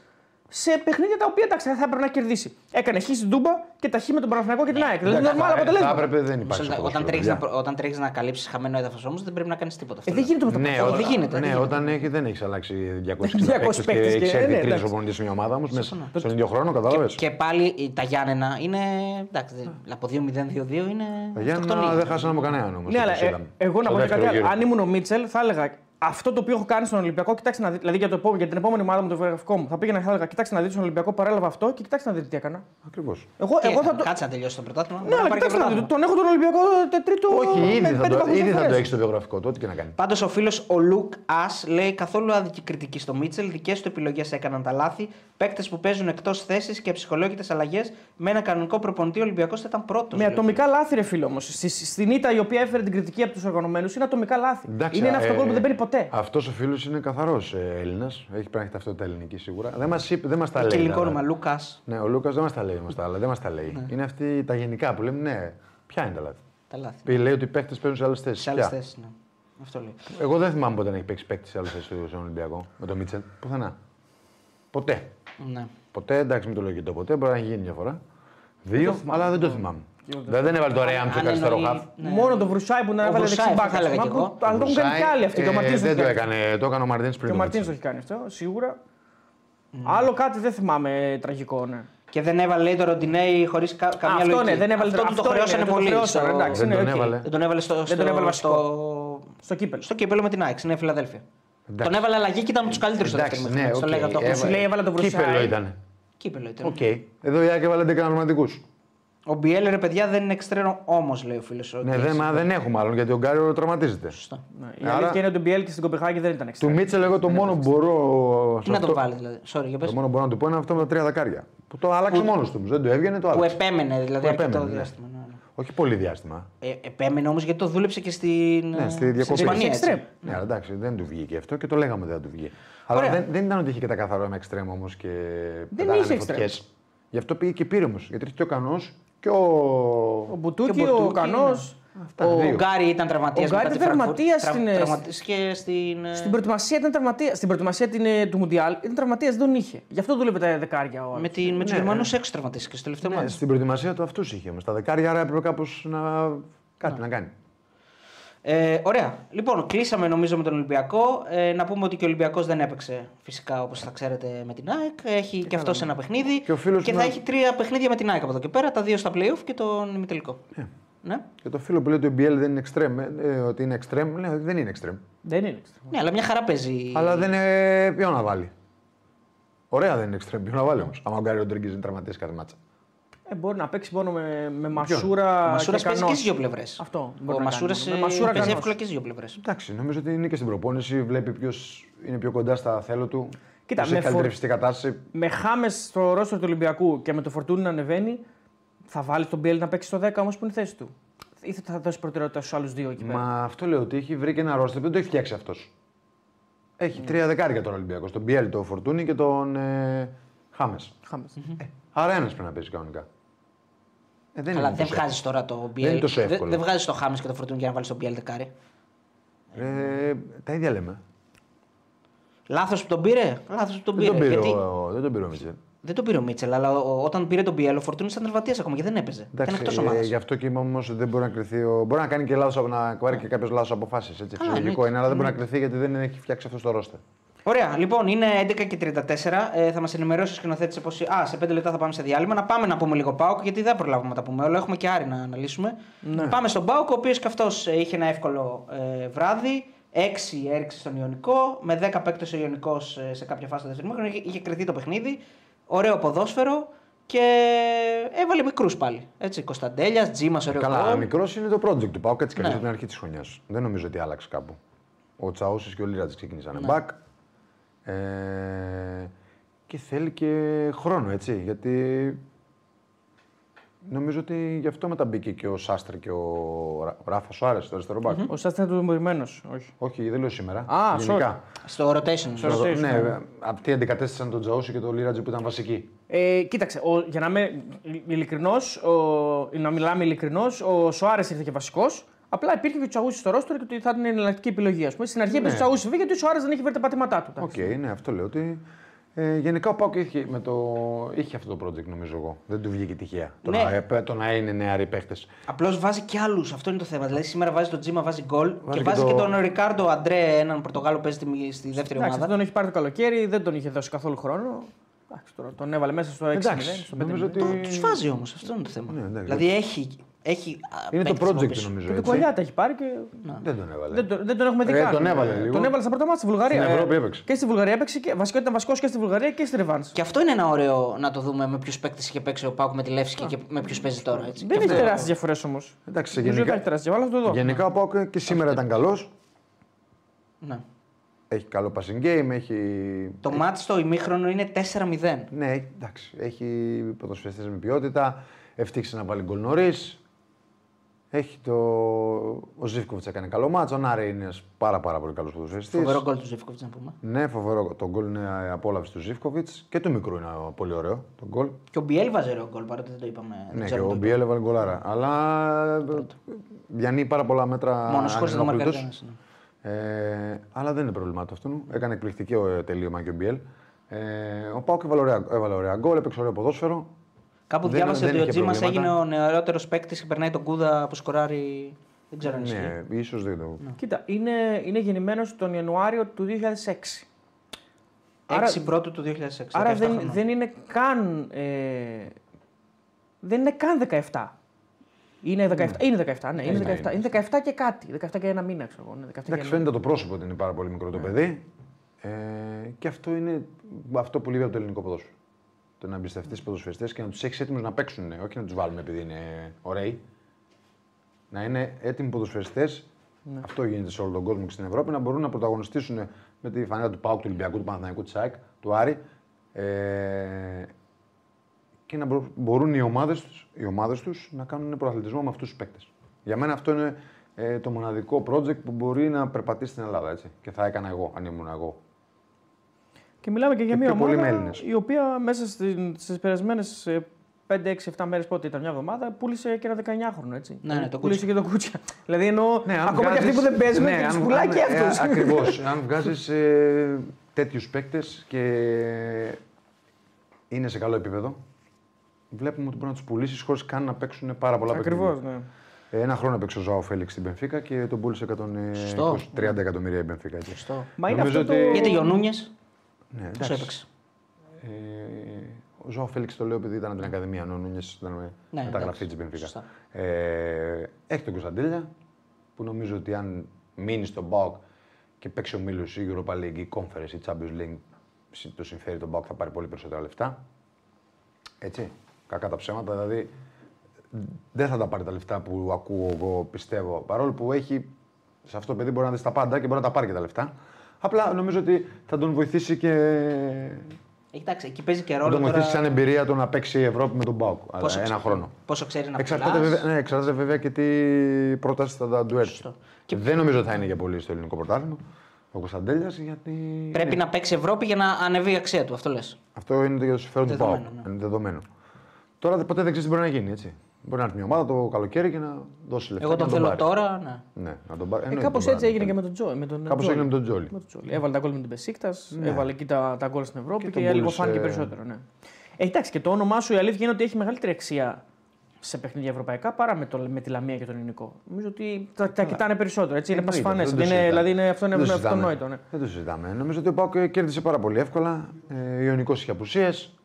σε παιχνίδια τα οποία εντάξει, θα έπρεπε να κερδίσει. Έκανε χ στην Τούμπα και τα χ με τον Παναθηναϊκό και την ΑΕΚ. Δηλαδή Εντάξει, νορμάλ θα- αποτελέσματα. Θα έπρεπε, δεν υπάρχει. στο Όταν ποδόσφαιρο, τρέχει να, παιδιά. όταν τρέχεις να καλύψεις χαμένο έδαφος όμως δεν πρέπει να κάνεις τίποτα. αυτό Ε, δεν λέω. γίνεται με το Ναι, πρωτάθλημα. όταν, δεν γίνεται, ναι, δεν γίνεται. όταν έχει, δεν έχεις αλλάξει 200 200 παίκτες και παίκτες και- έχει ναι, έρθει τρει εντάξει. προπονητέ σε μια ομάδα όμως μέσα Συμφωνώ. στον ίδιο χρόνο, κατάλαβες. Και, και πάλι η- τα Γιάννενα είναι. Εντάξει, δεν- από 2-0-2-2 είναι. Τα Γιάννα αυτοκτονία. δεν χάσανε από κανέναν όμως. Ναι, αλλά ε, εγώ να πω και κάτι άλλο. Αν ήμουν ο Μίτσελ, θα έλεγα αυτό το οποίο έχω κάνει στον Ολυμπιακό, κοιτάξτε να δείτε. Δηλαδή για, το, επόμενο- για την επόμενη ομάδα μου, το βιογραφικό μου, θα πήγαινα και θα έλεγα: Κοιτάξτε να δείτε στον Ολυμπιακό, παρέλαβα αυτό και κοιτάξτε να δείτε τι έκανα. Ακριβώς. Εγώ, εγώ θα το. Κάτσε να τελειώσει το πρωτάθλημα. Ναι, μπορεί να αλλά πάρει και κοιτάξτε να δείτε. πρωτάθλημα. Τον έχω τον Ολυμπιακό τε- τρίτο. Όχι, με ήδη θα πέντε το, βαθμούς ήδη θα το διαφορές. έχεις στο βιογραφικό του, ό,τι και να κάνεις. Πάντως ο φίλος ο Λουκ Α λέει καθόλου άδικη κριτική στο Μίτσελ. Δικές του επιλογές έκαναν τα λάθη. Παίκτες που παίζουν εκτός θέσης και ψυχολόγητες αλλαγές. Με ένα κανονικό προπονητή ο Ολυμπιακός θα ήταν πρώτος. Με ατομικά λάθη, ρε φίλο όμω. Στην ήττα η οποία έφερε την κριτική από τους οργανωμένους είναι ατομικά λάθη. Εντάξει, είναι ένα ε, αυτοκόλλο που δεν παίρνει ποτέ. Αυτός ο φίλος είναι καθαρός Έλληνας. Έχει πρέπει να έχει ταυτότητα ελληνική σίγουρα. Δεν μας δεν μας τα λέει. Και ελληνικό τα- όνομα Λούκας. Ναι, ο Λούκας δεν μας τα λέει όμως τα άλλα. Δεν μας τα λέει. Είναι αυτή τα γενικά που λέμε, ναι, ποια είναι τα λάθη. Τα λάθη. Πει, λέει ότι οι παίκτες παίζουν σε άλλες θέσεις. Σε άλλες θέσεις. Ναι. Αυτό λέει. Εγώ δεν θυμάμαι ποτέ να έχει παίξει παίκτη σε άλλες θέσεις στον Ολυμπιακό με τον Μίτσελ. Πουθενά. Ποτέ. Ναι. Ποτέ, εντάξει, μην το λέω και το ποτέ, μπορεί να έχει γίνει μια φορά. Δύο, αλλά δεν το θυμάμαι. Δεν, δεν έβαλε το Ρέαμ στο Αν αριστερό εννοεί- χαφ. ναι. Μόνο το Βρουσάι που να Ο έβαλε Βρουσάι, δεξιμπάκα. αυτό θα έλεγα κι εγώ. Αλλά το έχουν κάνει Βρουσάη, και άλλοι αυτοί. Και ο ε, Μαρτίνς δεν το το έκανε. έκανε, το έκανε ο Μαρτίνς πριν. Και ο το Μαρτίνς το Μίτσελ. έχει κάνει αυτό, σίγουρα. Άλλο κάτι δεν θυμάμαι ε, τραγικό, ναι. Και δεν έβαλε λέει το Ροντινέι χωρίς κα, καμία αυτό λογική. ναι, δεν έβαλε Αυτό το- του το αυτό χρεώσανε είναι, το πολύ. χρεώσανε, στο- εντάξει, Δεν ναι, τον οκ. έβαλε. Δεν τον έβαλε στο, στο, τον έβαλε στο, Στο κύπελο. στο κύπελο με την ΑΕΚ, είναι Φιλαδέλφια. Εντάξει. Τον έβαλε αλλαγή και ήταν από τους καλύτερους στο Εντάξει, δεύτερο ναι, μήχρονο. Το οκ. λέγα αυτό. Έβα- Σου λέει, έβαλε τον Βρουσάη. Κύπελο ήταν. Κύπελο ήταν. Οκ. Εδώ η Άκη έβαλε 11 αναλογματικού. Ο Μπιέλ ρε παιδιά δεν είναι εξτρένο όμως, λέει ο φίλος. Ναι, δεν, μα δεν έχουμε άλλον γιατί ο Γκάριο τραυματίζεται. Σωστά. Ναι, Η Άρα- αλήθεια είναι ότι ο Μπιέλ και στην Κοπεχάγη δεν ήταν Του εξτρέμ. Μίτσελ, εγώ το μόνο που μπορώ. Τι σε να αυτό- τον βάλεις δηλαδή; Sorry, για πες. Το μόνο που μπορώ να του πω είναι αυτό με τα τρία δακάρια. Που το άλλαξε μόνος του. όμως. Δεν το έβγαινε, το Που άλλαξε. επέμενε δηλαδή Που αρκετό επέμενε, ναι. διάστημα. ναι, ναι. Όχι πολύ διάστημα. Ε, επέμενε όμως γιατί το δούλεψε και στην, Ναι, ε, στη διακοπή. Ισπανία. Εξτρέμ. έτσι. Ναι, αλλά εντάξει, δεν του βγήκε αυτό και το λέγαμε ότι δεν του βγήκε. Αλλά Ωραία. δεν, δεν ήταν ότι είχε και τα καθαρό με εξτρέμ όμως και. Δεν πετάγανε είχε εξτρέμ. φωτιές. Γι' αυτό πήγε και πήρε όμως. Γιατί είχε και ο Κανός και ο. Ο Μπουτούκι, Και ο ο Μπουτούκι, Κανό. Αυτά, Ο δύο. Γκάρι ήταν τραυματίας. Ο Γκάρι ήταν τραυματίας στην- και στην. ε, Στην προετοιμασία ήταν τραυματία. Στην προετοιμασία την, ε, του Μουντιάλ ήταν τραυματίας, δεν τον είχε. Γι' αυτό δούλευε τα δεκάρια ο Με, άλλος. την, με τους Γερμανούς έξω τραυματίστηκε στο τελευταίο Ναι, μάτι. στην προετοιμασία του αυτούς είχε όμως. Τα δεκάρια, άρα έπρεπε κάπως να. κάτι να κάνει. Ε, ωραία. Λοιπόν, κλείσαμε νομίζω με τον Ολυμπιακό. Ε, να πούμε ότι και ο Ολυμπιακός δεν έπαιξε φυσικά όπως θα ξέρετε με την ΑΕΚ. Έχει και αυτός ένα παιχνίδι. Και ο φίλος και μου- θα έχει τρία παιχνίδια με την ΑΕΚ από εδώ και πέρα. Τα δύο στα playoff και τον ημιτελικό. Ναι. Και το φίλο που λέει ότι ο Μπιέλ δεν είναι εξτρέμ, ε, ε, ότι είναι εξτρέμ, λέει ότι δεν είναι εξτρέμ. Δεν είναι. ναι, αλλά μια χαρά παίζει. Αλλά δεν είναι. Ποιο να βάλει. Ωραία δεν είναι εξτρέμ, ποιο να βάλει όμως. Άμα ο Γκάρι Ροντρίγκη είναι τραυματία κάθε μάτσα. Ε, μπορεί να παίξει μόνο με, με Μασούρα. Ο Μασούρας και παίζει και Κανός. στις δύο πλευρές. Αυτό. Ο μπορεί να Μασούρα κάνει μόνο. Με Μασούρα παίζει Κανός. εύκολα και στις δύο πλευρές. Εντάξει, νομίζω ότι είναι και στην προπόνηση. Βλέπει ποιος είναι πιο κοντά στα θέλω του. Κοίτα, ποιος με έχει φορ- καλύτερη φυσική κατάσταση. Με χάμες στο ρόστρο του Ολυμπιακού και με το φορτούνι να ανεβαίνει, θα βάλει τον Μπιέλ να παίξει στο 10 όμως που είναι η θέση του. Ή θα δώσει προτεραιότητα στους άλλους δύο εκεί πέρα. Μα αυτό λέω ότι έχει βρει και ένα ρόστερ που δεν το έχει φτιάξει αυτός. Έχει τρία δεκάρια τον Ολυμπιακό. Τον Μπιέλ, τον Φορτούνη και τον ε, Χάμες. Χάμες. Άρα ένας πρέπει να παίζει κανονικά. Ε, δεν Αλλά είναι δεν τόσο βγάζεις τώρα το είναι Μπιέλ. τόσο Δεν εύκολο. δεν βγάζεις το Χάμε και το Φορτούνι για να βάλεις τον Μπιέλ δεκάρι. Ε, τα ίδια λέμε. Λάθος που τον πήρε; Λάθος που τον Δεν πήρε. τον πήρε, Γιατί ο, δεν τον πήρε ο Μίτσελ. δεν τον πήρε ο Μίτσελ, αλλά ο- όταν πήρε τον Μπιέλ, ο Φορτούνι ήταν τραυματία ακόμα και δεν έπαιζε. Ήταν Εντάξει, εκτός ε, ομάδας. γι' αυτό και είμαι όμως δεν μπορεί να κρυθεί. Ο... Μπορεί να κάνει και λάθος να πάρει και κάποιο λάθος αποφάσεις. Φυσιολογικό είναι, αλλά δεν μπορεί να κρυθεί γιατί δεν έχει φτιάξει αυτό το ρόστερ. Ωραία, λοιπόν, είναι 11 και 34. Ε, θα μας ενημερώσει ο σκηνοθέτης πως. Α, σε 5 λεπτά θα πάμε σε διάλειμμα. Να πάμε να πούμε λίγο Πάουκ, γιατί δεν προλάβουμε να τα πούμε όλα. Έχουμε και Άρη να αναλύσουμε. Πάμε στον Πάουκ, ο οποίος και αυτός είχε ένα εύκολο ε, βράδυ. 6 έριξε στον Ιωνικό. Με 10 παίκτο ο Ιωνικός σε κάποια φάση του δεύτερου μήχρονου. Είχε, είχε κρυθεί το παιχνίδι. Ωραίο ποδόσφαιρο και έβαλε μικρούς πάλι. Έτσι, Κωνσταντέλιας, Τζίμας, ωραίο Καλά, γκολ. μικρός είναι το project του Πάουκ έτσι κι Ναι. αλλιώ από την αρχή της χρονιάς. Δεν νομίζω ότι άλλαξε κάπου. Ο Τσαούσης και ο Λίρατζ ξεκίνησαν μπακ. Ε, και θέλει και χρόνο έτσι. Γιατί νομίζω ότι γι' αυτό μετά μπήκε και ο Σάστρε και ο Ρα- ο Ράφα Σουάρε στο αριστερό μπακ; Ο Σάστα είναι τιμωρημένο. Όχι. Όχι, δεν λέω σήμερα. Α, γενικά. Στο rotation. Στο σωστά. rotation. Ναι, αυτοί αντικατέστησαν τον Τζαούση και τον Λίρατζ που ήταν βασικοί. Ε, κοίταξε, ο, για να είμαι ειλικρινός, να μιλάμε ειλικρινώς, ο Σοάρε ήρθε και βασικός. Απλά υπήρχε και ο Τσαούσης στο ρόστρο και ότι θα ήταν η εναλλακτική επιλογή. Ας πούμε. Στην αρχή έπαιζε ο Τσαούσης βέβαια γιατί ο Σοάρε δεν είχε βρει τα πατήματά του. Οκ, εντάξει. ναι, αυτό λέω ότι. Ε, γενικά ο ΠΑΟΚ είχε, με το... είχε αυτό το project νομίζω εγώ. Δεν του βγήκε τυχαία. Το, Ναι. να, ε, το να είναι νεαροί παίχτες. Απλώς βάζει και άλλους. Αυτό είναι το θέμα. Δηλαδή σήμερα βάζει τον Τζίμα, βάζει γκολ και και βάζει το- και τον Ρικάρντο Αντρέ, έναν Πορτογάλο που παίζει στη, στη δεύτερη Εντάξει, ομάδα. αυτό τον έχει πάρει το καλοκαίρι, δεν τον είχε δώσει καθόλου χρόνο. Εντάξει, τώρα τον έβαλε μέσα στο 6-0. Εντάξει, στο 5-0. νομίζω ότι. Τους βάζει όμως, αυτό είναι το θέμα. Ναι, εντάξει. δηλαδή έχει. Έχει α, Είναι το παίκτες από project πίσω. νομίζω. Και το έτσι. κολλιά τα έχει πάρει και. Δεν τον έβαλε. Δεν, τον- δεν τον έχουμε δει Ε, καν. τον έβαλε Ε, λίγο. Τον έβαλε στα πρώτα μάτια στη Βουλγαρία. Στην Ε, Ευρώπη έπαιξε. Και στη Βουλγαρία έπαιξε. Και, βασικό ήταν βασικός και στη Βουλγαρία και στη Ρεβάνς. Και αυτό είναι ένα ωραίο να το δούμε με ποιους παίκτες είχε παίξει ο Πάουκ με τη Λεύσκη και με ποιους παίζει τώρα. Έτσι. Δεν Και έχει αυτό- τεράστιες διαφορές όμως. Εντάξει, Δεν γενικά, έχει τεράστιες διαφορές, αλλά θα το δω. γενικά ο Πάουκ και σήμερα ήταν καλός. Ναι. Έχει καλό passing game, έχει. Το μάτι στο ημίχρονο είναι 4-0. Ναι, έχει- εντάξει. Έχει ποδοσφαιριστές με ποιότητα. Ευτύχησε να βάλει γκολ νωρίς. Έχει το. Ο Ζήφκοβιτς έκανε καλό μάτσο. Ο Νάρε είναι ένας πάρα, πάρα πολύ καλός ποδοσφαιριστής. Φοβερό γκολ του Ζήφκοβιτς να πούμε. Ναι, φοβερό. Το γκολ είναι απόλαυση του Ζήφκοβιτς και του μικρού είναι πολύ ωραίο. Το γκολ. Και ο Μπιέλ βάζει ωραίο γκολ παρότι δεν το είπαμε. δεν Ναι, και ξέρουμε ο το Μπιέλ έβαλε γκολάρα. Αλλά διανύει πάρα πολλά μέτρα. Μόνος χωρίς να το μαρκάρει ανενόχλητος. κανένας, ναι. Ε, αλλά δεν είναι πρόβλημά του αυτού. Έκανε εκπληκτικό ε, τελείωμα και ο Μπιέλ. Ε, ο Πάουκ έβαλε ωραία, έβαλε ωραία γκολ, έπαιξε ωραίο ποδόσφαιρο. Κάπου Δεν- διάβασε δεν ότι ο είχε Τζίμας προβλήματα. έγινε ο νεαρότερος παίκτης και περνάει τον Κούδα που σκοράρει. Δεν ξέρω αν ισχύει. Ναι, ίσως δεν το. Κοίτα, είναι, είναι γεννημένος τον Ιανουάριο του 2006. 6 Άρα- πρώτου του 2006. Άρα 17 δεν, χρονών. δεν είναι καν. Ε, δεν είναι καν 17. Είναι 17, είναι 17, ναι, είναι Είναι, 17. είναι. Είναι 17 και κάτι. 17 και ένα μήνα, ξέρω εγώ. Ναι, 17 και Εντάξει, ένα φαίνεται το πρόσωπο ότι είναι πάρα πολύ μικρό το παιδί. Ε, και αυτό είναι αυτό που λείπει από το ελληνικό ποδόσφαιρο. Το να εμπιστευτείς του ποδοσφαιριστές και να τους έχεις έτοιμους να παίξουν. Όχι να τους βάλουμε επειδή είναι ωραίοι. Να είναι έτοιμοι ποδοσφαιριστές. Αυτό γίνεται σε όλο τον κόσμο και στην Ευρώπη. Να μπορούν να πρωταγωνιστήσουν με τη φανέλα του Πάουκ, του Ολυμπιακού, του Παναθηναϊκού, του ΣΑΕΚ, του Άρη. Ε, και να μπο- μπορούν οι ομάδες τους, οι ομάδες τους να κάνουν πρωταθλητισμό με αυτούς τους παίκτες. Για μένα αυτό είναι ε, το μοναδικό project που μπορεί να περπατήσει στην Ελλάδα. Έτσι. Και θα έκανα εγώ, αν ήμουν εγώ. Και μιλάμε και για Και μια πιο πολύ με ομάδα Έλληνες. η οποία μέσα στις περασμένες 5-6-7 μέρες, πότε ήταν μια εβδομάδα, πούλησε και ένα 19χρονο. Έτσι. Ναι, ναι, το πούλησε και το κούτσια. δηλαδή εννοώ Ναι, αν ακόμα και αυτοί που δεν παίζουν, ναι, τους πουλάει και αυτούς. Ακριβώς. αν βγάζεις ε, τέτοιους παίκτες και είναι σε καλό επίπεδο, βλέπουμε ότι μπορεί να τους πουλήσεις χωρίς καν να παίξουν πάρα πολλά Ακριβώς, παιχνίδια. ναι. Ε, Ένα χρόνο έπαιξε ο Ζωάο Φέληξ στην Πενφύκα και τον πούλησε 130 Σωστό. 30 εκατομμύρια η Πενφύκα. έτσι. Σωστό. Μα είναι Νομίζω αυτό ότι- το... Γιατί ο Νούνιες; Ναι, πώ εντάξει. έπαιξε. Ε, ο Ζωάο Φέληξ το λέω επειδή ήταν από την Ακαδημία, ενώ ο Νούνιες ήταν με Ναι, μεταγραφή εντάξει. της Πενφύκα. Σωστά. Ε, έχει τον Κωνσταντέλια, που νομίζω ότι αν μείνει στον Μπάουκ και παίξει ο Μίλος η Europa League, η Conference, η Champions League, συ- το συμφέρει τον Μπάουκ θα πάρει πολύ περισσότερα λεφτά. Έτσι. Κακά τα ψέματα. Δηλαδή δεν θα τα πάρει τα λεφτά που ακούω εγώ, πιστεύω. Παρόλο που έχει σε αυτό το παιδί μπορεί να δεις τα πάντα και μπορεί να τα πάρει και τα λεφτά. Απλά νομίζω ότι θα τον βοηθήσει και. Ε, Εντάξει, εκεί παίζει και Θα ρόλο τον τώρα... βοηθήσει σαν εμπειρία το να παίξει η Ευρώπη με τον Μπάουκ. Αλλά Πόσο ένα ξέρει- χρόνο. Πόσο ξέρει να Εξαρτάται πουλάς. βέβαια, ναι, εξαρτάται βέβαια και τι πρόταση θα τα του έρθει. Σωστό. Δεν νομίζω ότι θα είναι για πολύ στο ελληνικό πρωτάθλημα ο Κωνσταντέλιας γιατί. Πρέπει ναι, να παίξει Ευρώπη για να ανεβεί η αξία του, αυτό λες. Αυτό είναι για το συμφέρον του Δεδομένο, ΠΑΟΚ. ναι. Είναι δεδομένο. Τώρα δε- ποτέ δεν ξέρεις τι μπορεί να γίνει. Έτσι. Μπορεί να έρθει μια ομάδα το καλοκαίρι και να δώσει λεφτά. Εγώ και τον να θέλω πάρει. τώρα, ναι. Ναι, να τον πάρει. Ε, Εννοείται Κάπως τον έτσι πάρει. έγινε και με τον Τζο. Με τον Κάπως Τζόλι. έγινε με τον Τζόλι. Με τον Τζόλι. Έβαλε τα γκολ με την Πεσίκτα, Ναι. έβαλε εκεί τα, τα γκολ στην Ευρώπη Και και, τον λίγο πούλησε- φάνηκε περισσότερο. Ναι. Ε, εντάξει, και το όνομά σου η αλήθεια είναι ότι έχει μεγαλύτερη αξία σε παιχνίδια ευρωπαϊκά παρά με, το, με τη Λαμία και τον Ελληνικό. Νομίζω ότι τα, τα κοιτάνε περισσότερο. Έτσι, είναι Εννοείται, πασφανές. δεν το Είναι, συζητάμε. δηλαδή είναι, αυτό είναι Δεν το συζητάμε. αυτονόητο. Ναι. Δεν το συζητάμε. Νομίζω ότι ο Πάοκ κέρδισε πάρα πολύ εύκολα. Ε, Ιωνικό είχε απουσίες.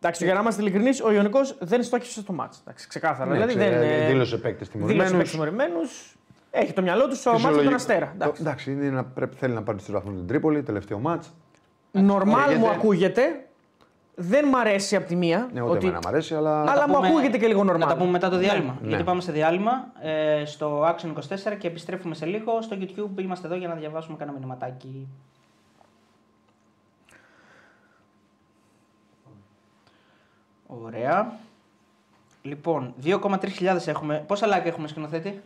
Εντάξει, για να είμαστε ειλικρινείς, ο Ιωνικός δεν στόχισε στο μάτς. Εντάξει, ξεκάθαρα. Ναι, δηλαδή ξε- δεν, ε, δήλωσε παίκτες δήλωσε τιμωρημένου. παίκτες τιμωρημένους. Έχει το μυαλό τους στο μάτς με τον Αστέρα. Εντάξει. Εντάξει, είναι να, πρέπει, θέλει να πάρει του βαθμού την Τρίπολη, τελευταίο μάτς. Νορμάλ Λέγεται- μου ακούγεται. Δεν μ' αρέσει από τη μία. Ναι, ούτε ότι... εμένα μ' αρέσει, αλλά. Αλλά μου πούμε- ακούγεται και λίγο Να νορμάλ. τα πούμε μετά το διάλειμμα. Ναι. Γιατί πάμε σε διάλειμμα ε, στο Action 24 και επιστρέφουμε σε λίγο. Στο YouTube είμαστε εδώ για να διαβάσουμε κανένα μηνυματάκι. Ωραία. Λοιπόν, 2,3 χιλιάδες έχουμε. Πόσα like έχουμε σκηνοθέτη;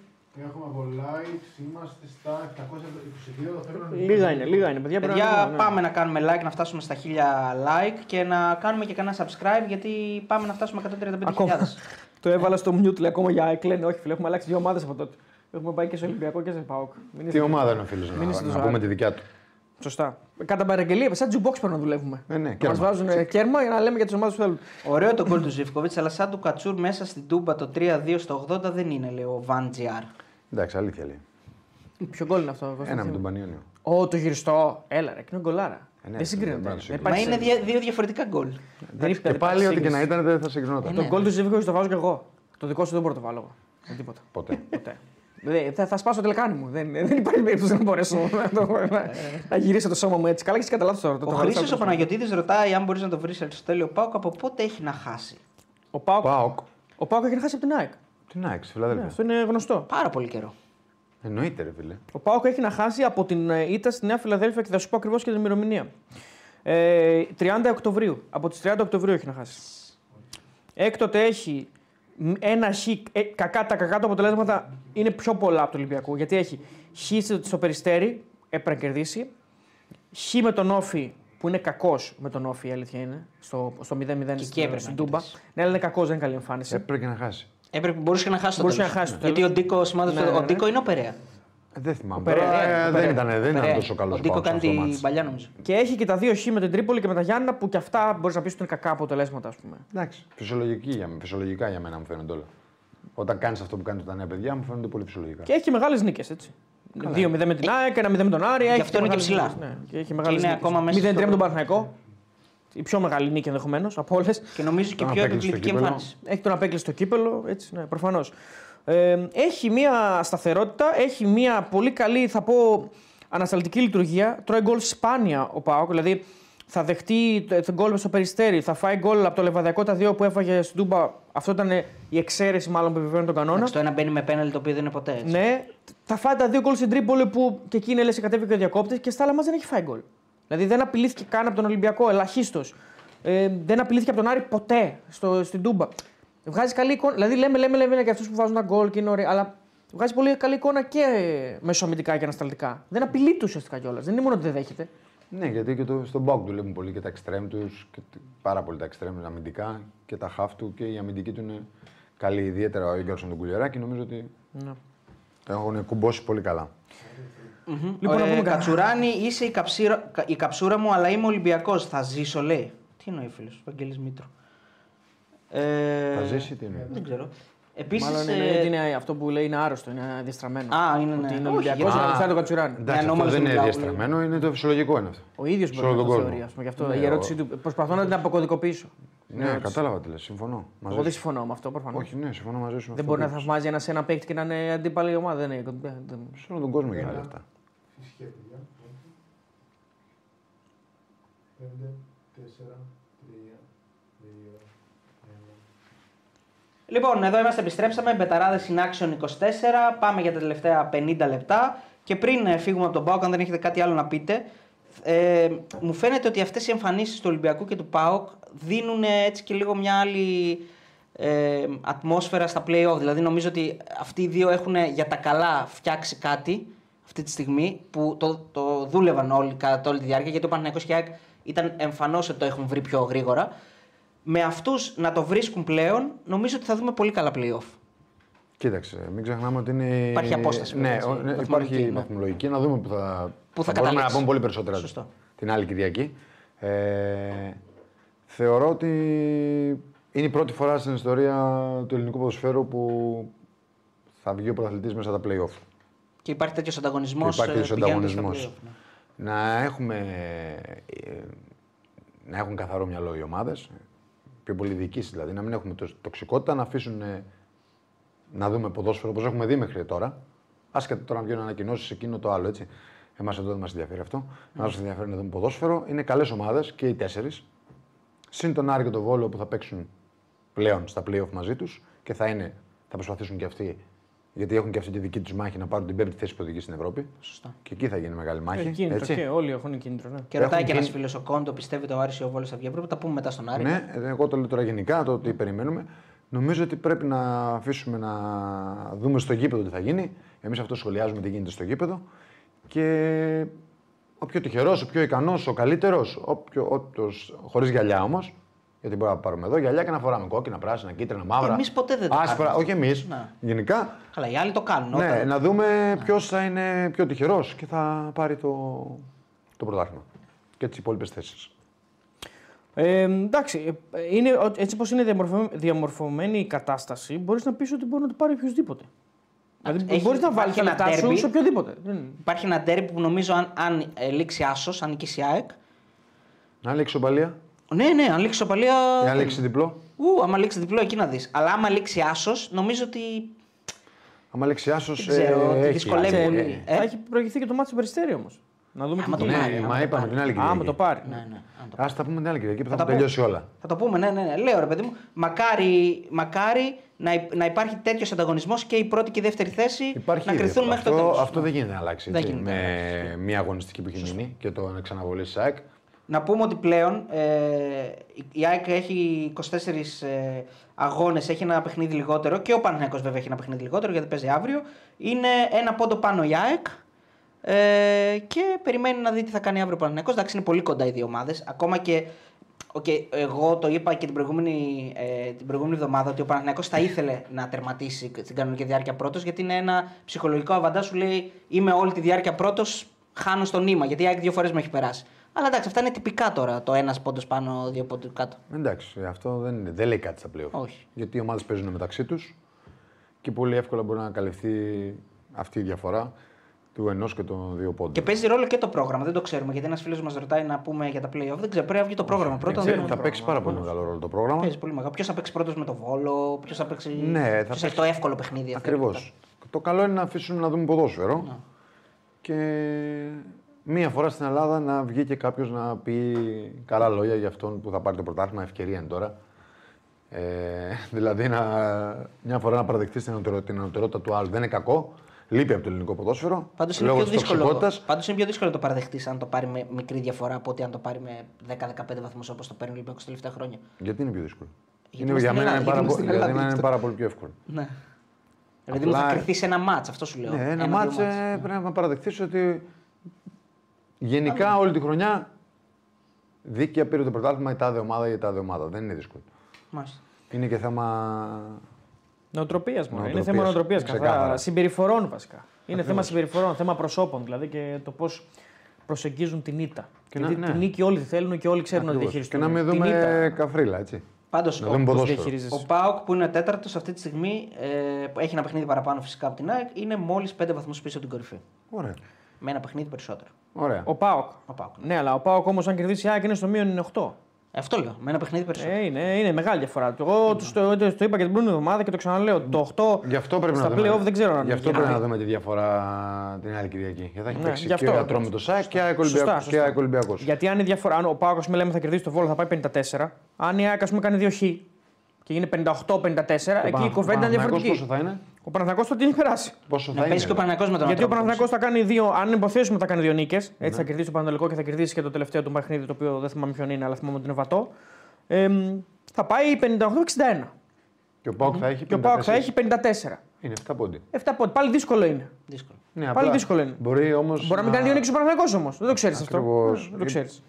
Έχουμε από likes, είμαστε στα 722, το θέλω να Λίγα είναι, λίγα είναι. Παιδιά, πρέπει να Παιδιά, δούμε, ναι. πάμε να κάνουμε like, να φτάσουμε στα 1000 like και να κάνουμε και κανένα subscribe γιατί πάμε να φτάσουμε 135.000. Ακόμα. Το έβαλα στο mute, λέει ακόμα για έκλαινε. Όχι, φίλε, έχουμε αλλάξει δύο ομάδες από τότε. Έχουμε πάει και σε Ολυμπιακό και σε Πάοκ. Μην Τι είστε- ομάδα είναι ο φίλος Μην είστε να, να τόσο πούμε άλλοι. τη δικιά του. Σωστά. Κατά παραγγελία, σαν jukebox πρέπει να δουλεύουμε. Ε, ναι, Μα κέρμα. βάζουν ε, κέρμα για να λέμε για τι ομάδες που θέλουν. Ωραίο το γκολ του Ζήφκοβιτ, αλλά σαν του Κατσούρ μέσα στην τούμπα το 3-2 στο 80 δεν είναι, λέει ο Βαν Τζιάρ. Εντάξει, αλήθεια λέει. Ποιο γκολ είναι αυτό, Κώστα, Ένα με θυμάμαι. τον Πανιόνιο. Ω, το γυριστό. Έλα, ρε, είναι γκολάρα. Ε, ναι, δεν συγκρίνεται. δεν Δεν μπορεί να υπάρχει Μα είναι σύγκριση. δια- δύο διαφορετικά γκολ. Δεν Εντάξει, υπάρχει- και πάλι, υπάρχει ό,τι και να σύγκριση. ήταν, δεν θα συγκρινόταν. Το γκολ του Ζήβικο το βάζω κι εγώ. Το δικό σου δεν μπορώ να το βάλω εγώ. Με τίποτα. Ποτέ. Ποτέ. Δεν- θα, θα σπάσω το λεκάνη μου. Δεν, δεν υπάρχει περίπτωση να μπορέσω να, το, να, να γυρίσω το σώμα μου έτσι. Καλά, έχεις κατά λάθος τώρα. Το, Ο το Χρήσο γράψα. ο Παναγιοτήδη ρωτάει αν μπορείς να το βρεις στο τέλειο Πάουκ από πότε έχει να χάσει. Ο Πάοκ, Πάοκ. ο Πάοκ έχει χάσει από την ΑΕΚ. Τι να έχει, Ναι, Φιλαδέλφια. αυτό είναι γνωστό. Πάρα πολύ καιρό. Εννοείται, ρε φίλε. Ο Πάοκ έχει να χάσει από την ε, ήττα στη Νέα Φιλαδέλφια και θα σου πω ακριβώς και την ημερομηνία. Ε, 30 Οκτωβρίου. Από τις 30 Οκτωβρίου έχει να χάσει. Έκτοτε έχει μ- ένα χ. Ε, κακά, τα κακά του αποτελέσματα είναι πιο πολλά από το Ολυμπιακό. Γιατί έχει χ στο- στο περιστέρι, έπρεπε να κερδίσει. Χ με τον Όφη, που είναι κακός με τον Όφη, η αλήθεια είναι. Στο, στο 0-0 εκεί στην, έπρεπε στην να Τούμπα. κερδίσει. Ναι, αλλά είναι κακός, δεν είναι καλή εμφάνιση. Έπρεπε και να χάσει. Έπρεπε, μπορούσε και να χάσει το Μπορούσε τέλος. να χάσει το Γιατί τέλος. ο Ντίκος σημάδεψε. Ναι, ναι, Ο ναι. Ντίκο είναι ο Περέα. Ε, δεν θυμάμαι. Περέα, Τώρα, ναι, ε, ο δεν Περέα. ήταν, δεν ήταν Περέα. τόσο καλός Ο Ντίκο κάνει την παλιά νομίζω. Και έχει και τα δύο χ με την Τρίπολη και με τα Γιάννα που και αυτά μπορείς να πεις ότι είναι κακά αποτελέσματα, ας πούμε. Εντάξει, φυσιολογική για, φυσιολογικά για μένα μου φαίνονται όλα. Όταν κάνεις αυτό που κάνεις τα νέα παιδιά μου φαίνονται πολύ φυσιολογικά. Και έχει και μεγάλες νίκες, έτσι. 2-0 με την ΑΕΚ, 1-0 με τον Άρη. έχει αυτό είναι και μεγάλες ψηλά. νίκες, Ναι, και έχει μεγάλες είναι νίκες. ακόμα μέσα 0-3 στο- με τον Παναθηναϊκό. Η πιο μεγάλη νίκη ενδεχομένως από όλες. Και νομίζω και Τον πιο απέκλεισε το επιβλητική κύπελο. εμφάνιση. Έχει τον απέκλειστο στο κύπελο, έτσι, ναι, προφανώς. Ε, έχει μια σταθερότητα, έχει μια πολύ καλή, θα πω, ανασταλτική λειτουργία. Τρώει γκολ σπάνια ο Πάοκ, δηλαδή θα δεχτεί το- το γκολ στο περιστέρι, θα φάει γκολ από το λεβαδιακό τα δύο που έφαγε στην Τούμπα. Αυτό ήταν η εξαίρεση μάλλον που επιβεβαιώνει τον κανόνα. Εντάξει, Το ένα μπαίνει με πέναλ το οποίο δεν είναι ποτέ έτσι. Ναι, θα φάει τα δύο γκολ στην Τρίπολη που και εκεί είναι λες κατέβηκε ο διακόπτης και στα άλλα μα δεν έχει φάει γκολ. Δηλαδή δεν απειλήθηκε καν από τον Ολυμπιακό, ελαχίστως. Ε, δεν απειλήθηκε από τον Άρη ποτέ στο, στην Τούμπα. Βγάζει καλή εικόνα. Δηλαδή λέμε, λέμε, λέμε για αυτούς που βάζουν τα γκολ και είναι ωραία, αλλά βγάζει πολύ καλή εικόνα και μεσοαμυντικά και ανασταλτικά. Δεν απειλεί του ουσιαστικά κιόλας. Δεν είναι μόνο ότι δεν δέχεται. Ναι, γιατί και το, στον Μπάουκ δουλεύουν πολύ και τα εξτρέμ τους, πάρα πολύ τα εξτρέμ αμυντικά και τα χαφ του και η αμυντική του είναι καλή. Ιδιαίτερα ο Ίγκαρσον τον Κουλιεράκη νομίζω ότι Ναι. έχουν κουμπώσει πολύ καλά. Λοιπόν, Λοιπόν, να ε, πούμε κα- Κατσουράνη, είσαι η, καψίρα, κα- η καψούρα μου, αλλά είμαι Ολυμπιακός. Θα ζήσω, λέει. Τι εννοεί φίλος, ο Βαγγέλης Μήτρο. Ε, Θα ζήσει, τι εννοεί. Δεν ξέρω. Επίσης. Μάλλον είναι, ότι είναι αυτό που λέει είναι άρρωστο, είναι διαστραμμένο. Α, είναι, ναι. Ότι είναι Όχι, Ολυμπιακός, γιατί- αλλά θα το κατσουράνει. Εντάξει, αυτό ανώμαλος δεν είναι μιλάω, διαστραμμένο, είναι το φυσιολογικό είναι αυτό. Ο ίδιος Σε μπορεί όλο να τον το κόσμο. θεωρεί. ας πούμε, γι' αυτό Ναι, η ερώτησή ο- του. Προσπαθώ να την αποκωδικοποιήσω. Ναι, κατάλαβα τι λες, συμφωνώ. Μαζί Εγώ δεν σου. συμφωνώ με αυτό προφανώς. Όχι, ναι, συμφωνώ μαζί σου. Δεν αυτό μπορεί να που είπες. θαυμάζει ένα σε ένα παίκτη και να είναι αντίπαλη ομάδα. Δεν είναι. δεν- δεν- Σε όλο τον κόσμο γίνεται αυτά. Φυσικά, παιδιά. 5, 4, 3, 2, Λοιπόν, εδώ είμαστε, επιστρέψαμε. Μπεταράδες in action 24. Πάμε για τα τελευταία 50 λεπτά. Και πριν ε, φύγουμε από τον Πάοκ, αν δεν έχετε κάτι άλλο να πείτε, ε, μου φαίνεται ότι αυτές οι εμφανίσεις του Ολυμπιακού και του Πάοκ δίνουν έτσι και λίγο μια άλλη ε, ατμόσφαιρα στα play-off. Δηλαδή, νομίζω ότι αυτοί οι δύο έχουν για τα καλά φτιάξει κάτι αυτή τη στιγμή που το, το δούλευαν όλοι κατά όλη τη διάρκεια. Γιατί ο Παναγιακό και η ΑΕΚ ήταν εμφανώς ότι το έχουν βρει πιο γρήγορα. Με αυτούς να το βρίσκουν πλέον, νομίζω ότι θα δούμε πολύ καλά play-off. Κοίταξε, μην ξεχνάμε ότι είναι. Υπάρχει απόσταση, Ναι, βέβαια, ο- έτσι, ναι, βαθμολογική, υπάρχει ναι. βαθμολογική. Να δούμε που θα. Πού θα μπορούμε να καταλήξει. πούμε πολύ περισσότερα Σωστό. την άλλη Κυριακή. Ε, θεωρώ ότι είναι η πρώτη φορά στην ιστορία του ελληνικού ποδοσφαίρου που θα βγει ο πρωταθλητής μέσα στα play-off. Και υπάρχει τέτοιος ανταγωνισμός. Και υπάρχει τέτοιος ανταγωνισμός. Να έχουμε. ε, να έχουν καθαρό μυαλό οι ομάδες. Πιο πολύ διοικήσει δηλαδή. Να μην έχουμε τόση τοξικότητα, να αφήσουν ε, να δούμε ποδόσφαιρο όπως έχουμε δει μέχρι τώρα. Άσχετα τώρα να βγαίνουν ανακοινώσεις εκείνο το άλλο έτσι. Εμάς εδώ δεν μας ενδιαφέρει αυτό. Εμάς μας ενδιαφέρει να δούμε ποδόσφαιρο. Είναι καλές ομάδες και οι τέσσερις. Συν τον Άρη και τον Βόλο που θα παίξουν πλέον στα playoff μαζί τους και θα, είναι, θα προσπαθήσουν και αυτοί. Γιατί έχουν και αυτή τη δική τους μάχη να πάρουν την πέμπτη θέση που οδηγεί στην Ευρώπη. Σωστά. Και εκεί θα γίνει μεγάλη μάχη. Ε, κίνητρο έτσι. και όλοι έχουν κίνητρο. Ναι. Και ρωτάει Έχουν και ένας γίνει- φίλος ο Κόντο, πιστεύετε ο Άρης ή ο Βόλο θα βγει Ευρώπη; Τα πούμε μετά στον Άρη. Ναι, ε, εγώ το λέω τώρα γενικά, το τι περιμένουμε. Νομίζω ότι πρέπει να αφήσουμε να δούμε στο γήπεδο τι θα γίνει. Εμείς αυτό σχολιάζουμε τι γίνεται στο γήπεδο. Και ο πιο τυχερός, ο πιο ικανός, ο καλύτερος, χωρίς γυαλιά όμως. Γιατί μπορούμε να πάρουμε εδώ γυαλιά και να φοράμε κόκκινα, πράσινα, κίτρινα, μαύρα. Εμείς ποτέ δεν το άσπρα. κάνουμε. Όχι εμείς. Ναι. Γενικά. Καλά, οι άλλοι το κάνουν. Ναι, όταν- να δούμε ποιος θα είναι πιο τυχερός και θα πάρει το, το πρωτάθλημα. Και τις υπόλοιπες θέσεις. Ε, εντάξει, ε, είναι, ο- έτσι πως είναι διαμορφω- διαμορφωμένη η κατάσταση, μπορείς να πεις ότι μπορεί να το πάρει οποιοδήποτε. Δηλαδή Έχει- μπορείς να βάλεις υπάρχει τα ένα λεφτά σου derby. σε οποιοδήποτε. Δεν- Υπάρχει ένα ντέρμπι που νομίζω αν, αν ε, λήξει άσος, αν νικήσει η ΑΕΚ. Να λήξει οπαλία Ναι, ναι, αν λήξει σοπαλία. ή να λήξει διπλό. Ου, άμα λήξει διπλό, εκεί να δεις. Αλλά άμα λήξει άσος, νομίζω ότι. Άμα λέξει άσος. Δεν ξέρω, τη δυσκολεύει ε, πολύ. Ε, Θα έχει προηγηθεί και το μάτι του Περιστέρη όμως. Να δούμε Άμα τι το γίνεται. πάρει, Ναι, άμα μα το είπαμε πάρει. την άλλη Κυριακή. Άμα το πάρει. ναι, ναι. αν το- Α τα πούμε την άλλη Κυριακή που θα Θα έχουν τα τελειώσει πούμε. όλα. Θα το πούμε, ναι, ναι, ναι. Λέω ρε παιδί μου, μακάρι, μακάρι να, υ- να υπάρχει τέτοιος ανταγωνισμός και η πρώτη και η δεύτερη θέση Υπάρχει να ήδη κρυθούν αυτό. μέχρι το αυτό, τέλος. αυτό δεν γίνεται να αλλάξει. Δεν έτσι, γίνεται να με μια αγωνιστική που έχει μείνει και το να ξαναβολεί ΣΑΕΚ. Να πούμε ότι πλέον ε, η- η ΑΕΚ έχει 24 ε, αγώνες, έχει ένα παιχνίδι λιγότερο και ο Παναθηναϊκός βέβαια έχει ένα παιχνίδι λιγότερο γιατί παίζει αύριο. Είναι ένα πόντο πάνω η ΑΕΚ ε, και περιμένει να δει τι θα κάνει αύριο ο Παναθηναϊκός. Εντάξει, είναι πολύ κοντά οι δύο ομάδες. Ακόμα και. οκ, εγώ το είπα και την προηγούμενη, ε, την προηγούμενη εβδομάδα ότι ο Παναθηναϊκός θα ήθελε να τερματίσει στην κανονική διάρκεια πρώτος γιατί είναι ένα ψυχολογικό αβαντά σου λέει Είμαι όλη τη διάρκεια πρώτος, χάνω στο νήμα γιατί η ΑΕΚ δύο φορές με έχει περάσει. Αλλά εντάξει, αυτά είναι τυπικά τώρα. Το ένας πόντος πάνω, δύο πόντο κάτω. Εντάξει, αυτό δεν, είναι- δεν λέει κάτι στα πλέον. Όχι. Γιατί οι ομάδες παίζουν μεταξύ τους και πολύ εύκολα μπορεί να καλυφθεί αυτή η διαφορά του ενός και των δύο πόντων. Και παίζει ρόλο και το πρόγραμμα. Δεν το ξέρουμε γιατί ένας φίλος μας ρωτάει να πούμε για τα playoff. Δεν ξέρω, πρέπει να βγει το πρόγραμμα πρώτα. Ξέρει, δεν θα είναι. παίξει πάρα πολύ μεγάλο ρόλο το πρόγραμμα. Παίζει πολύ μεγάλο. Ποιος θα παίξει πρώτος με το βόλο, ποιος θα παίξει. Ναι, θα ποιος παίξει- έχει το εύκολο παιχνίδι. αυτό Ακριβώς. και αυτά. Το καλό είναι να αφήσουμε να δούμε ποδόσφαιρο. Ναι. Και μία φορά στην Ελλάδα να βγει και κάποιος να πει καλά λόγια για αυτόν που θα πάρει το πρωτάθλημα. Ευκαιρία είναι τώρα. Ε, δηλαδή, να, μια φορά να παραδεχτεί την, ανωτερο- την ανωτερότητα του άλλου δεν είναι κακό. Λείπει από το ελληνικό ποδόσφαιρο. Πάντως είναι, λόγω πιο της δύσκολο, τοξικότητας. πάντως είναι πιο δύσκολο να το παραδεχτείς αν το πάρει με μικρή διαφορά από ότι αν το πάρει με 10-15 βαθμούς όπως το παίρνει ο Ολυμπιακός τα τελευταία χρόνια. Γιατί είναι πιο δύσκολο; Γιατί είναι, είμαστε για στην μένα Ελλάδα, είναι πάρα, γιατί πολύ- είμαστε στην για Ελλάδα, μένα είναι αυτό. πάρα πολύ πιο εύκολο. Ναι. Δηλαδή μου θα Απλά- κρυθεί σε ένα μάτς, αυτό σου λέω. Ναι, ένα Ένα-δύο μάτς μάτς. ε, πρέπει να παραδεχτείς ότι γενικά όλη τη χρονιά δίκαια πήρε το πρωτάθλημα η τάδε ομάδα ή η τάδε ομάδα. Δεν είναι δύσκολο. Μάλιστα. Είναι και θέμα. Νοοτροπίας μόνο. Είναι Νοοτροπίας, θέμα νοοτροπία. ξεκάθαρα. Συμπεριφορών βασικά. Είναι θέμα συμπεριφορών, θέμα προσώπων δηλαδή και το πώς προσεγγίζουν την ήττα. Και Γιατί να- τη ναι. νίκη όλοι θέλουν και όλοι ξέρουν να Ακριβώς. διαχειριστούν. Και να μην την δούμε ήττα. καφρίλα, έτσι. Πάντως Να δούμε ο, Πώς ποδόσφαιρο. διαχειρίζεσαι. ο Πάοκ που είναι τέταρτος αυτή τη στιγμή ε, που έχει ένα παιχνίδι παραπάνω φυσικά από την ΑΕΚ είναι μόλις 5 βαθμούς πίσω από την κορυφή. Ωραία. Με ένα παιχνίδι περισσότερο. Ωραία. Ο Πάοκ. Ο Πάοκ. Ναι, αλλά ο Πάοκ όμως αν κερδίσει η ΑΕΚ είναι στο μείον 8. Ε, Αυτό λέω. Με ένα παιχνίδι περισσότερο. Ε, είναι, είναι μεγάλη διαφορά. Εγώ τους το, το, το είπα και την προηγούμενη εβδομάδα και το ξαναλέω. Το 8 Γι' αυτό πρέπει στα να δούμε. playoff δεν ξέρω αν Γι' αυτό γίνει. πρέπει να δούμε τη διαφορά την άλλη Κυριακή. Γιατί θα έχει Ναι, παίξει γι' και αυτό. ο Ατρόμητο ΣΑΕΚ και ΑΕΚ Σωστά, Ολυμπιακός- σωστά. και ΑΕΚ Ολυμπιακός. Γιατί αν η διαφορά, αν ο Πάοκ λέμε θα κερδίσει το βόλο θα πάει 54, αν η ΑΕΚ ας πούμε κάνει 2 χ, και γίνει 58-54, εκεί η κουβέντα είναι διαφορετική. Πόσο θα είναι, Ο Παναθηναϊκός θα την έχει περάσει. πόσο Να θα είναι. παίζει και ο Παναγιώ με τον Γιατί ο Ατρόμητο. Παναθηναϊκός θα κάνει δύο, αν υποθέσουμε θα κάνει δύο νίκες. Έτσι Ναι. θα κερδίσει το Πανατολικό και θα κερδίσει και το τελευταίο του παιχνίδι, το οποίο δεν θυμάμαι ποιον είναι, αλλά θυμάμαι ότι είναι βατό. Ε, θα πάει 58-61. Και ο Πάοκ θα έχει. Και ο Πάοκ θα 54. έχει 54. Είναι 7 πόντι. 7 πόντι. Πάλι δύσκολο είναι. Δύσκολο. Ναι, Πάλι απλά δύσκολο είναι. Μπορεί όμως. Μπορεί να μην κάνει δύο νίκες ο Παναθηναϊκός όμως. Δεν το ξέρεις αυτό. Ακριβώς. Δεν το ξέρεις.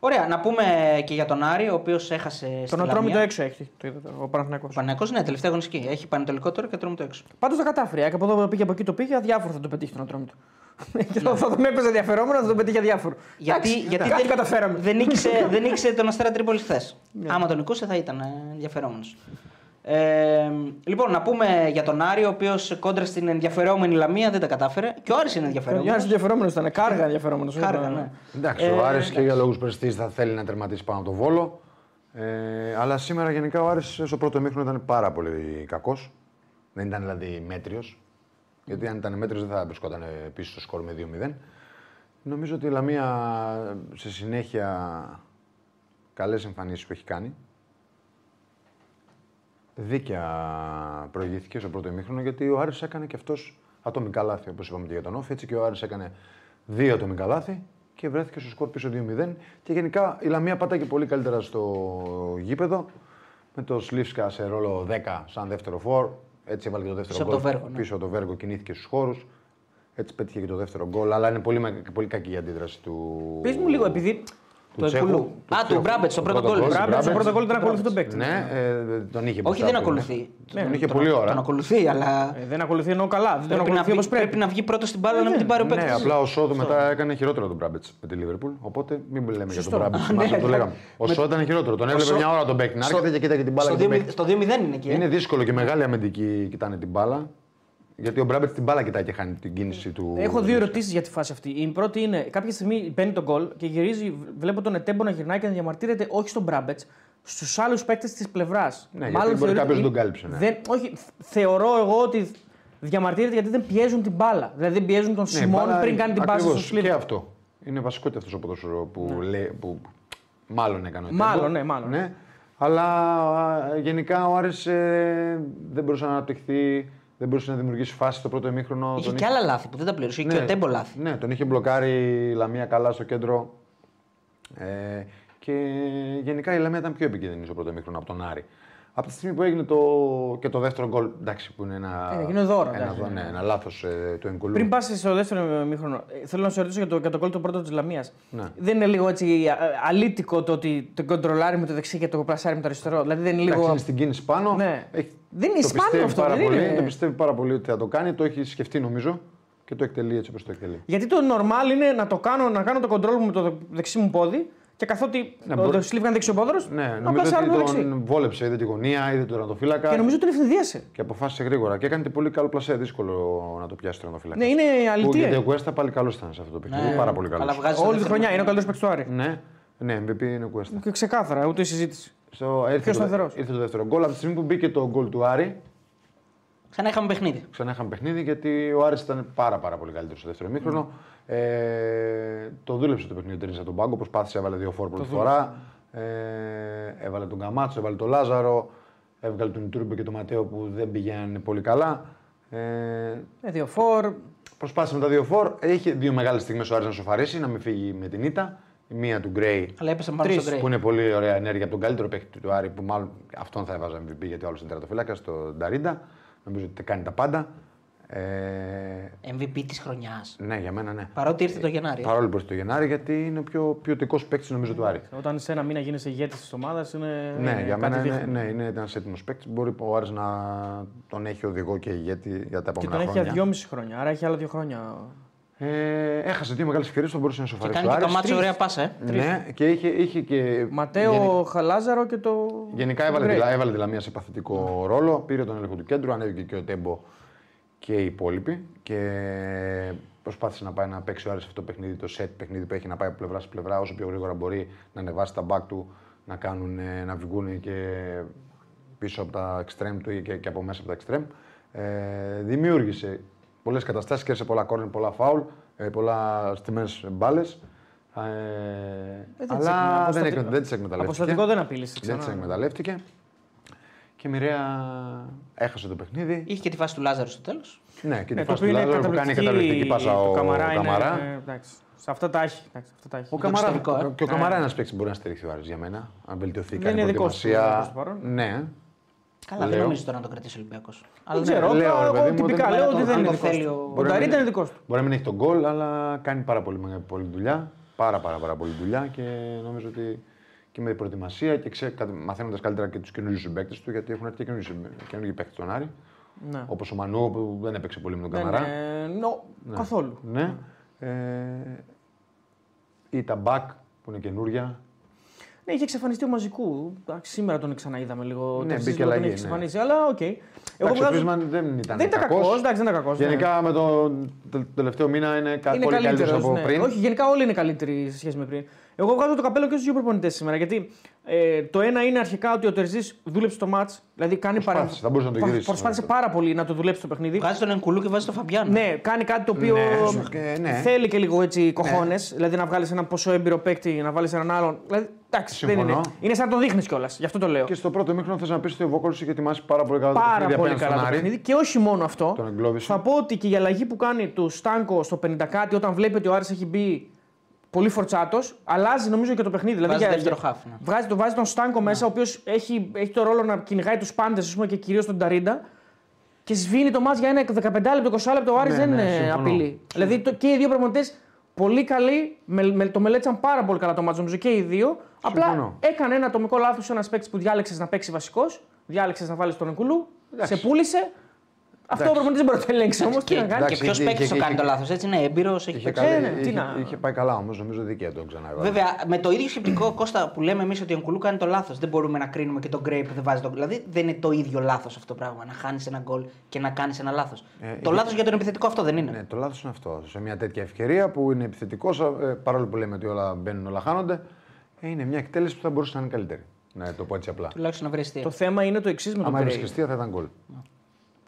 Ωραία, να πούμε και για τον Άρη, ο οποίος έχασε στη Τον Ατρόμητο Λαμία. έξω έχει το είδατε, ο Παναθηναϊκός. Ο Παναγιώ, ναι, τελευταία αγωνιστική. Έχει πανετολικό τώρα και Ατρόμητο έξω. Πάντως τα κατάφερε. Και από εδώ που πήγε, από εκεί το πήγε, αδιάφορο θα το πετύχει τον Ατρόμητο. Και Ναι. θα τον έπαιζε ενδιαφερόμενο, θα τον πετύχει αδιάφορο. Γιατί, Εντάξει, γιατί κάτι δεν, καταφέραμε. δεν, νίκησε, δεν νίκησε τον Αστέρα Τρίπολη χθες. Ναι. Άμα τον νικούσε θα ήταν ενδιαφερόμενος. Ε, λοιπόν, να πούμε για τον Άρη, ο οποίος κόντρα στην ενδιαφερόμενη Λαμία δεν τα κατάφερε. Και ο Άρης είναι Ο ενδιαφερόμενο. Γιάννη ενδιαφερόμενος ήταν. Κάργα ενδιαφερόμενος. Κάργα, ναι. Εντάξει, Ε, ο Άρης και εντάξει. για λόγους πρεστή θα θέλει να τερματίσει πάνω από τον Βόλο. Ε, αλλά σήμερα γενικά ο Άρης στο πρώτο μήχρονο ήταν πάρα πολύ κακός. Δεν ήταν δηλαδή μέτριος. Γιατί αν ήταν μέτριος δεν θα βρισκόταν πίσω στο σκορ με 2-0. Νομίζω ότι η Λαμία σε συνέχεια καλές εμφανίσεις που έχει κάνει. Δίκαια προηγήθηκε στο πρώτο ημίχρονο γιατί ο Άρης έκανε και αυτός ατομικά λάθη, όπως είπαμε και για τον Όφη. Έτσι και ο Άρης έκανε δύο ατομικά λάθη και βρέθηκε στο σκορ πίσω 2-0. Και γενικά η Λαμία πάταγε πολύ καλύτερα στο γήπεδο με το Σλίφσκα σε ρόλο 10 σαν δεύτερο φόρ. Έτσι έβαλε και το δεύτερο Πίσω από γκολ. το Βέργο, ναι. Πίσω από το Βέργο κινήθηκε στους χώρους. Έτσι πέτυχε και το δεύτερο γκολ. Αλλά είναι πολύ, με- πολύ κακή η αντίδραση του. Πες μου λίγο, επειδή. Του Το Τσέχου. Εκουλού. Α, του Τσέχου. Μπράμπετ, στο Το πρώτο γκολ. Ο Μπράμπετ στο Μπράμπετς. πρώτο γκολ ήταν ακολουθεί τον παίκτη. Ναι, ε, τον είχε Όχι, μπροστά δεν του, ναι. ακολουθεί. Τον είχε Τον- πολύ ώρα. Τον ακολουθεί, αλλά. Ε, δεν ακολουθεί ενώ καλά. Δεν τον Πρέπει να, ακολουθεί βγει, όπως πρέπει. πρέπει να βγει πρώτος στην μπάλα να μην την πάρει ο παίκτης. Ναι, απλά ο Σόδου μετά έκανε χειρότερο τον Μπράμπετ με τη Λίβερπουλ. Οπότε μην λέμε για Σωστό. τον Μπράμπετ. Α, Θυμάσαι ναι. που το λέγαμε. Ο Με- Σόδου ήταν χειρότερο. Τον έβλεπε Σο- μια ώρα τον παίκτη να στο- έρχεται και κοίταγε την μπάλα. Στο και τον 2-0 παίκτη. στο 2-0 είναι εκεί. ε. Είναι δύσκολο και μεγάλη αμυντική κοιτάνε την μπάλα. Γιατί ο Μπράμπετ την μπάλα κοιτάει και χάνει την κίνηση του. Έχω δύο ερωτήσεις για τη φάση αυτή. Η πρώτη είναι: κάποια στιγμή παίρνει τον γκολ και γυρίζει, βλέπω τον Ετέμπο να γυρνάει και να διαμαρτύρεται όχι στον Μπράμπετ, στους άλλους παίκτες της πλευράς. Ναι, γιατί μπορεί κάποιος να τον κάλυψε, ναι. Δεν, όχι, θεωρώ εγώ ότι διαμαρτύρεται γιατί δεν πιέζουν την μπάλα. Δηλαδή δεν πιέζουν τον Ναι, Σιμών μπάλα- πριν κάνει την πάση ακριβώς, στο σλίπ. Και αυτό. Είναι βασικό και αυτός ο ποδόσφαιρο που, λέει, που μάλλον έκανε ο Μάλλον, Τέμπο. ναι, μάλλον. Ναι. Αλλά α, γενικά ο Άρης ε, δεν μπορούσε να αναπτυχθεί, δεν μπορούσε να δημιουργήσει φάση στο πρώτο ημίχρονο. Είχε Τον και άλλα λάθη που δεν τα πλήρωσε. Είχε και ο Τέμπο λάθη. Ναι, τον είχε μπλοκάρει η Λαμία καλά στο κέντρο. Ε, και γενικά η Λαμία ήταν πιο επικίνδυνη στο πρώτο μήχρονο από τον Άρη. Από τη στιγμή που έγινε το, και το δεύτερο γκολ, εντάξει, που είναι ένα, Ε, έγινε δώρο, ένα, εντάξει. δω- ναι, ένα λάθος ε, του Ενκουλού. Πριν πας στο δεύτερο μήχρονο, ε, θέλω να σε ρωτήσω για το, για το γκολ το πρώτο της Λαμίας. Ναι. Δεν είναι λίγο έτσι α, αλήτικο το ότι τον κοντρολάρει με το δεξί και το πλασάρει με το αριστερό; Δηλαδή δεν είναι Εντάξει, λίγο. είναι στην κίνηση πάνω. Ναι. Έχει, Δεν είναι το σπάνιο πιστεύει αυτό, πάρα δεν πολύ, είναι. Το πιστεύει πάρα πολύ ότι θα το κάνει, το έχει σκεφτεί νομίζω και το εκτελεί έτσι όπως το εκτελεί. Γιατί το normal είναι να το κάνω, να κάνω το control μου με το δεξί μου πόδι και καθότι Ναι, ο μπορεί- το Σλίβ ήταν δεξιοπόδωρο, Ναι, να νομίζω πλασάρω ότι το δεξί. τον βόλεψε, είδε τη γωνία, είδε τον τερματοφύλακα Και νομίζω τον ευθυνδίασε. και αποφάσισε γρήγορα. Και έκανε και πολύ καλό πλασέ, δύσκολο να το πιάσει τον τερματοφύλακα. Ναι, είναι Που αλήθεια. Γιατί ο Κουέστα πάλι καλός ήταν σε αυτό το παιχνίδι. Ναι, πάρα πολύ καλός. αλλά βγάζει στο Όλη τη δεύτερο χρονιά είναι ο μήχρονο. καλύτερο παίκτης του Άρη. Ναι, ναι, MVP είναι ο Κουέστα. Και ξεκάθαρα, ούτε συζήτηση. Στο, ήρθε, Πιο το, σταθερός. ήρθε το δεύτερο γκολ. Από τη στιγμή που μπήκε το γκολ του Άρη, Ξανά είχαμε παιχνίδι. ξανά είχαμε παιχνίδι γιατί ο Άρης ήταν πάρα, πάρα πολύ καλύτερος στο δεύτερο ημίχρονο. Ε, το δούλεψε το παιχνίδι ο από τον πάγκο, προσπάθησε, έβαλε δύο φόρ πρώτη φορά. Ε, έβαλε τον Καμάτσο, έβαλε τον Λάζαρο, έβγαλε τον Τούρμπο και τον Ματέο που δεν πηγαίνανε πολύ καλά. Ε, Ε, δύο φορ. προσπάθησε με τα δύο φόρ. Είχε δύο μεγάλες στιγμές ο Άρης να σοφαρίσει, να μην φύγει με την ήττα. Η μία του Γκρέι Αλλά έπεσε πάνω Τρεις, στον Γκρέι. που είναι πολύ ωραία ενέργεια από τον καλύτερο παίκτη του Άρη που μάλλον αυτόν θα έβαζα MVP γιατί ο άλλος είναι τερατοφύλακα, τον Νταρίντα. Νομίζω ότι κάνει τα πάντα. Ε, MVP της χρονιάς. ναι, για μένα ναι. Παρότι ήρθε το Γενάρη. Παρόλο που ήρθε το Γενάρη, γιατί είναι ο πιο ποιοτικός παίκτης νομίζω του Άρη. Όταν σε ένα μήνα γίνεσαι ηγέτης της ομάδας είναι. Ναι, είναι για κάτι μένα είναι, δείχνει. ναι, είναι ένας έτοιμος παίκτης. Μπορεί ο Άρης να τον έχει οδηγό και ηγέτη για τα Και επόμενα τον έχει για χρόνια. δυόμιση χρόνια. Άρα έχει άλλα δύο χρόνια. Ε, έχασε δύο μεγάλες ευκαιρίες που μπορούσε να Και σοφαρίσει κάνει ο και το Άρης. μάτσο ωραία πάσα, ε. Ναι, και είχε, είχε και. Ματέο, γενι- Χαλάζαρο και το. Γενικά έβαλε, Γκρέι. τη, έβαλε τη Λαμία σε παθητικό ρόλο, πήρε τον έλεγχο του κέντρου, ανέβηκε και ο Τέμπο και οι υπόλοιποι και προσπάθησε να πάει να παίξει ο Άρης αυτό το παιχνίδι, το set παιχνίδι που έχει να πάει από πλευρά σε πλευρά όσο πιο γρήγορα μπορεί να ανεβάσει τα back του, να, κάνουν, ε, να βγουν και πίσω από τα extreme του ή και, και από μέσα από τα extreme. Ε, δημιούργησε πολλές καταστάσεις, κέρδισε πολλά κόρνερ, πολλά φάουλ, ε, πολλά στιμένες μπάλες. Ε, τις αλλά εκμε- δεν, αποστατικό. εκμε- δεν τις εκμεταλλεύτηκε. Αποστατικό δεν απείλησε Δεν ξανά. τι εκμεταλλεύτηκε. Και μοιραία έχασε το παιχνίδι. Είχε και τη φάση του Λάζαρου στο τέλος. Ναι, και Ναι, τη το φάση οποίο του είναι Λάζαρου που κάνει καταπληκτική πάσα το ο Καμαρά. είναι- Καμαρά. ε, εντάξει. Σε αυτά τα έχει. εντάξει, αυτά τα έχει. Ο Καμαρά, εξωτερικό, ε. και ο Καμαρά είναι ένας παίκτης που μπορεί να στηριχθεί ο Άρης για μένα. Αν βελτιωθεί, Δεν κάνει είναι δικός του, προετοιμασία. προς το παρόν. Ναι. Καλά, δεν Λέω. νομίζω τώρα να το κρατήσει ο Ολυμπιακός. Δεν ξέρω. λέω, ρε εγώ παιδί μου, τυπικά δεν- λέω αν ότι το- δεν αν είναι το δικός θέλει του. ο- Ο Μπορεί να Νταρίντα μην- είναι δικός του. Μπορεί να μην έχει τον γκολ, αλλά κάνει πάρα πολύ, μεγάλη- πολύ δουλειά. Πάρα, πάρα, πάρα πολύ δουλειά και νομίζω ότι και με προετοιμασία και μαθαίνοντας καλύτερα και τους καινούριους συμπαίκτες του, γιατί έχουν έρθει και καινούργιοι παίκτες στον Άρη. Ναι. Όπως ο Μανού που δεν έπαιξε πολύ με τον Δεν, Καμαρά. ε, νο, Καθόλου. Ναι. Ε, ή τα μπακ που είναι καινούρια. Ναι, είχε εξαφανιστεί ο Μαζίκου. Εντάξει, σήμερα τον ξαναείδαμε λίγο. Ναι, το μπήκε τον αλλαγή, έχει ναι. εξαφανίσει, αλλά οκ. Εγώ Εντάξει, ο βγάζω- Πρίσμαν δεν ήταν δεν ήταν κακός. κακός. Εντάξει, δεν ήταν κακός. Γενικά με τον το τελευταίο μήνα είναι, κα- είναι πολύ καλύτερος καλύτερος, από ναι. πριν. Όχι, γενικά όλοι είναι καλύτεροι σε σχέση με πριν. Εγώ βγάζω το καπέλο και στους δύο προπονητές σήμερα. Γιατί ε, το ένα είναι αρχικά ότι ο Τερζής δούλεψε το μάτς. Δηλαδή κάνει Προσπάθησε, θα μπορούσε να το Πα- γυρίσει. Προσπάθησε πάρα πολύ να το δουλέψει το παιχνίδι. Βγάζει τον Ενκουλού και βάζει τον Φαμπιάνο. Ναι, κάνει κάτι το οποίο Ναι, και- ναι. θέλει και λίγο έτσι κοχώνες. Δηλαδή να βγάλεις έναν ποσό έμπειρο παίκτη, να βάλεις έναν άλλον. Δηλαδή, εντάξει, δεν Συμφωνώ. είναι. Είναι σαν να το δείχνεις κιόλας. Γι' αυτό το λέω. Και στο πρώτο μήχρονο θες να πεις ότι ο Βόκολο είχε ετοιμάσει πάρα πολύ καλά το Πάρα παιχνίδι πολύ απέναντι καλά στον το Άρη. παιχνίδι. Και όχι μόνο αυτό. Τον εγκλώβησε. Θα πω ότι και η αλλαγή που κάνει του Στάνκο στο 50 κάτι, όταν βλέπει ότι ο Άρης έχει μπει πολύ φορτσάτος, αλλάζει νομίζω και το παιχνίδι. Δηλαδή, Βάζει για- δεύτερο για- χάφ, ναι. Βγάζει, το, βάζει τον Στάνκο μέσα, ο οποίος έχει, έχει το ρόλο να κυνηγάει τους πάντες και κυρίως τον Ταρίντα. Και σβήνει το μάτς για ένα 15 λεπτό, 20 λεπτό. Ο Άρης Ναι, δεν ναι, είναι συμφωνώ. απειλή. Δηλαδή το, και οι δύο προπονητέ πολύ καλοί, με, με- το μελέτησαν πάρα πολύ καλά το μάτς νομίζω και οι δύο. Απλά Συμφωνώ. έκανε ένα ατομικό λάθος ένας παίκτης που διάλεξες να παίξει βασικός, διάλεξες να βάλεις τον Εκουλού, σε πούλησε. Αυτό ο προπονητή δεν μπορεί να το ελέγξει όμως. Τι Και, να κάνει. και Εντάξει, ποιος είχε- παίκτης είχε- το κάνει είχε- το λάθος. Έτσι είναι έμπειρος, έχει Είχε, παίξει. καλή- ναι, τι είχε, να- είχε πάει καλά όμως, νομίζω δίκαια τον ξαναέβαλε. Βέβαια, με το ίδιο σκεπτικό Κώστα που λέμε εμείς ότι ο Ενκουλού κάνει το λάθος. Δεν μπορούμε να κρίνουμε και τον Γκρέι που δεν βάζει τον Δηλαδή δεν είναι το ίδιο λάθος αυτό το πράγμα. Να χάνεις ένα γκολ και να κάνεις ένα λάθος. Ε, το είχε- λάθος για τον επιθετικό αυτό δεν είναι. Ναι, το λάθος είναι αυτό. Σε μια τέτοια ευκαιρία που είναι επιθετικός, παρόλο που λέμε ότι όλα μπαίνουν, όλα χάνονται, ε, είναι μια εκτέλεση που θα μπορούσε να είναι καλύτερη. Να το πω έτσι απλά. Τουλάχιστον να βρει αστεία. Το θέμα είναι το εξής με τον Άμα έβρισκες Γκρέι. αστεία θα ήταν γκολ.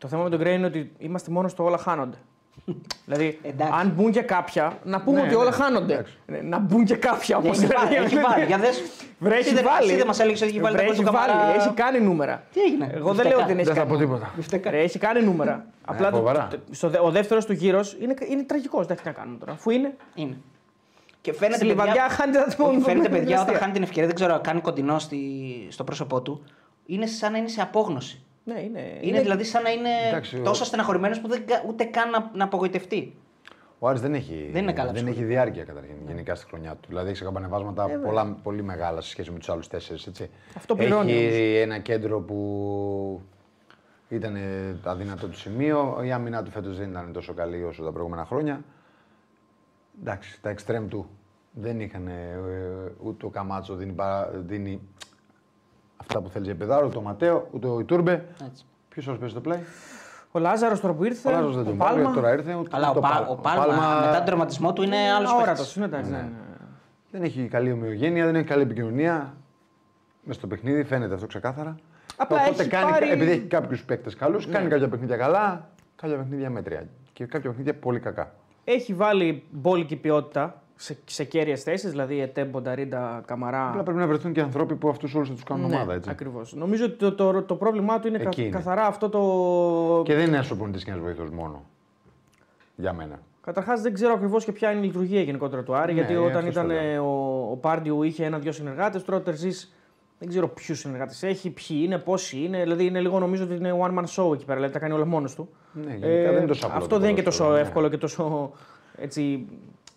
Το θέμα με τον Γκρέι είναι ότι είμαστε μόνος στο όλα χάνονται. δηλαδή, Εντάξει. αν μπουν και κάποια, να πούμε Ναι, ότι ναι, όλα χάνονται. εντάξει. Ε, Να μπουν και κάποια Ναι, όμω. έχει βάλει, έχει βάλει. Για δες. Βρε, Εσύ έχει δεν- βάλει. εσύ δεν μας έλεγες ότι έχει βάλει τα Βρε, γκολ έχει του Καμαρά. βάλει, Έχει κάνει νούμερα. Τι έγινε; Εγώ δεν Μπιφτέκα. λέω ότι δεν έχει Δεν θα κάνει. πω τίποτα. Μπιφτέκα. Ρε, έχει κάνει νούμερα. Απλά το, φοβερά. το- στο, δε- ο δεύτερος του γύρος είναι, είναι τραγικός. Δεν έχει να κάνουμε τώρα. Αφού είναι. Είναι. Και φαίνεται, Στη Λιβαδιά παιδιά, χάνει τα όχι, τμήματα. φαίνεται παιδιά όταν χάνει την ευκαιρία, δεν ξέρω, κάνει κοντινό στη, στο πρόσωπό του. Είναι σαν να είναι σε απόγνωση. Ναι, είναι. Είναι, δηλαδή σαν να είναι Εντάξει, ο- τόσο στεναχωρημένος που δεν, κα- ούτε καν να, να απογοητευτεί. Ο Άρης δεν έχει, Δεν είναι καλά δεν ψυχολογικά. έχει διάρκεια καταρχήν γενικά στη χρονιά του. Δηλαδή έχει σε καμπανεβάσματα πολλά, πολύ μεγάλα σε σχέση με τους άλλους τέσσερις. Αυτό πληρώνει Έχει ένα κέντρο που ήταν αδύνατο του σημείο. Η άμυνά του φέτος δεν ήταν τόσο καλή όσο τα προηγούμενα χρόνια. Εντάξει, τα εξτρέμ του δεν είχαν ε, ούτε ο Καμάτσο δίνει, παρα- δίνει αυτά που θέλεις για παιδάρο, ούτε ο Ματέο, ούτε ο Ιτούρμπε. Έτσι. Ποιος άλλο παίζει το πλάι. Ο Λάζαρος τώρα που ήρθε. Ο Λάζος δεν ο τον Πάλμα. πάρει, τώρα ήρθε. Ούτε, Αλλά ο, ούτε Πα- Πάλμα. ο Πάλμα, μετά τον τραυματισμό του είναι άλλος Αόρατο. παίκτης. Είναι εντάξει. ναι, ναι. Δεν έχει καλή ομοιογένεια, δεν έχει καλή επικοινωνία. Μες στο παιχνίδι φαίνεται αυτό ξεκάθαρα. Απλά Οπότε έχει κάνει, πάρει- επειδή έχει κάποιους παίκτες καλούς, κάνει κάποια παιχνίδια καλά, κάποια παιχνίδια μέτρια. Και κάποια παιχνίδια πολύ κακά. Έχει βάλει μπόλικη ποιότητα σε, σε κέρυες θέσεις, δηλαδή Ετέ, Μπονταρίντα, Καμαρά. Απλά πρέπει να βρεθούν και ανθρώποι που αυτούς όλους θα τους κάνουν ομάδα. Έτσι. Ακριβώς. Νομίζω ότι το, το, το πρόβλημά του είναι, κα- Εκεί είναι. καθαρά αυτό το. Και δεν είναι ένας προπονητή και ένας βοηθός μόνο. Για μένα. Καταρχάς δεν ξέρω ακριβώς και ποια είναι η λειτουργία γενικότερα του Άρη. Ναι, γιατί όταν αυτό ήταν στο ε, λέω. ο, ο Πάρντιου είχε ένα-δυο συνεργάτες, τώρα ο Τερζής δεν ξέρω ποιους συνεργάτες έχει, ποιοι είναι, πόσοι είναι. Δηλαδή είναι λίγο νομίζω ότι είναι one man show εκεί πέρα, δηλαδή τα κάνει όλα μόνος του. Ε, Ναι, γενικά δεν είναι τόσο απλό Αυτό το δεν είναι και ποδόσφαιρο, τόσο ναι. εύκολο και τόσο έτσι,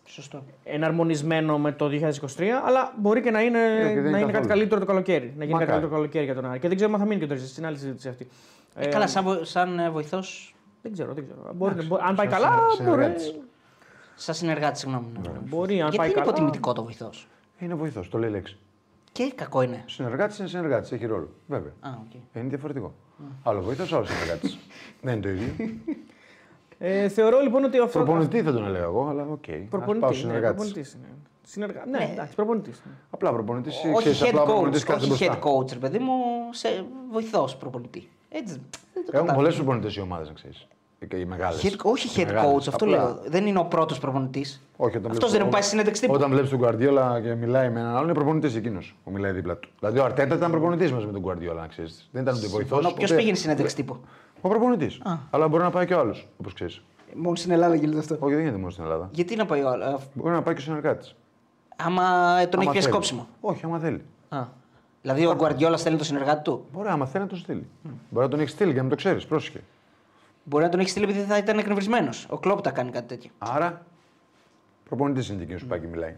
Σωστό. εναρμονισμένο με το 2023, αλλά μπορεί και να είναι, και δεν είναι να είναι κάτι καθόλου. καλύτερο το καλοκαίρι. Να γίνει κάτι Μακάρι. καλύτερο το καλοκαίρι για τον Άρη. Και δεν ξέρω αν θα μείνει και ο Τερζή στην άλλη συζήτηση αυτή. Ε, καλά, σαν, βο- σαν βοηθός, Δεν ξέρω, δεν ξέρω. Μπορεί, Εντάξει, μπορεί- αν πάει σαν καλά, συνεργ- μπορεί, συνεργάτης. σαν συνεργάτη, συγγνώμη. ναι. μπορεί αν Γιατί πάει είναι καλά. υποτιμητικό το βοηθός; Είναι βοηθός, το λέει η λέξη. Και κακό είναι. Συνεργάτης είναι συνεργάτης, έχει ρόλο. Βέβαια. Α, οκ. Ε, Είναι διαφορετικό. Άλλο βοηθός, άλλο συνεργάτης. δεν είναι το ίδιο. Ε, θεωρώ λοιπόν ότι αυτό. Προπονητή θα τον έλεγα εγώ, αλλά οκ. Ας Προπονητή. πάω Ναι, συνεργάτης. προπονητής είναι. Συνεργα... Ναι, Ναι. εντάξει, προπονητής. Απλά προπονητής. Όχι head απλά coach, προπονητής κάθεται όχι μπροστά. head coach, ρε παιδί μου, σε βοηθός προπονητή. Έτσι. Δεν το Έχουν κατάλαβα. πολλές προπονητές οι ομάδες, να ξέρεις. Οι- Οι μεγάλες. Head- όχι head coach, αυτό λέω. Δεν είναι ο πρώτος προπονητής. Όχι, όταν Αυτός βλέπεις- δεν έχει πάει στη συνέντευξη τύπου. Όταν βλέπεις τον Guardiola και μιλάει με έναν άλλον, είναι προπονητής εκείνος που μιλάει δίπλα του. Δηλαδή ο Αρτέτα ήταν προπονητής μας με τον Guardiola, να ξέρεις. Δεν ήταν ούτε βοηθός. Ποιος πήγαινε στη συνέντευξη τύπου. Ο προπονητής. Αλλά μπορεί να πάει και ο άλλος, όπως ξέρεις. Μόνο στην Ελλάδα γίνεται αυτό. Όχι, δεν γίνεται μόνο στην Ελλάδα. Γιατί να πάει ο άλλος. Μπορεί να πάει και ο συνεργάτης. Άμα τον έχει πιάσει κόψιμο. Όχι, άμα θέλει. Α. Δηλαδή ο Γκουαρδιόλα στέλνει το συνεργάτη του; Μπορεί, άμα θέλει να το στείλει. Μπορεί να τον έχει στείλει και να μην το ξέρεις. Πρόσεχε. Μπορεί να τον έχει στείλει επειδή θα ήταν εκνευρισμένος. Ο Κλόπ τα κάνει κάτι τέτοιο. Άρα, προπονητής είναι και εκείνο που πάει και μιλάει.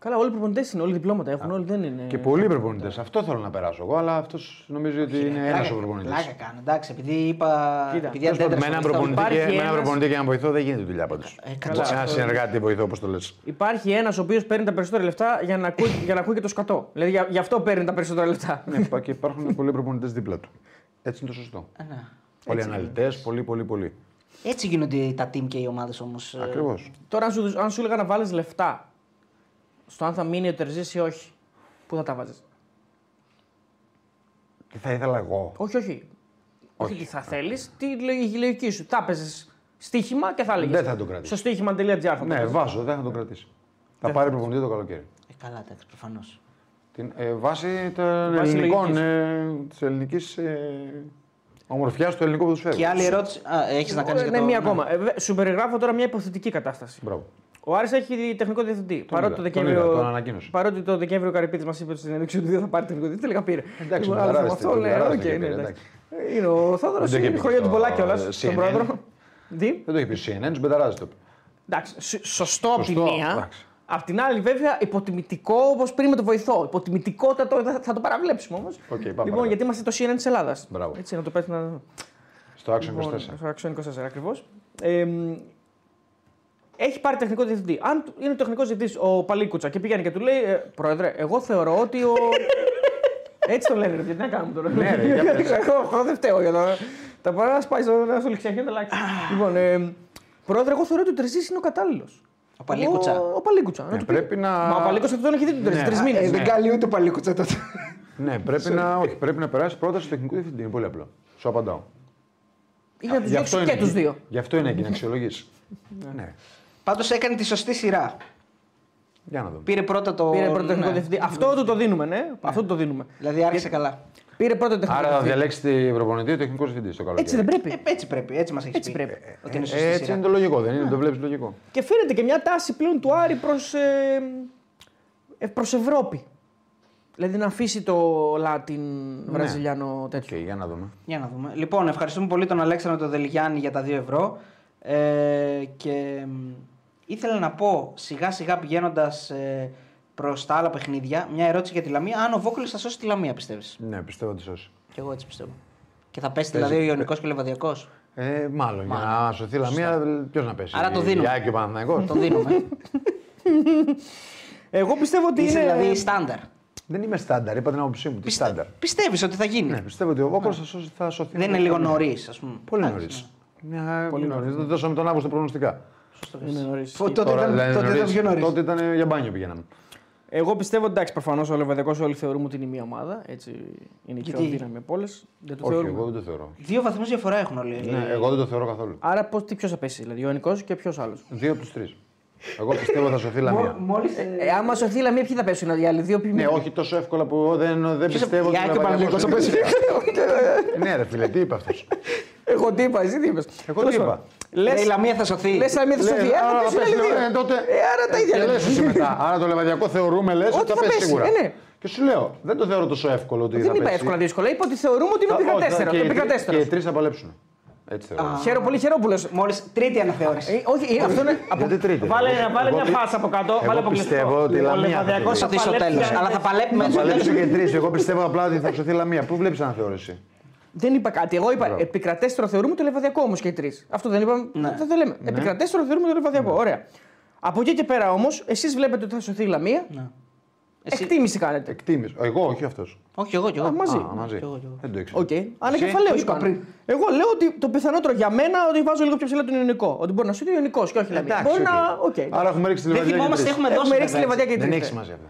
Καλά, όλοι οι προπονητές είναι, όλοι διπλώματα έχουν, όλοι δεν είναι. Και πολλοί προπονητές. Αυτό θέλω να περάσω εγώ, αλλά αυτός νομίζω ότι είναι ένας ο προπονητής. Πλάκα κάνω. Εντάξει, επειδή είπα. Κοίτα, επειδή τέλος πάντων, Με έναν αντέδρασα. προπονητή, υπάρχει και, με έναν ένας- προπονητή και έναν βοηθό δεν γίνεται δουλειά πάντως. Ε, καλά, Ένα αυτό- συνεργάτη βοηθό, όπως το λες. Υπάρχει ένας ο οποίος παίρνει τα περισσότερα λεφτά για να ακούει, για να ακούει και το σκατό. Δηλαδή για, γι' αυτό παίρνει τα περισσότερα λεφτά. ναι, και υπάρχουν πολλοί προπονητές δίπλα του. Έτσι είναι το σωστό. Ε, ναι. Πολλοί αναλυτές, πολλοί, πολλοί, πολλοί. Έτσι γίνονται τα team και οι ομάδες όμως. Ακριβώς. Τώρα, αν σου, αν σου έλεγα να βάλεις λεφτά στο αν θα μείνει ο Τερζής ή όχι, πού θα τα βάζεις. Τι θα ήθελα εγώ; Όχι, όχι. Όχι τι θα θέλεις, τι λέει η λογική σου. Θα έπαιζε στοίχημα και θα έλεγε. Δεν θα το κρατήσω. Στο στοίχημα.gr θα Ναι, το βάζω, δεν θα τον κρατήσει. Θα πάρει προπονητή το καλοκαίρι. Ε, καλά, εντάξει, προφανώς. Την, ε, βάσει των Βάσει ελληνικών, λογικής. ε, της ελληνικής ε, ομορφιάς του ελληνικού ποδοσφαίρου. Και άλλη ερώτηση. Α, έχεις να κάνεις. Ναι, μία ακόμα. Ε, βε- σου περιγράφω τώρα μια υποθετική κατάσταση. Μπράβο. Ο Άρης έχει τεχνικό διευθυντή. παρότι, το είδα, τον Δεκέμβριο, είδα, τον ανακοίνωσε. παρότι το Δεκέμβριο ο Καρυπίδης μας είπε ότι στην ενδείξη ότι δεν θα πάρει τεχνικό διευθυντή, τελικά πήρε. Εντάξει, Λοιπόν, με άλλο ταράζεται, θέμα αυτό, τον λέει, ταράζεται οκ, και ναι, πήρε, εντάξει. Είναι ο Θόδωρος, Δεν το είχε είναι πει χρονιά του στο πολλά κιόλα CNN. στον πρόεδρο. Τι; Δεν το έχει πει στο CNN, τους μπεταράζει το. Εντάξει, σ- σωστό από τη Σωστό, μία. εντάξει. Απ' την άλλη, βέβαια, υποτιμητικό όπως πριν με το βοηθό. Υποτιμητικότατο θα, θα το παραβλέψουμε όμως. πάμε λοιπόν, παρακάτω. γιατί είμαστε το CNN της Ελλάδας. Μπράβο. Έτσι, να το πέσει να. Στο Action Λοιπόν, 24. στο Action 24 ακριβώς. Ε, μ, έχει πάρει τεχνικό διευθυντή. Αν του- είναι τεχνικός διευθυντής ο Παλίκουτσα και πήγαινε και του λέει: ε, Πρόεδρε, εγώ θεωρώ ότι ο. Έτσι το λένε, ρε, τι να κάνουμε τώρα. Ναι, ρε, για πες. εγώ, εγώ δεν φταίω για το. Τα παρά να σπάει στο, στο λεξιαρχείο, εντάξει. λοιπόν, ε, Πρόεδρε, εγώ θεωρώ ότι ο Τερζής είναι ο κατάλληλος. Ο Παλίκουτσα. Ο, ο Παλίκουτσα. Ναι, του πει. πρέπει να- Μα ο Παλίκουτσα δεν τον έχει δει τον Τερζή Ναι, τρεις α, μήνες. Ε, δεν καλεί ούτε παλίκουτσα τότε. Ναι, πρέπει να, όχι, πρέπει να περάσει πρώτα στο τεχνικό διευθυντή. Είναι πολύ απλό. Σου απαντάω. Ή να τους Γι' διώξει αυτό και είναι τους εκεί. δύο. Γι' αυτό είναι εκεί να αξιολογήσει. ναι. Πάντως έκανε τη σωστή σειρά. Για να δούμε. Πήρε πρώτα το. Πήρε πρώτο τεχνικό ναι. διευθυντή. Αυτό του το δίνουμε, ναι. Αυτό του το δίνουμε. Δηλαδή άρχισε καλά. Πήρε πρώτο τεχνικό Άρα θα διευθυντή. διαλέξετε προπονητή ο τεχνικός διευθυντής στο καλοκαίρι. Έτσι δεν πρέπει. Ε, έτσι πρέπει, έτσι μας έχει Έτσι πει. πρέπει. Ότι είναι σωστή Ε, έτσι σειρά. είναι το λογικό, δεν είναι, το βλέπεις λογικό. Και φαίνεται και μια τάση πλέον του Άρη προς, ε, ε, προς Ευρώπη. Δηλαδή να αφήσει το Latin Βραζιλιάνο Οκ, τέτοιο. για να δούμε. Για να δούμε. Λοιπόν, ευχαριστούμε πολύ τον Αλέξανδρο τον Δελιγιάννη για τα 2 ευρώ. Ε, και μ, ήθελα να πω σιγά σιγά πηγαίνοντας ε, προς τα άλλα παιχνίδια, μια ερώτηση για τη Λαμία. Αν ο Βόκολης θα σώσει τη Λαμία, πιστεύεις; Ναι, πιστεύω ότι σώσει. Και εγώ έτσι πιστεύω. Και θα πέσει Παίζει- δηλαδή ο Ιωνικός και ο Λεβαδιακός; Ε, μάλλον, για να σωθεί η Λαμία, ποιος να πέσει; Άρα το η δίνουμε. Ιάκη και ο Παναθηναϊκός. Το δίνουμε. Εγώ πιστεύω ότι Είσαι είναι... δηλαδή στάνταρ. Δεν είμαι στάνταρ, είπα την άποψή μου. Τι στάνταρ. Πιστεύεις ότι θα γίνει; Ναι, πιστεύω ότι ο Βόκολο θα, σώσει- θα σωθεί. Δεν είναι λίγο νωρίς, ας πούμε. Πολύ Εντάξει, νωρίς. Πολύ νωρίς. Δεν δώσαμε τον Αύγουστο προγνωστικά. Είναι νωρίς. Φω- Τότε Τώρα, ήταν, δηλαδή, τότε ήταν νωρίς. πιο νωρίς. Τότε ήταν για μπάνιο πηγαίναμε. Εγώ πιστεύω ότι εντάξει, προφανώς ο Λεβαδιακός όλοι θεωρούμε ότι είναι μία ομάδα. Έτσι είναι η πιο Γιατί; δύναμη από όλες. Δεν το Όχι, θεωρούμε. εγώ δεν το θεωρώ. Δύο βαθμούς διαφορά έχουν όλοι. Ναι, εγώ δεν το θεωρώ καθόλου. Άρα πώς, τι ποιος θα πέσει, δηλαδή ο Ιωνικό και ποιος άλλος; Δύο από τους τρεις. Εγώ πιστεύω θα σωθεί η Λαμία. Μόλις. Ε, άμα σωθεί η Λαμία, ποιοι θα πέσουν οι άλλοι δύο ποιοι Ναι, όχι τόσο εύκολα που δεν, δεν πιστεύω. Η ότι ο Άκη Παναθηναϊκός Παναθηναϊκός θα είναι- Ναι, ρε φίλε, τι είπε αυτός. Εγώ τι είπα, εσύ τι είπες. Εγώ τι είπα. Λε η Λαμία θα σωθεί. Λες, Λαμία θα σωθεί. Ε, θα πέσουν οι άλλοι δύο. Ε, τότε. Ε, άρα τα ίδια Και λέμε. λες εσύ μετά. Άρα το λεβαδιακό θεωρούμε, λες ότι Ότι θα θα πέσει πέσει, σίγουρα. ε, ναι. Και σου λέω, δεν το θεωρώ τόσο εύκολο ότι θα Δεν είπα πέσει. εύκολα δύσκολα. Είπα ότι θεωρούμε ότι είναι Α, όχι, θα- 14. και οι Το τρεις- Και οι 14. τρεις θα παλέψουν. Έτσι θεωρώ. Χαίρο πολύ χαιρόπουλο. Μόλις τρίτη αναθεώρηση. Όχι, ε, αυτό είναι. από- Γιατί τρίτη. Βάλε, Εγώ- βάλε μια εγώ- φάσα από κάτω. εγώ βάλε αποκλειστικό. πιστεύω ότι η Ο Λαμία θα Λεβαδιακός το Θα δει στο παλέψει τέλος. για- Αλλά θα παλέψουμε. Θα παλέψουν και οι τρεις. Εγώ πιστεύω απλά ότι θα σωθεί η Λαμία. Πού βλέπεις αναθεώρηση; Δεν είπα κάτι. Εγώ είπα επικρατέστερο θεωρούμε το Λεβαδειακό όμως και οι τρεις. Αυτό δεν είπαμε. Ναι. Δεν το λέμε. Επικρατέστερο θεωρούμε το Λεβαδειακό. Ωραία. Από εκεί και πέρα όμως, εσείς βλέπετε ότι θα σωθεί η Λαμία. Εσύ- Εκτίμηση κάνετε. Εκτίμηση. Εγώ, όχι αυτός. Όχι, εγώ κι εγώ. Α, μαζί. Α, μαζί. κι εγώ, κι εγώ. Δεν το ήξερα. Οκ. Ανακεφαλαίο το είπα κάνω. πριν. Εγώ λέω ότι το πιθανότερο για μένα ότι βάζω λίγο πιο ψηλά τον Ιωνικό. Ότι μπορεί να σου είναι Ιωνικός και όχι Λαμία. Εντάξει, Μπορεί οκ. να. οκ. Άρα έχουμε ρίξει τη Δεν Λειβαδιά. θυμόμαστε, και τρεις. έχουμε δώσει. Έχουμε ρίξει τη βέβαια, Λειβαδιά και Δεν τρεις. έχει σημασία αυτό.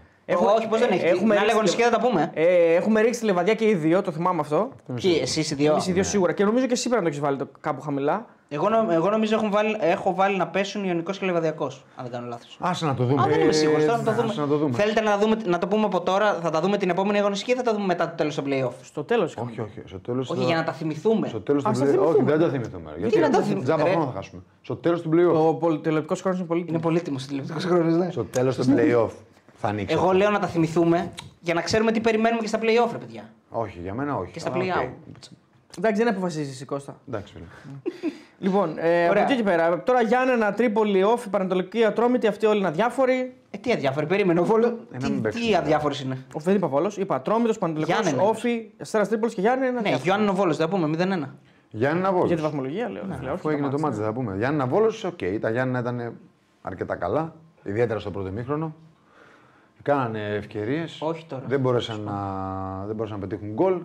Όχι, πώ δεν έχει. Έχουμε Να ρίξει- λέγω νησιά θα τα πούμε. Ε, έχουμε ρίξει τη λεβαδιά και οι δύο, το θυμάμαι αυτό. Και εσείς οι δύο; Εμείς οι δύο σίγουρα. Και νομίζω και εσύ πρέπει να το έχεις βάλει το κάπου χαμηλά. Εγώ, νο- εγώ νομίζω έχω βάλει, έχω βάλει να πέσουν Ιωνικός και Λεβαδιακός. Αν δεν κάνω λάθος. Άσε να το δούμε. Α, δεν είμαι σίγουρος. Τώρα να το Ε, δούμε. άσε να το δούμε. Θέλετε να, δούμε, να το πούμε από τώρα, θα τα δούμε την επόμενη αγωνιστική ή θα τα δούμε μετά το τέλος των playoff; Στο τέλος. Όχι, όχι. Στο τέλος Όχι, θα- για να τα θυμηθούμε. Στο τέλος του Ας τα play- Όχι, θυμηθούμε. δεν τα θυμηθούμε. Γιατί να τα θυμηθούμε, Τζάμπα ρε. χρόνο θα χάσουμε. Στο τέλος του playoff. Ο πολυτελεπτικό χρόνος είναι πολύ. Είναι πολύτιμος ο τηλεοπτικό χρόνος, ναι. Στο τέλος του playoff θα ανοίξει. Εγώ λέω να τα θυμηθούμε για να ξέρουμε τι περιμένουμε και στα playoff, ρε παιδιά. Όχι, για μένα όχι. Και στα Αλλά, play-out. οκ. Εντάξει, δεν αποφασίζεις η Κώστα. Εντάξει, φίλε. Λοιπόν, ε, από Ωραία. εκεί και πέρα. Τώρα Γιάννενα, Τρίπολη, Όφη, Πανατολική, Ατρόμητη, αυτοί όλοι είναι αδιάφοροι. Ε, τι αδιάφοροι, περίμενε. Ο Βόλο. Ε, να Τι, μην τι παίξουμε. αδιάφορος είναι; Ο δεν είπα Βόλος. Είπα Ατρόμητος, Πανατολικό, Γιάννενα Όφη, Αστέρας Τρίπολης και Γιάννενα. Ναι, Γιάννη ο Βόλος, δεν θα πούμε 0-1. Γιάννη να Για τη βαθμολογία λέω. λέω, όχι Αφού τα έγινε το μάτς, μάτς, ναι. θα πούμε. Γιάννη Ναβόλο, οκ. Τα Γιάννη ήταν αρκετά καλά. Ιδιαίτερα στο πρώτο ημίχρονο. Κάνανε ευκαιρίες. Όχι τώρα. Δεν μπόρεσαν να, δεν μπόρεσαν να πετύχουν γκολ.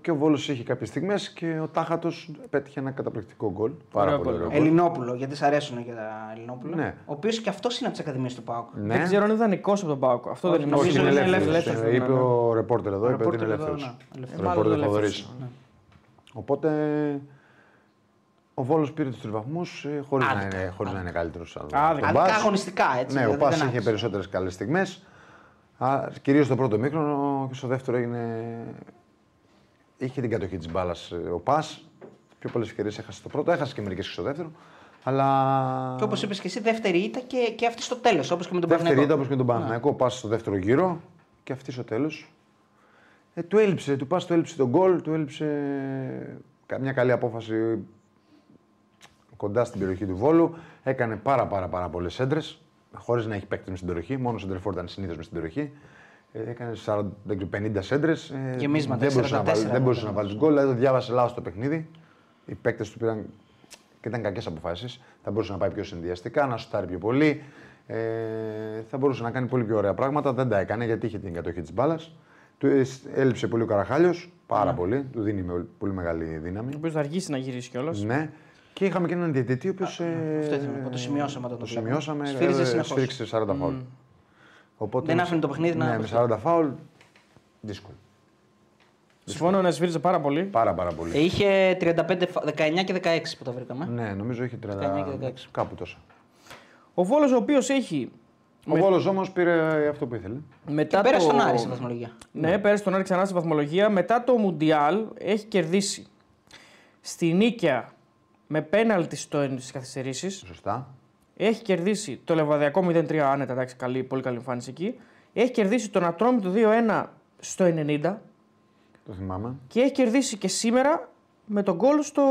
Και ο Βόλος είχε κάποιες στιγμές και ο Τάχατος πέτυχε ένα καταπληκτικό γκολ. Πάρα Ωραίο πολύ γκολ. ωραίο γκολ. Ελληνόπουλο, γιατί σ' αρέσουν και τα Ελληνόπουλα. Ναι. Ο οποίος και αυτός είναι από τις Ακαδημίες του Πάουκ. Ναι. Δεν ξέρω αν είναι δανεικό από τον Πάοκο. Αυτό Όχι, δεν είναι. Όχι, Νομίζω είναι είναι ελεύθερος. ελεύθερος, ναι, Είπε ναι. ο ρεπόρτερ εδώ, είπε ότι είναι ρεπόρτερ εδώ, ελεύθερος. ναι, ελεύθερος. Ε, μάλλον Ρεπόρτερ ελεύθερος. Θοδωρής. Ναι. Οπότε ο Βόλος πήρε τους τρει βαθμού χωρίς να, Άδικα. είναι, χωρίς να είναι καλύτερος. Άδικα. Αντικά αγωνιστικά έτσι. Ναι, ο δηλαδή Πα δεν είχε άκουσε. περισσότερες καλές στιγμές. Κυρίως στο πρώτο μήχρονο και στο δεύτερο έγινε. Είχε την κατοχή της μπάλας ο Πας. Πιο πολλές ευκαιρίες έχασε στο πρώτο, έχασε και μερικές και στο δεύτερο. Αλλά. Και όπως είπες και εσύ, δεύτερη ήττα και, και αυτή στο τέλος. Όπως και με τον Δεύτερη Παναγιώτο. ήταν όπως και τον Παναθηναϊκό. Πας στο δεύτερο γύρο και αυτή στο τέλος. Ε, του έλειψε, του Πας του έλειψε τον γκολ, του έλειψε μια καλή απόφαση κοντά στην περιοχή του Βόλου. Έκανε πάρα, πάρα, πάρα πολλές έντρες, χωρίς να έχει παίκτη μες στην περιοχή. Μόνος ο Σεντερφόρ ήταν συνήθως μες στην περιοχή. Ε, έκανε 40, δεν ξέρω, 50 έντρε. Γεμίσματα, δεν μπορούσες, να 44 βάλει, δεν μπορούσες να νομίζω. βάλεις γκολ. Δηλαδή το διάβασε λάθος το παιχνίδι. Οι παίκτες του πήραν και ήταν κακές αποφάσεις. Θα μπορούσε να πάει πιο συνδυαστικά, να σουτάρει πιο πολύ. Ε, θα μπορούσε να κάνει πολύ πιο ωραία πράγματα. Δεν τα έκανε γιατί είχε την κατοχή της μπάλας. Του έλειψε πολύ ο Καραχάλιος. Πάρα Ναι. πολύ. Του δίνει με πολύ μεγάλη δύναμη. Ο οποίος θα αργήσει να γυρίσει κιόλας. Ναι. Και είχαμε και έναν διαιτητή ο οποίος. Αυτό ήθελα να πω, το σημειώσαμε όταν Το το βλέπαμε. σημειώσαμε. Σφύριζε ε, συνεχώς. Σφύριξε 40 φάουλ. Οπότε, Δεν με- άφηνε το παιχνίδι να Ναι, με αποστείλει. 40 φάουλ. Δύσκολο. Συμφωνώ να σφύριζε πάρα πολύ. Πάρα πάρα πολύ. Ε, είχε 35, φα- 19 και 16 που το βρήκαμε. Ναι, νομίζω είχε 30. 19 και 16. Κάπου τόσο. Ο Βόλος ο οποίος έχει. Ο Βόλος όμως πήρε αυτό που ήθελε. Μετά Και πέρασε το... τον Άρη στη βαθμολογία. Ναι, πέρασε τον Άρη ξανά στη βαθμολογία. Μετά το Μουντιάλ έχει κερδίσει στη Νίκαια με πέναλτι στις καθυστερήσεις. Σωστά. Έχει κερδίσει το Λεβαδιακό 0-3 άνετα, εντάξει, καλή, πολύ καλή εμφάνιση εκεί. Έχει κερδίσει τον Ατρόμητο 2-1 στο 90 Το θυμάμαι. και έχει κερδίσει και σήμερα με τον γκολ στο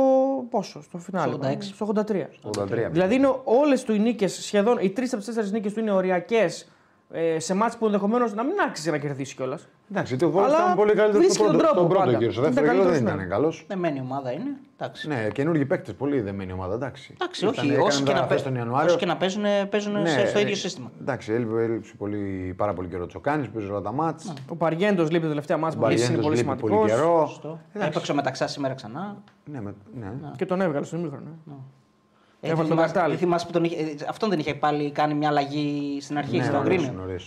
πόσο, στο φινάλε. Στο 86. Στο 83. 83. Δηλαδή είναι όλες του οι νίκες, σχεδόν οι τρεις από τις τέσσερις νίκες του είναι οριακές ε, σε μάτς που ενδεχομένως να μην άξιζε να κερδίσει κιόλας. Εντάξει, γιατί ο Βόλος Αλλά ήταν πολύ καλύτερο βρίσκει στο τον πρώτο, τρόπο στον πρώτο πάντα. γύρο. Στο Ήταν δεύτερο γύρο δεν καλύτερος, ήταν ναι. καλός. Δεμένη ομάδα είναι. Εντάξει. Ναι, καινούργιοι παίκτες, πολύ δεμένη ομάδα. Εντάξει, Εντάξει, Ήταν- όχι. έκανε Όσοι και, να μεταγραφές παί... τον Ιανουάριο. όσοι και να παίζουν, παίζουν Ναι, σε- στο ε, ίδιο σύστημα. Εντάξει, έλειπε, έλειψε πολύ, πάρα πολύ καιρό Τσοκάνης, παίζει όλα τα μάτς. Ο Παριέντος λείπει το τελευταία μάτς που Μπαριέντος είναι πολύ λείπει σημαντικός. πολύ καιρό. Σωστό. Έπαιξε ο μεταξάς σήμερα ξανά. Ναι, με, ναι. Και τον έβγαλε στον ημίχρονο. Ε, Έβαλε δεν τον θυμάσαι- Καρτάλη. δεν θυμάσαι που τον είχε... ε, Αυτόν δεν είχε πάλι κάνει μια αλλαγή στην αρχή, ναι, στο νωρίς, Γκρίνιο.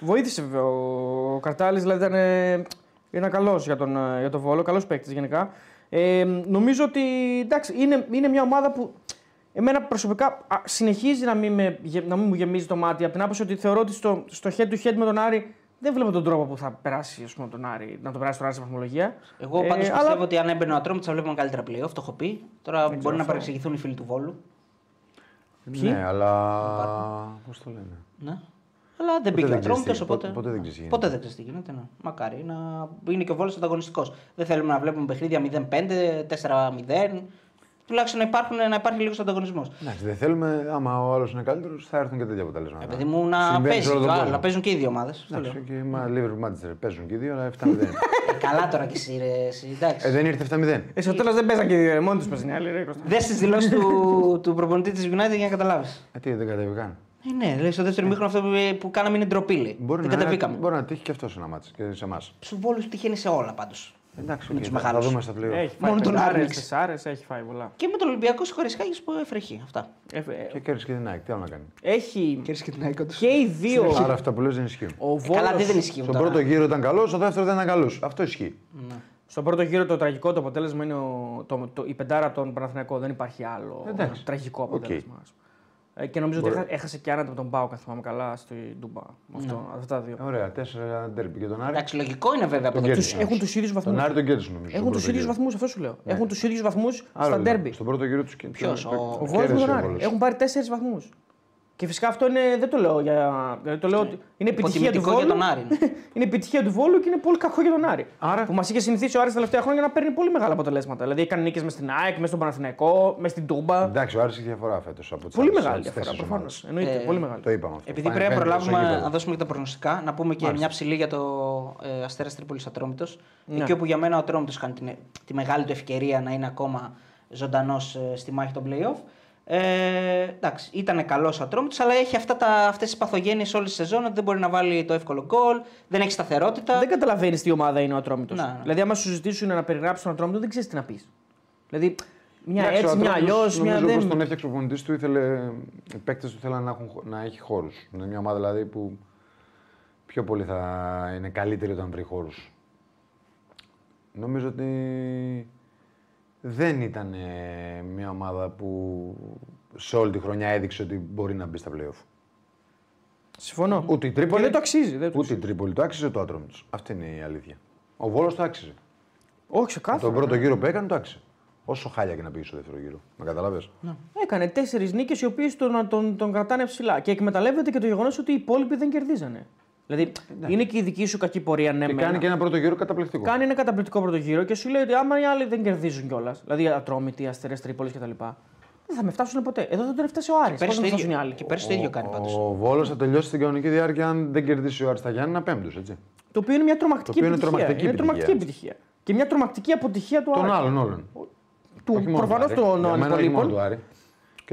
Νωρίς. Ε; Βοήθησε βέβαια ο Καρτάλης, δηλαδή ήταν, ε, ήταν καλός για τον, ε, για τον Βόλο, καλός παίκτης γενικά. Ε, νομίζω ότι εντάξει, είναι, είναι μια ομάδα που εμένα προσωπικά α, συνεχίζει να μην, με, γε- να μην μου γεμίζει το μάτι από την άποψη ότι θεωρώ ότι στο, στο head to head με τον Άρη δεν βλέπω τον τρόπο που θα περάσει ας πούμε, τον Άρη, να τον περάσει τον Άρη στη βαθμολογία. Εγώ Ε, πάντως αλλά- πιστεύω ότι αν έμπαινε ο Ατρόμητ θα βλέπουμε καλύτερα playoff, το έχω πει. Τώρα μπορεί να παρεξηγηθούν οι φίλοι του Βόλου. Ποιοι; Ναι, αλλά. Πώς το λένε; Ναι. Αλλά δεν Ποτέ μπήκε ο δεν ξέρεις Ατρόμητο, τι- οπότε. ποτέ- ποτέ δεν ξέρεις τι Ποτέ δεν ξέρεις τι γίνεται. Ναι. Μακάρι να είναι και ο Βόλος ανταγωνιστικός. Δεν θέλουμε να βλέπουμε παιχνίδια 0-5, 4-0. Τουλάχιστον να, υπάρχουν, να υπάρχει λίγος ανταγωνισμός. Εντάξει, δεν θέλουμε, άμα ο άλλος είναι καλύτερος, θα έρθουν και τέτοια αποτελέσματα. Επειδή μου να, Συμβαίνει παίζει, σε όλο τον άλλο, κόσμο. να παίζουν και οι δύο ομάδες. Εντάξει, και μα Liverpool Manchester παίζουν και οι δύο, αλλά 7-0. Καλά τώρα κι εσύ, ρε, εσύ, εντάξει. ε, δεν ήρθε 7-0. Ε, στο τέλος δεν παίζαν και οι δύο, μόνοι του παίζανε οι άλλοι. Ρε, Κώστα. Δες τις δηλώσεις του, του προπονητή της United για να καταλάβεις. Ε, τι, δεν κατέβηκαν. Ε, ναι, λέει στο δεύτερο ημίχρονο αυτό που, που κάναμε είναι ντροπή. λέει. Μπορεί δεν να, κατεβήκαμε. μπορεί να τύχει και αυτός σε ένα ματς και σε εμάς. Στου Βόλου τυχαίνει σε όλα πάντως. Εντάξει, με οκ, τους θα- θα μεγάλους. δούμε στα play off. Έχει φάει Μόνο τον πεντάρες, Άρνεξ. τεσσάρες, έχει φάει πολλά. Και με τον Ολυμπιακό Σικορισκάκη που έφερε Αυτά. Ε, ε, Και κέρδισε και την ΑΕΚ. Τι άλλο να κάνει; Έχει Κέρδισε και την ΑΕΚ όντως. και οι δύο. Άρα αυτά που λες δεν ισχύουν. Ο Καλά, Βόλος, δεν ισχύει. Στον τώρα. πρώτο γύρο ήταν καλός, στο δεύτερο δεν ήταν καλός. Αυτό ισχύει. στον πρώτο γύρο το τραγικό το αποτέλεσμα είναι ο, το, το, η πεντάρα των Παναθηναϊκών. Δεν υπάρχει άλλο Εντάξει. τραγικό Οκ. αποτέλεσμα. ας πούμε. Ε, και νομίζω Μπορεί. ότι έχα- έχασε και άνετα με τον ΠΑΟΚ, αν θυμάμαι καλά, στη Τούμπα. Με Αυτό, Αυτά τα δύο. Ωραία, τέσσερα ντέρμπι και τον Άρη; Εντάξει, λογικό είναι βέβαια από Τον το Τους, κέρδισε. έχουν τους ίδιους βαθμούς. Τον Άρη τον κέρδισε νομίζω. Έχουν στον τους πρώτο ίδιους γύρο. βαθμούς, αυτό σου λέω. Έχουν τους ίδιους βαθμούς Άρα, στα λέω, ντέρμπι. Στον πρώτο γύρο τους Ποιος, ο- Ο Βόλο με τον Άρη. Έχουν πάρει τέσσερις βαθμούς. Και φυσικά αυτό είναι, δεν το λέω για. Δηλαδή το λέω ότι είναι επιτυχία του Υποτιμητικό Βόλου. για τον Άρη. είναι επιτυχία του Βόλου και είναι πολύ κακό για τον Άρη. Άρα- Που μας είχε συνηθίσει ο Άρης τα τελευταία χρόνια να παίρνει πολύ μεγάλα αποτελέσματα. Δηλαδή έκανε νίκες μες στην ΑΕΚ, μες στον Παναθηναϊκό, μες στην Τούμπα. Εντάξει, ο Άρης έχει διαφορά φέτος από τις Πολύ άλλες- μεγάλη τις διαφορά τέσσερις προφανώς. ομάδες. Εννοείται, Ε, πολύ μεγάλη. Το είπαμε αυτό. Επειδή Πάει πρέπει να πέμπτος στο προλάβουμε γήπεδο. να δώσουμε και τα προγνωστικά, να πούμε και Μάλιστα. μια ψηλή για το ε, Αστέρας Τρίπολης Ατρόμητος. Ναι. Εκεί όπου για μένα ο Ατρόμητος κάνει την, τη μεγάλη του ευκαιρία να είναι ακόμα ζωντανός στη μάχη των playoff. Ε, εντάξει, ήταν καλός ο Ατρόμητος, αλλά έχει αυτά τα, αυτές τις παθογένειες όλη τη σεζόν ότι δεν μπορεί να βάλει το εύκολο γκολ, δεν έχει σταθερότητα. Δεν καταλαβαίνεις τι ομάδα είναι ο Ατρόμητος. Ναι, ναι. Δηλαδή, άμα σου ζητήσουν να περιγράψει τον Ατρόμητο, δεν ξέρεις τι να πεις. Δηλαδή, μια Εντάξει, ο έτσι, μια αλλιώς, Ατρόμητος, μια Νομίζω πως δεν. τον έφτιαξε ο προπονητής του, ήθελε, οι παίκτες του θέλαν να, έχουν, να έχει χώρους. Είναι μια ομάδα δηλαδή που πιο πολύ θα είναι καλύτερη όταν βρει χώρους. Νομίζω ότι δεν ήταν ε, μια ομάδα που σε όλη τη χρονιά έδειξε ότι μπορεί να μπει στα playoff. Συμφωνώ. Ούτε η Και Τρίπολη, δεν το αξίζει. Δεν το ούτε η Τρίπολη το άξιζε, το Ατρόμητος. Αυτή είναι η αλήθεια. Ο Βόλος το άξιζε. Όχι, ξεκάθαρα. Τον πρώτο γύρο που έκανε το άξιζε. Όσο χάλια και να πήγε στο δεύτερο γύρο. Με καταλαβες. Έκανε τέσσερις νίκες οι οποίες τον, τον, τον κρατάνε ψηλά. Και εκμεταλλεύεται και το γεγονός ότι οι υπόλοιποι δεν κερδίζανε. Δηλαδή, είναι και η δική σου κακή πορεία, ναι, Και μεν. κάνει και ένα πρώτο γύρο καταπληκτικό. Κάνει ένα καταπληκτικό πρώτο γύρο και σου λέει ότι άμα οι άλλοι δεν κερδίζουν κιόλας, δηλαδή ατρόμητοι, αστερές Τρίπολη κτλ. Δεν θα με φτάσουν ποτέ. Εδώ δεν τον φτάσει ο Άρης. Πώς Πέρσι θα το με φτάσουν οι ίδιο, άλλοι; και πέρσι το ίδιο κάνει πάντως. Ο Βόλος θα τελειώσει την κανονική διάρκεια αν δεν κερδίσει ο Άρης τα Γιάννη, πέμπτος, έτσι. Το οποίο είναι μια τρομακτική Το οποίο είναι επιτυχία. τρομακτική είναι τρομακτική επιτυχία. επιτυχία. Και μια τρομακτική αποτυχία του Των Άρη. άλλων όλων. Του, Όχι μόνο προφανώς του Άρη. των Για μένα όχι μόνο του υπολείπων.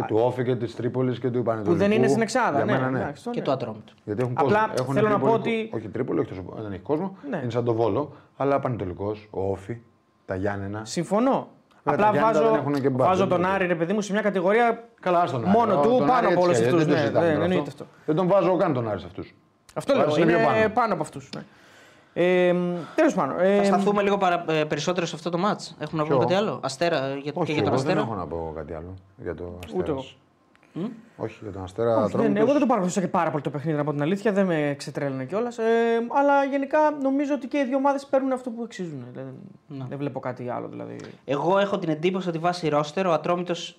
Άρη. Και του Όφη και της Τρίπολης και του Πανετολικού. Που δεν είναι στην Εξάδα. Για ναι, μένα, ναι. εντάξει, το Και ναι. το Ατρόμητο. Γιατί έχουν Απλά κόσμο. Έχουν θέλω να πω Τρίπολη- ότι- Όχι Τρίπολη, όχι τόσο, δεν έχει κόσμο. Ναι. Είναι σαν το Βόλο. Αλλά Πανετολικός, ο Όφη, τα Γιάννενα. Συμφωνώ. τα Απλά Γιάννητα βάζω, δεν έχουν και μπάτζετ, βάζω τον δηλαδή. Άρη, ρε παιδί μου, σε μια κατηγορία Καλά, άστον Μόνο του, πάνω από όλους αυτούς, ναι, ναι, εννοείται αυτό. Δεν τον βάζω καν τον Άρη σε αυτούς. Αυτό Ο λέω. Άρης Είναι είναι πιο πάνω, πάνω. από αυτούς. Ναι. Ε, Τέλος πάντων. Ε, Θα σταθούμε λίγο παρα, ε, περισσότερο σε αυτό το μάτς. Έχουμε να πούμε Ποιο; κάτι άλλο; Αστέρα ε, για, Όχι, και για τον εγώ δεν Αστέρα. έχω να πω κάτι άλλο για το Αστέρας. Ούτε εγώ. Όχι, για τον Αστέρα. όχι, δεν, Ατρόμητος. εγώ δεν το παρακολουθούσα και πάρα πολύ το παιχνίδι, να πω την αλήθεια. Δεν με ξετρέλαινε κιόλας. Ε, αλλά γενικά νομίζω ότι και οι δύο ομάδες παίρνουν αυτό που αξίζουν. Δεν, Ναι. δεν βλέπω κάτι άλλο. Δηλαδή. Εγώ έχω την εντύπωση ότι βάσει ρόστερ ο Ατρόμητος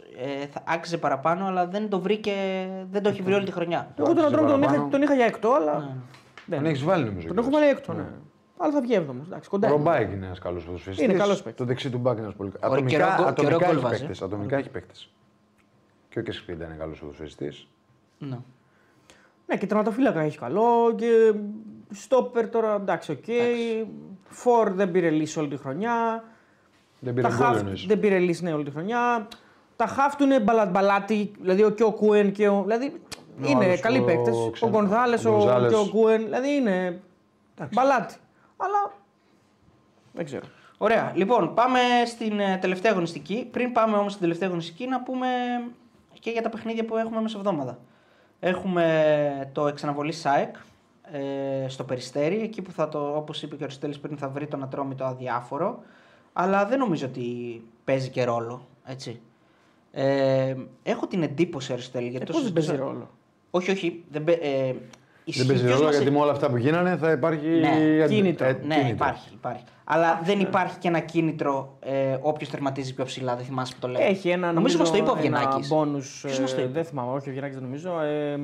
ε, θα άξιζε παραπάνω, αλλά δεν το βρήκε, δεν το έχει βρει όλη τη χρονιά. Εγώ τον άξιζε Αντρόμητο τον, είχα- παραπάνω. τον είχα για έκτο, αλλά. Ναι. δεν. Τον έχεις βάλει νομίζω. Τον κιόλας. έχω βάλει έκτο, ναι. Αλλά θα βγει έβδομο. Εντάξει, κοντά. Ο είναι. Ρομπάικ είναι ένας καλός ποδοσφαιριστής. Είναι καλός παίκτης. Το δεξί του μπακ είναι ένας πολύ καλό. Ωραία, και Ατομικά, ρογκο- και ατομικά, ρογκολ έχει βάζει. παίκτες, ατομικά έχει παίκτες. Και ο Κεσπίντα είναι καλός ποδοσφαιριστής. Ναι. Ναι, και τερματοφύλακα έχει καλό. Και στόπερ τώρα εντάξει, οκ. Φορ δεν πήρε λύση όλη τη χρονιά. Δεν Τα πήρε γκολ χαφ εννοείς. δεν πήρε λύση ναι, όλη τη χρονιά. Τα χαφ του είναι μπαλα- μπαλάτι, δηλαδή ο, και ο Κούεν και ο. Δηλαδή Ο είναι άλλος, καλοί ο παίκτες. Ο ξένο- Γκονzάλε ο ο, Γκονζάλες. και ο Κούεν. Δηλαδή είναι μπαλάτι. Αλλά δεν ξέρω. Ωραία. Λοιπόν, πάμε στην ε, τελευταία αγωνιστική. Πριν πάμε όμως στην τελευταία αγωνιστική, να πούμε και για τα παιχνίδια που έχουμε μέσα εβδόμαδα. Έχουμε το εξαναβολή ΣΑΕΚ ε, στο Περιστέρι, εκεί που θα το, όπως είπε και ο Αριστοτέλης πριν, θα βρει τον ατρόμητο αδιάφορο. Αλλά δεν νομίζω ότι παίζει και ρόλο, έτσι. Ε, έχω την εντύπωση, Αριστοτέλη, γιατί Ε, το Πώς δεν παίζει συζητούσα- ρόλο; Όχι, όχι. Δεν, παί- ε, ισχύει Δεν παίζει ποιος ρόλο μας γιατί έχει- με όλα αυτά που γίνανε θα υπάρχει. Ναι, αντι- κίνητρο. Ναι, υπάρχει, υπάρχει. Αλλά δεν υπάρχει και ένα κίνητρο ε, όποιος τερματίζει πιο ψηλά. Δεν θυμάσαι που το λέει. Έχει ένα νομίζω πως το είπε ο ένα Βιενάκης. bonus, Ποιος μας το ε, είπε; δεν θυμάμαι, όχι ο Βιενάκης δεν νομίζω. Ε,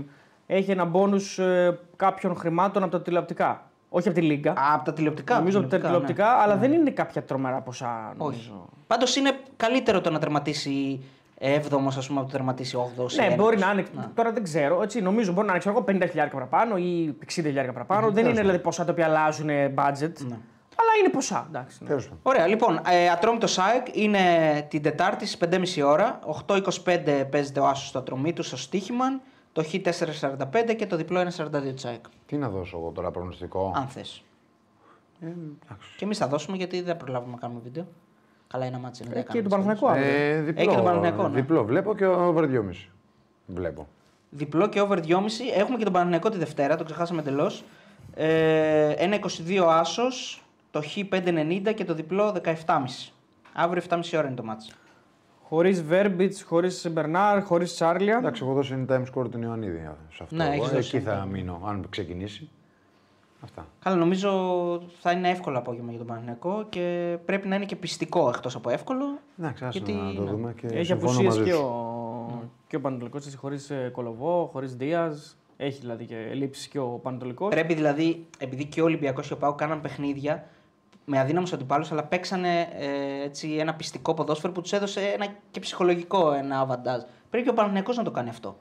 έχει ένα μπόνους ε, κάποιων χρημάτων από τα τηλεοπτικά. Όχι από τη Λίγκα. Α, από τα τηλεοπτικά. νομίζω από τα ναι. τηλεοπτικά, αλλά δεν είναι κάποια τρομερά ποσά. Νομίζω. Όχι. Πάντως είναι καλύτερο το να τερματίσει 7ο, ας πούμε, από το να τερματίσει 8ο. Ναι, μπορεί να είναι. Τώρα δεν ξέρω. Έτσι, νομίζω μπορεί να είναι ξέρω εγώ, 50.000 παραπάνω ή 60.000 παραπάνω. δεν είναι δηλαδή ποσά τα οποία αλλάζουν budget. Ναι. Αλλά είναι ποσά. Εντάξει, ναι. Τέλος πάντων. Ωραία, λοιπόν, ε, Ατρόμητο ΣΑΕΚ είναι την Τετάρτη στις 5.30 ώρα. 8.25 παίζεται ο Άσος στο Ατρομήτου στο Στίχημαν. Το Χ445 και το διπλό 1.42 ΣΑΕΚ. Τι να δώσω εγώ τώρα προγνωστικό; Αν θες. Ε, εντάξει. Και εμείς θα δώσουμε γιατί δεν προλάβουμε να κάνουμε βίντεο. Καλά, ένα μάτσο είναι. Ε, δεν και κάνουμε τον τις Παναθηναϊκό κόλλες. αύριο. Ε, διπλό, και τον Παναθηναϊκό, ναι. διπλό βλέπω και over 2,5. Βλέπω. Διπλό και over 2,5. Έχουμε και τον Παναθηναϊκό τη Δευτέρα, το ξεχάσαμε εντελώς. Ε, ένα 22 άσος, το χ 5,90 και το διπλό 17,5. Αύριο 7,5 ώρα είναι το μάτσο. Χωρίς Βέρμπιτς, χωρίς Μπερνάρ, χωρίς Τσάρλια. Εντάξει, εγώ δώσει time score τον Ιωαννίδη σε αυτό. Ναι, Εγώ έχεις δώσει Εκεί θα time. μείνω, αν ξεκινήσει. Αυτά. Καλά, νομίζω θα είναι εύκολο απόγευμα για τον Παναθηναϊκό και πρέπει να είναι και πιστικό εκτός από εύκολο. Εντάξει, άσε Γιατί, να το ναι. δούμε και Έχει συμφωνώ απουσίες μαζί και σου. ο, και ο Πανατολικός χωρίς Κολοβό, χωρίς Δίας. Έχει δηλαδή και λήψει και ο Πανατολικός. Πρέπει δηλαδή, επειδή και ο Ολυμπιακός και ο Πάου κάναν παιχνίδια με αδύναμους αντιπάλους, αλλά παίξανε ε, έτσι, ένα πιστικό ποδόσφαιρο που τους έδωσε ένα και ψυχολογικό ένα αβαντάζ. Πρέπει και ο Παναθηναϊκός να το κάνει αυτό.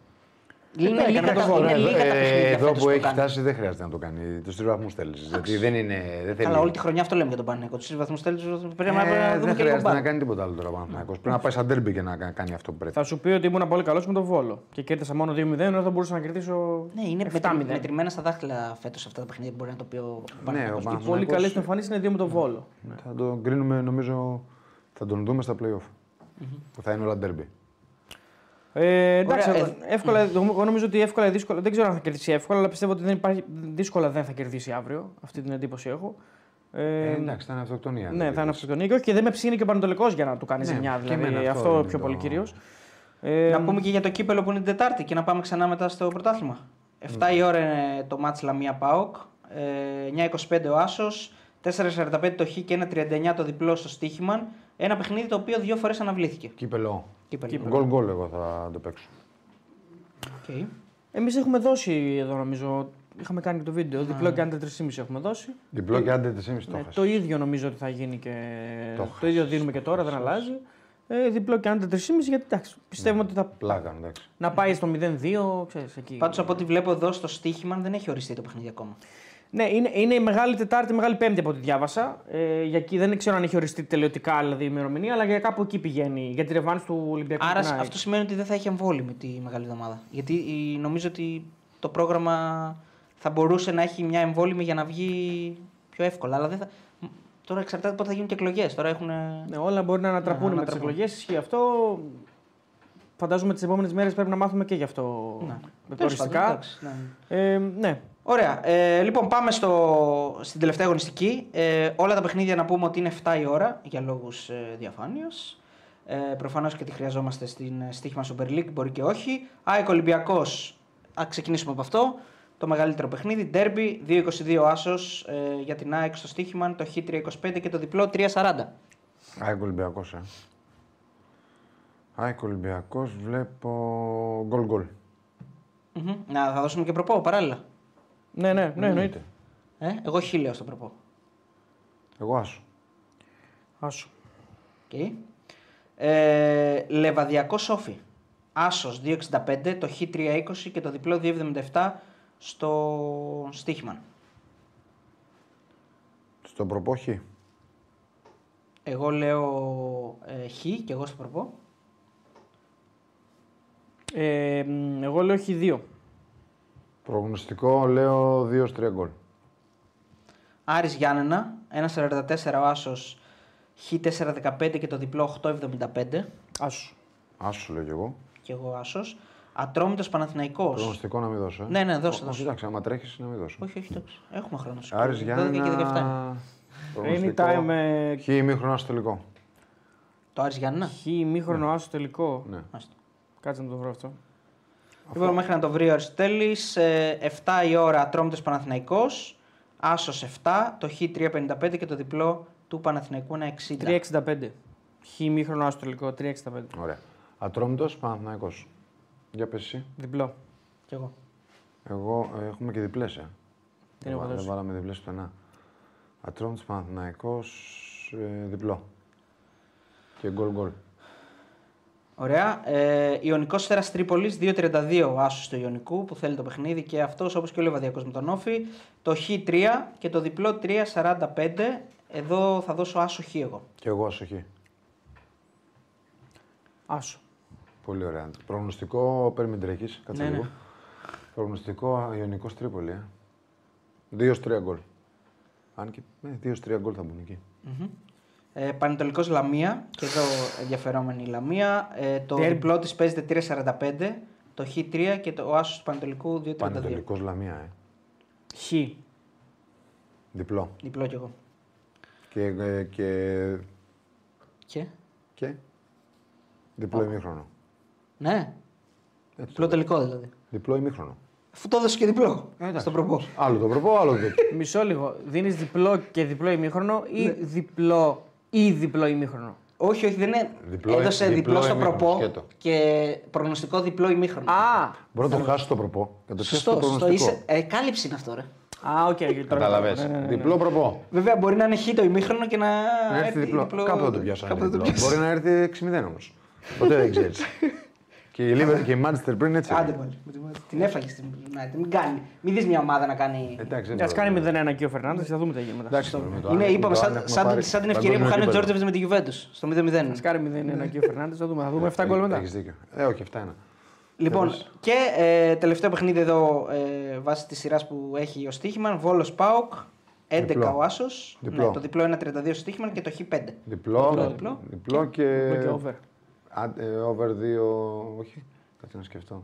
Είναι, έκανε λίγα, με το τα, βόλο. είναι λίγα τα Ε, παιχνίδια Εδώ φέτος που έχει κάνεις. φτάσει δεν χρειάζεται να το κάνει. Τους τρεις βαθμούς θέλεις. Γιατί δεν είναι. Δεν θέλει. Καλά, όλη τη χρονιά αυτό λέμε για τον Παναθηναϊκό. Τους τρεις βαθμούς θέλεις, πρέπει Ε, να, να δούμε δεν και λίγο χρειάζεται να μπάλα. κάνει τίποτα άλλο τώρα ο Παναθηναϊκός. Πρέπει να πάει σαν τέρμπι και να κα- κάνει αυτό που πρέπει. Θα σου πει ότι ήμουν πολύ καλός με τον Βόλο. Και κέρδισα μόνο 2-0, ενώ θα μπορούσα να κερδίσω. Ναι, είναι 7-0. μετρη- μετρημένα στα δάχτυλα φέτος αυτά τα παιχνίδια που μπορεί να το πει ο Ναι, ο Παναθηναϊκός. Παναθηναϊκός- Πολύ καλές Παναθηναϊκός- του εμφανίσεις είναι δύο με τον Βόλο. Θα τον κρίνουμε, νομίζω, θα τον δούμε στα playoff. Που θα είναι όλα τέρμπι. Ε, εντάξει, Ωραία, εύκολα, εγώ νομίζω ότι εύκολα ή δύσκολα. Δεν ξέρω αν θα κερδίσει εύκολα, αλλά πιστεύω ότι δεν υπάρχει, δύσκολα δεν θα κερδίσει αύριο. Αυτή την εντύπωση έχω. Ε, Ε, εντάξει, θα είναι αυτοκτονία. ναι, θα είναι αυτοκτονία. Και όχι και δεν με ψήνει και ο Πανατολικός για να του κάνει Ναι, ζημιά. και Δηλαδή, εμένα αυτό αυτό, είναι πιο Ε, πολύ το- κυρίως. Ε, Να πούμε και για το κύπελο που είναι την Τετάρτη και να πάμε ξανά μετά στο πρωτάθλημα. 7 η ώρα είναι το ματς Λαμία ΠΑΟΚ, ε, 9.25 ο Άσος, 4.45 το Χ και 1.39 το διπλό στο Stoiximan. Ένα παιχνίδι το οποίο δύο φορές αναβλήθηκε. Κύπελο. Κύπελο. Γκολ γκολ εγώ θα το παίξω. Οκ. Εμείς έχουμε δώσει εδώ νομίζω. Είχαμε κάνει και το βίντεο. Διπλό και under 3,5 έχουμε δώσει. Διπλό και under 3,5 το Ναι, έχασε. το ίδιο νομίζω ότι θα γίνει και. Το Το, ίδιο δίνουμε και τώρα, δεν αλλάζει. Ε, διπλό και άντε 3,5 γιατί εντάξει, πιστεύουμε ότι θα Πλάκα, εντάξει. να πάει στο 0-2, ξέρεις, εκεί. Πάντως από ό,τι βλέπω εδώ στο Στίχημαν δεν έχει οριστεί το παιχνίδι ακόμα. Ναι, είναι, είναι η μεγάλη Τετάρτη, η μεγάλη Πέμπτη από ό,τι διάβασα. Ε, για εκεί δεν ξέρω αν έχει οριστεί τελειωτικά δηλαδή, η ημερομηνία, αλλά για κάπου εκεί πηγαίνει. Για τη ρευάνση του Ολυμπιακού. Άρα την ΑΕΚ. αυτό σημαίνει ότι δεν θα έχει εμβόλυμη τη μεγάλη εβδομάδα. Γιατί η- νομίζω ότι το πρόγραμμα θα μπορούσε να έχει μια εμβόλυμη για να βγει πιο εύκολα. Αλλά δεν θα... Τώρα εξαρτάται πότε θα γίνουν και εκλογές. Τώρα έχουν. Ναι, όλα μπορεί να ανατραπούν Ναι, με τις ανατραπούν. εκλογές. Ισχύει αυτό. Φαντάζομαι τις επόμενες μέρες πρέπει να μάθουμε και γι' αυτό. Ναι. Με Τέλος πάντων, οριστικά. εντάξει, ναι. Ε, ναι. Ωραία. Ε, λοιπόν, πάμε στο, στην τελευταία αγωνιστική. Ε, όλα τα παιχνίδια να πούμε ότι είναι 7 η ώρα για λόγους ε, διαφάνειας. Ε, Προφανώς και τη χρειαζόμαστε στην ε, στοίχημα Super League, μπορεί και όχι. ΑΕΚ Ολυμπιακός. Α ξεκινήσουμε από αυτό. Το μεγαλύτερο παιχνίδι. Derby 2-22 άσος ε, για την ΑΕΚ στο στοίχημα. Το Χ325 και το διπλό 3-40. ΑΕΚ Ολυμπιακός, ε. ΑΕΚ Ολυμπιακός, βλέπω γκολ γκολ. Μμμ. Να θα δώσουμε και προπό παράλληλα. Ναι, ναι, ναι, εννοείται. Ε, εγώ χ λέω στο προπό. Εγώ άσο. Άσο. Okay. Ε, Λεβαδιακό Σόφι. Άσος 2,65, το Χ 3,20 και το διπλό 2,77 στο Στίχημαν. Στο προπόχη. Εγώ λέω ε, Χ και εγώ στο προπό. Ε, μ, εγώ λέω Χ2. Προγνωστικό λέω 2-3 γκολ. Άρης Γιάννενα, 1,44 ο Άσος, Χ 4,15 και το διπλό 8,75 Άσο. Άσο λέω κι εγώ. και εγώ Άσος. Ατρόμητος Παναθηναϊκός. Προγνωστικό να μην δώσω. Ε. Ναι, ναι, δώσε, Όχι, δώσε. Εντάξει, άμα τρέχεις να μην δώσω. Όχι, όχι, εντάξει. Έχουμε χρόνο. Άρης 12 Γιάννενα. και 17. είναι. προγνωστικό. Anytime ε, Χ ημίχρονο στο τελικό. Το Άρης Γιάννενα; Χ ημίχρονο άσο τελικό. Ναι. Μάλιστα. Κάτσε να το βρω αυτό. Λοιπόν, μέχρι να το βρει ο Αριστοτέλης, ε, 7 η ώρα Ατρόμητος Παναθηναϊκός, Άσος 7, το Χ 355 και το διπλό του Παναθηναϊκού ένα 60. 365. Χ ημίχρονο άσος τελικό. 365. Ωραία. Ατρόμητο Παναθυναϊκό. Για πες εσύ. Διπλό. Κι εγώ. Εγώ ε, έχουμε και διπλές. Ε. έχω δεν, βα- δώσει. δεν βάλαμε διπλές πουθενά. Ατρόμητο Παναθυναϊκό ε, διπλό. Και γκολ γκολ. Ωραία. Ε, Ιωνικός Σφαίρα Τρίπολης 2-32 ο Άσος του Ιωνικού που θέλει το παιχνίδι και αυτός όπως και ο Λεβαδιακός με τον Όφη. Το Χ3 και το διπλό 3-45. Εδώ θα δώσω Άσο Χ εγώ. Και εγώ ασοχή. Άσο. Πολύ ωραία. Προγνωστικό, παίρνει μην τρέχεις, Κάτσε Ναι, ναι. λίγο. Προγνωστικό Ιωνικός Τρίπολη. Ε. 2-3 γκολ. Αν και ναι, δύο τρία γκολ θα μπουν εκεί. Ε, Πανετολικός Λαμία, και εδώ ενδιαφερόμενη η Λαμία. Ε, το Derby. διπλό της παίζεται 3.45, το Χ3 και το ο Άσος του Πανετολικού 2.32. Πανετολικός Λαμία, ε. Χ. Διπλό. Διπλό κι εγώ. Και, ε, και, Και; και; Διπλό ημίχρονο. Ναι. Έτσι Διπλό το- τελικό δηλαδή. Διπλό ημίχρονο. Αφού το έδωσε και διπλό. στον προπό. Άλλο το προπό, άλλο το Μισό λίγο. Δίνεις διπλό και διπλό ημίχρονο ή Ναι. διπλό ή διπλό ημίχρονο. Όχι, όχι, δεν είναι. Διπλό- έδωσε διπλό, διπλό στο ημίχρονο, προπό σκέτο. και προγνωστικό διπλό ημίχρονο. Α! Μπορεί να το χάσει το προπό. Κατευθείαν στο Σωστό, σωστό. προγνωστικό. Είσαι, ε, κάλυψη είναι αυτό, ρε. Α, οκ. τώρα Κατάλαβε. κατάλαβα. Ναι, ναι, ναι. Διπλό προπό. Βέβαια μπορεί να είναι χ το ημίχρονο και να. Να έρθει διπλό. Κάπου δεν το πιάσανε. διπλό. Μπορεί να έρθει 6-0 όμως. Ποτέ δεν ξέρεις. και η Liverpool και η Manchester πριν έτσι. Άντε έγινε. πάλι. με τη- Την έφαγες στην United. Μην κάνει. Μην δεις μια ομάδα να κάνει. Εντάξει, δεν Α το- κάνει 0-1 και ο Φερνάνδε, θα δούμε τι θα γίνει μετά. Εντάξει, με το Είναι, αν- είπαμε, το αν σαν, έχουμε σαν, πάρει σαν την ευκαιρία που παγκόσμιο χάνει ο επίπεδο. Τζόρτζεβ με τη Juventus στο 0-0. Α κάνει 0-1 και ο Φερνάνδε, θα δούμε. Θα δούμε 7 γκολ μετά. Έχεις δίκιο. Ε, όχι, 7-1. Λοιπόν, και ε, τελευταίο παιχνίδι εδώ ε, βάσει της σειράς που έχει ο Στίχημαν. Βόλος Πάοκ, 11 Διπλό. ο Άσος. Διπλό. Ναι, το διπλό 1-32 στο Στίχημαν και το Χ5. Διπλό, Διπλό, διπλό, διπλό. και. Διπλό και over. Α, ε, over 2. Όχι, κάτσε να σκεφτώ.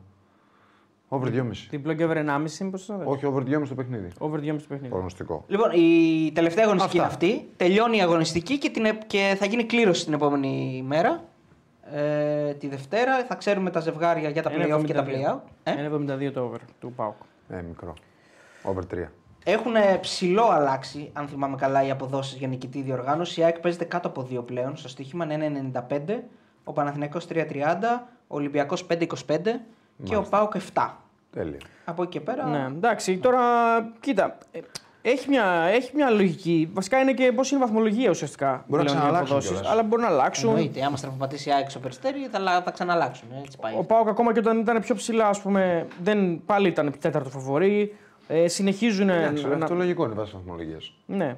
Over 2,5. Διπλό και over 1,5 πώ το Όχι, over 2,5 το παιχνίδι. Over 2,5 το παιχνίδι. Προγνωστικό. Λοιπόν, η τελευταία αγωνιστική είναι Αυτά. αυτή. Τελειώνει η αγωνιστική και, την, επ- και θα γίνει κλήρωση την επόμενη μέρα. Ε, τη Δευτέρα θα ξέρουμε τα ζευγάρια για τα play-off και τα play-out. Ε; 1,72 το over του Πάουκ. Ε, μικρό. Over 3. Έχουν ψηλό αλλάξει, αν θυμάμαι καλά, οι αποδόσεις για νικητή διοργάνωση. Η ΑΕΚ παίζεται κάτω από 2 πλέον. Στο στοίχημα είναι 1,95. Ο Παναθηναϊκός 3,30. Ο Ολυμπιακός 5,25. Και ο ΠΑΟΚ 7. Τέλεια. Από εκεί και πέρα. Ναι, εντάξει, τώρα κοίτα. ε, Έχει μια, έχει μια λογική. Βασικά είναι και πώς είναι η βαθμολογία ουσιαστικά. Μπορεί να πλέον οι ξαναλλάξουν αποδόσεις, κιόλας. Αλλά μπορεί να αλλάξουν. Εννοείται, άμα στραφοπατήσει η ΑΕΚ στο περιστέρι θα, λα- θα ξαναλλάξουν. Έτσι πάει. Ο Πάοκ ακόμα και όταν ήταν πιο ψηλά, ας πούμε, δεν, πάλι ήταν τέταρτο φαβορή. Ε, συνεχίζουν Εντάξει, να, αυτό λογικό είναι βάσει βαθμολογίας. Ναι.